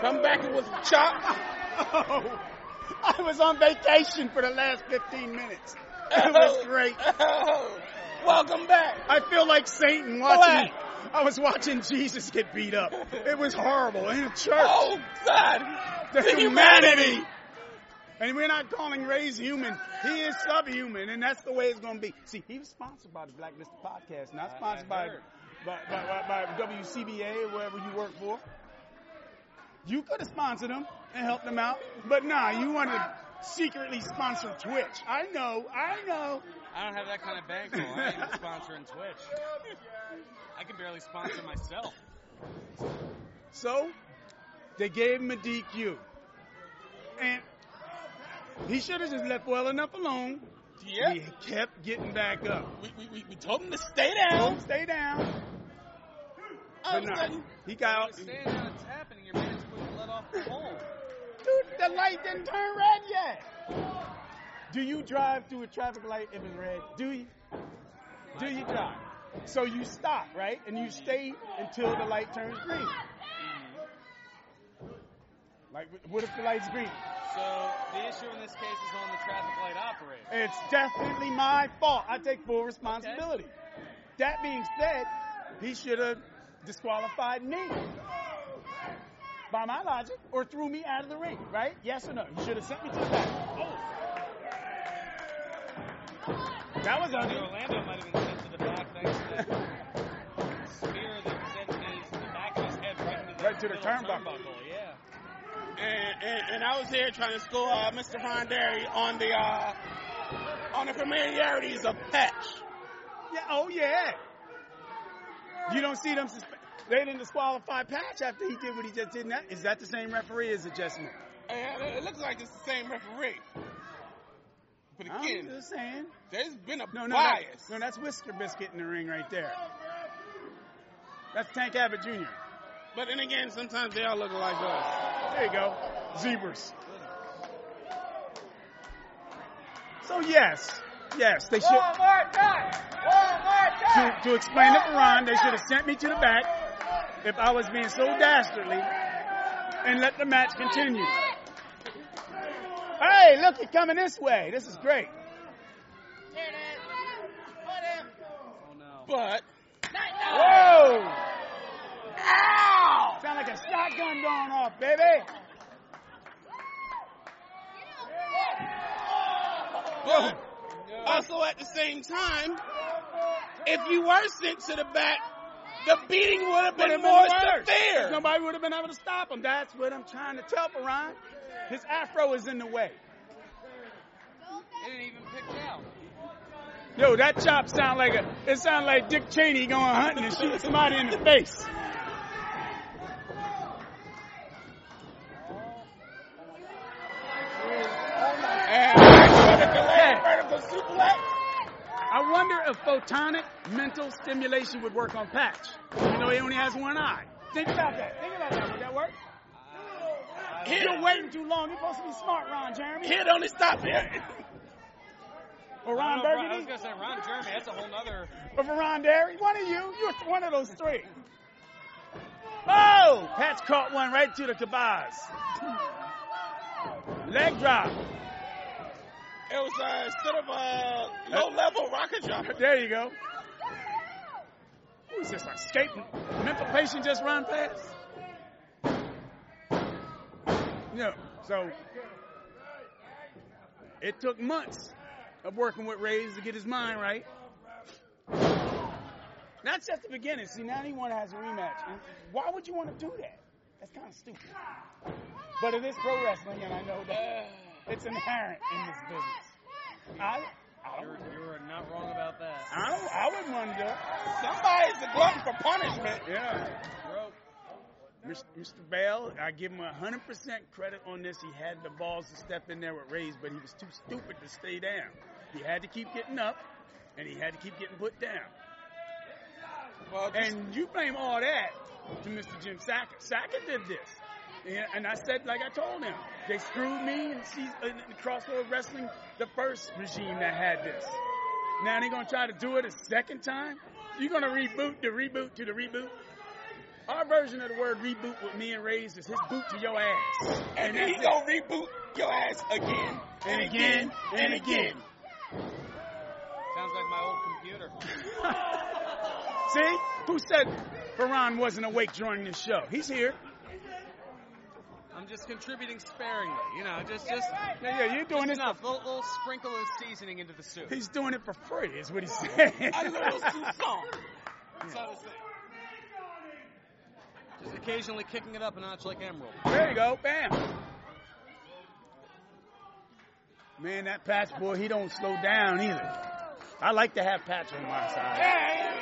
Come back with a chop. Oh, I was on vacation for the last 15 minutes. Oh. It was great. Oh. Welcome back. I feel like Satan watching. I was watching Jesus get beat up. It was horrible in a church. Oh God! The, The humanity. humanity. And we're not calling Ray's human. He is subhuman, and that's the way it's going to be. See, he was sponsored by the Black Blacklisted Podcast, not sponsored by, by, by, by, by WCBA or wherever you work for. You could have sponsored them and helped them out, but nah, you want to secretly sponsor Twitch. I know, I know. I don't have that kind of bankroll. I ain't sponsoring Twitch. I can barely sponsor myself. So, they gave him a DQ. And he should have just left well enough alone. Yeah. He kept getting back up. We, we, we, we told him to stay down. stay down. All But of a sudden, he got out. Stand down, it's happening. Your man's wouldn't let off the pole. Dude, the light didn't turn red yet. Do you drive through a traffic light if it's red? Do you? Do you drive? So you stop, right? And you stay until the light turns green. Like, what if the light's green? So the issue in this case is on the traffic light operator. It's definitely my fault. I take full responsibility. That being said, he should have disqualified me. By my logic, or threw me out of the ring, right? Yes or no? He should have sent me to the back. Oh. That was ugly. Orlando might have been sent to the back thanks to the spear that sent his the back of his head right into the, Right to the middle turnbuckle. Yeah. and, and, and I was here trying to school uh, Mr. Hondari on the uh, on the familiarities of patch. Yeah, oh yeah. You don't see them. Suspe- they didn't disqualify Patch after he did what he just did. That is that the same referee as adjustment? And it looks like it's the same referee. But again, I'm just saying. there's been a No, no, that- bias. no, that's Whisker Biscuit in the ring right there. That's Tank Abbott Jr. But then again, sometimes they all look like us. There you go, zebras. So yes, yes, they should. One more time. One more To, time. to explain it to Ron, they should have sent me to the back if I was being so dastardly, and let the match continue. Hey, look, you're coming this way. This is great. But Whoa! Ow! Sound like a shotgun going off, baby. Also at the same time, if you were sent to the back, the beating would have Would been have more worse. severe. Nobody would have been able to stop him. That's what I'm trying to tell Ron. His afro is in the way. They didn't even pick out. Yo, that chop sound like a. It sound like Dick Cheney going hunting and shooting somebody in the face. I wonder if photonic mental stimulation would work on Patch. You know, he only has one eye. Think about that. Think about that. Would that work? You're waiting too long. You're supposed to be smart, Ron Jeremy. He'd only stop here. Or I Ron don't oh, I was gonna say Ron Jeremy. That's a whole nother. Or for Ron Derry. One of you. You're one of those three. Oh! Patch caught one right to the kabaz. Leg drop. It was uh, instead of a low-level rocket jump. There you go. Who's this? A skating mental patient just run past? No. So it took months of working with Rays to get his mind right. That's just the beginning. See, now he want to have a rematch. And why would you want to do that? That's kind of stupid. But it is pro wrestling, and I know that it's inherent in this business. I, I You're, you're not wrong about that. I, I to do. Somebody's a glutton for punishment. Yeah. Mr. Mr. Bell, I give him 100% credit on this. He had the balls to step in there with Ray's, but he was too stupid to stay down. He had to keep getting up, and he had to keep getting put down. Well, and you blame all that to Mr. Jim Sackett. Sackett did this. And, and I said, like I told him, they screwed me and she's in Crossroad Wrestling, the first regime that had this. Now they're going to try to do it a second time? You're going to reboot the reboot to the reboot? Our version of the word reboot with me and Ray's is his boot to your ass. And then he gonna reboot your ass again And again, and again. Sounds like my old computer. See? Who said Fearon wasn't awake during this show? He's here. I'm just contributing sparingly, you know, just just Yeah, yeah, you're doing just this enough, little, little sprinkle of seasoning into the soup. He's doing it for free, is what he's saying. A little soupçon. That's all I'm. Just occasionally kicking it up a notch like Emeril. There you go, bam. Man, that Patch boy, he don't slow down either. I like to have Patch on my side. Yeah.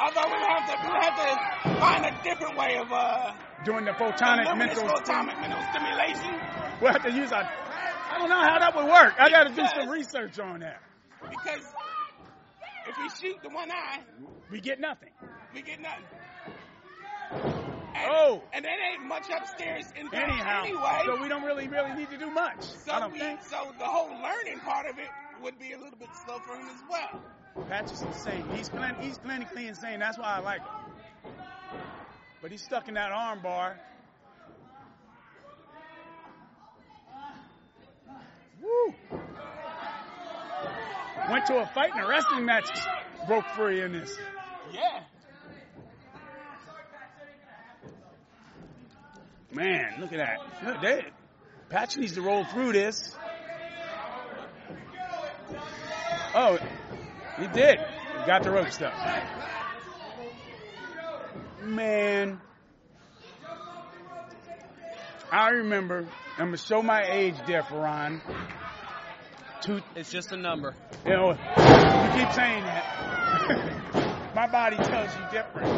Although we have to, we have to find a different way of uh, Doing the photonic mental photonic mental stimulation We'll have to use our. I don't know how that would work. I got to do some research on that. because if we shoot the one eye, We get nothing. we get nothing. Oh. And that ain't much upstairs in Anyhow, anyway. so we don't really, really need to do much. So I don't we, think. so the whole learning part of it would be a little bit slow for him as well. Patch is insane. He's he's clinically insane. That's why I like him. But he's stuck in that arm bar. Woo! Went to a fight and a wrestling match. Broke free in this. Yeah. Man, look at that. Look, they, Patch needs to roll through this. Oh, he did. He got the rope stuff. Man. I remember, I'm going to show my age there, Fearon. Two, It's just a number. you know, you keep saying that. my body tells you different.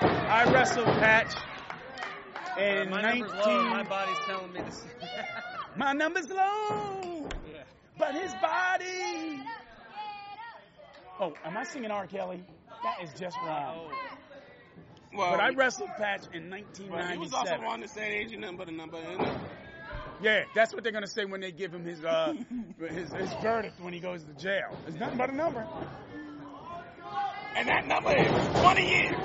I wrestled Patch in my 19. number's low. My body's telling me this. My number's low, yeah. but his body. Oh, am I singing R. Kelly? That is just wrong. Well, but I wrestled Patch in well, he was also one that said age and nothing but a number. Yeah, that's what they're gonna say when they give him his uh his, his verdict when he goes to jail. It's nothing but a number. And that number is 20 years.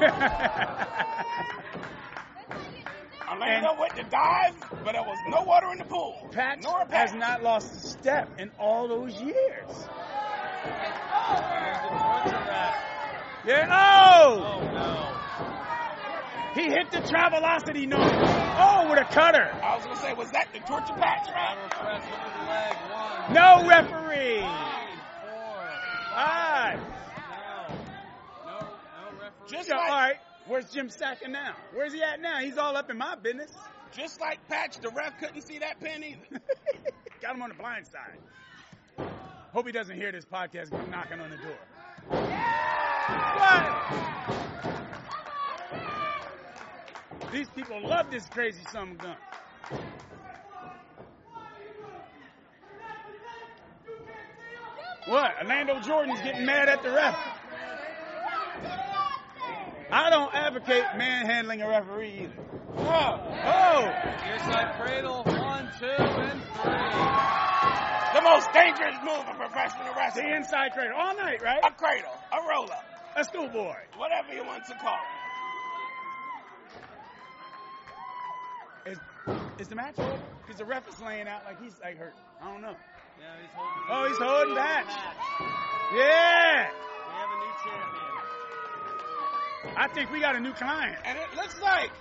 Orlando went to dive, but there was no water in the pool. Patch Nor a has not lost a step in all those years. Yeah. Oh! Oh no. He hit the Travelocity note. Oh, with a cutter. I was gonna say, was that the torture patch, right? Lateral press over the leg. One, No referee. Five. No. No. No referee. Just Yeah, like, all right. Where's Jim Sackett now? Where's he at now? He's all up in my business. just like patch, the ref couldn't see that pin either. Got him on the blind side. Hope he doesn't hear this podcast knocking on the door. What? These people love this crazy summer gun. What? Orlando Jordan's getting mad at the ref. I don't advocate manhandling a referee either. Oh, oh, Near side cradle. One, two, and three. The most dangerous move in professional wrestling. the inside cradle all night, right? A cradle, a roll up, A schoolboy. whatever you want to call it. Is, is the match over? Because the ref is laying out like he's like hurt. I don't know. Yeah, he's holding. Oh, he's holding back. Yeah. We have a new champion. I think we got a new client. And it looks like.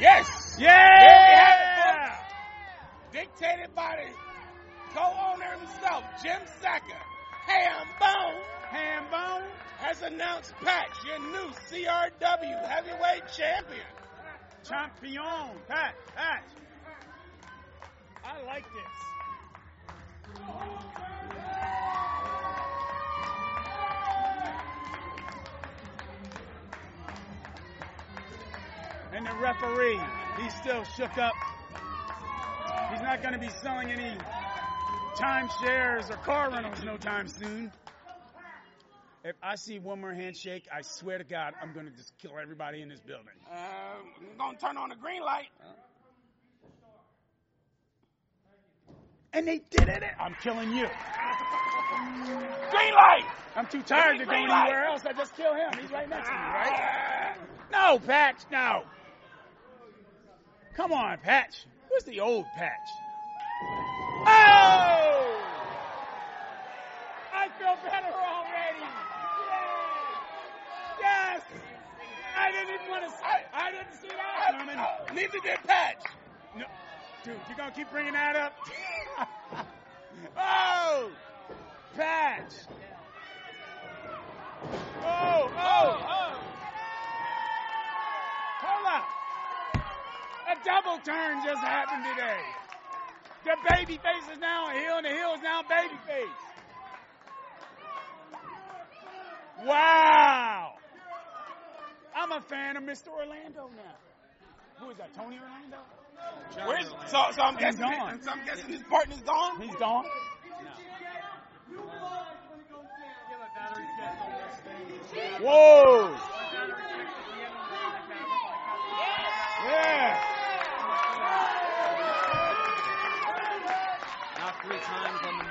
Yes! Yeah. Dictated by the Co-owner himself, Jim Sacker, Ham Bone, Ham Bone, has announced Pat, your new CRW heavyweight champion. Champion, Pat, Pat. I like this. And the referee, he's still shook up. He's not going to be selling any timeshares or car rentals no time soon. If I see one more handshake, I swear to God, I'm going to just kill everybody in this building. Uh, I'm gonna turn on the green light. And they did it. I'm killing you. Green light. I'm too tired to go anywhere else. I just kill him. He's right next to me, right? No, Patch, no. Come on, Patch. Where's the old Patch? Oh! I feel better already. Yes! Yes! I didn't even want to say. I didn't see that coming. Neither did Patch. No, dude, you're gonna keep bringing that up. oh, Patch. Oh, oh, oh. Hold up. A double turn just happened today. The baby face is now a heel, and the heel is now baby face. Wow. I'm a fan of Mr. Orlando now. Who is that? Tony Orlando? Where's so? So I'm He's guessing. gone. So I'm guessing his partner's gone. He's gone. Whoa! Yeah. Knock three times on the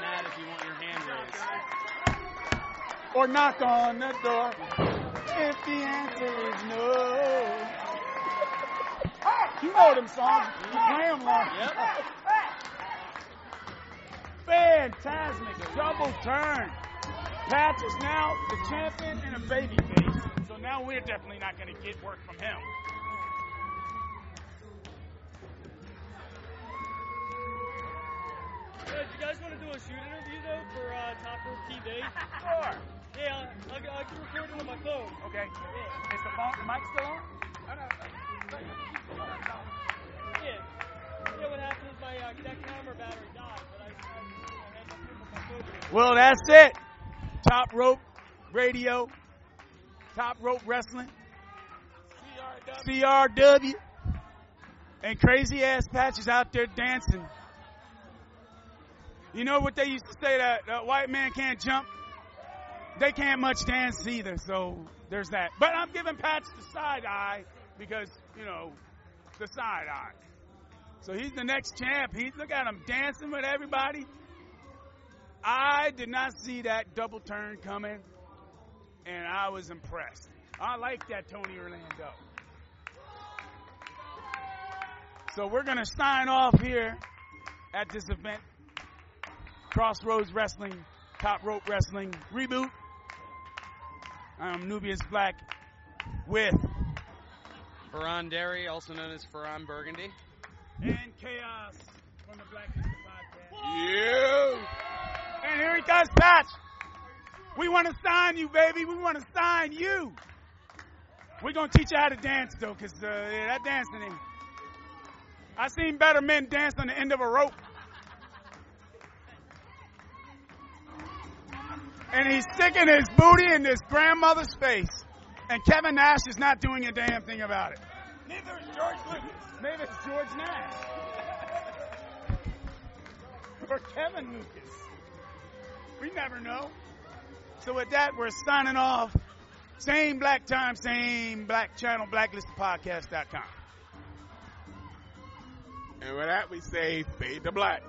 Or knock on the door. If the answer is no. You know them songs. You play them long. Fantastic double turn. Patch is now the champion and a baby face. So now we're definitely not going to get work from him. Hey, do you guys want to do a shoot interview though for uh, Top Rope TV? Sure. Yeah, recording on my phone. Okay. Yeah. Is the phone, the mic still on? Yeah. Yeah, what happened is my uh, that camera battery died, but I, I, I had to put my phone. Well, that's it. Top Rope Radio, Top Rope Wrestling, CRW, and crazy ass patches out there dancing. You know what they used to say that uh, white man can't jump? They can't much dance either, so there's that. But I'm giving Patch the side eye because, you know, the side eye. So he's the next champ. He look at him dancing with everybody. I did not see that double turn coming, and I was impressed. I like that Tony Orlando. So we're to sign off here at this event. Crossroads Wrestling, Top Rope Wrestling reboot. I'm Nubius Black with Fearon Derry, also known as Fearon Burgundy. and Chaos from the Black History Podcast. Yeah. And here he comes, Patch. We want to sign you, baby. We want to sign you. We're going to teach you how to dance, though, because uh, yeah, that dancing ain't. I seen better men dance on the end of a rope. And he's sticking his booty in this grandmother's face. And Kevin Nash is not doing a damn thing about it. Neither is George Lucas. Maybe it's George Nash. or Kevin Lucas. We never know. So with that, we're signing off. Same black time, same black channel, blacklistedpodcast.com. And with that, we say fade to black.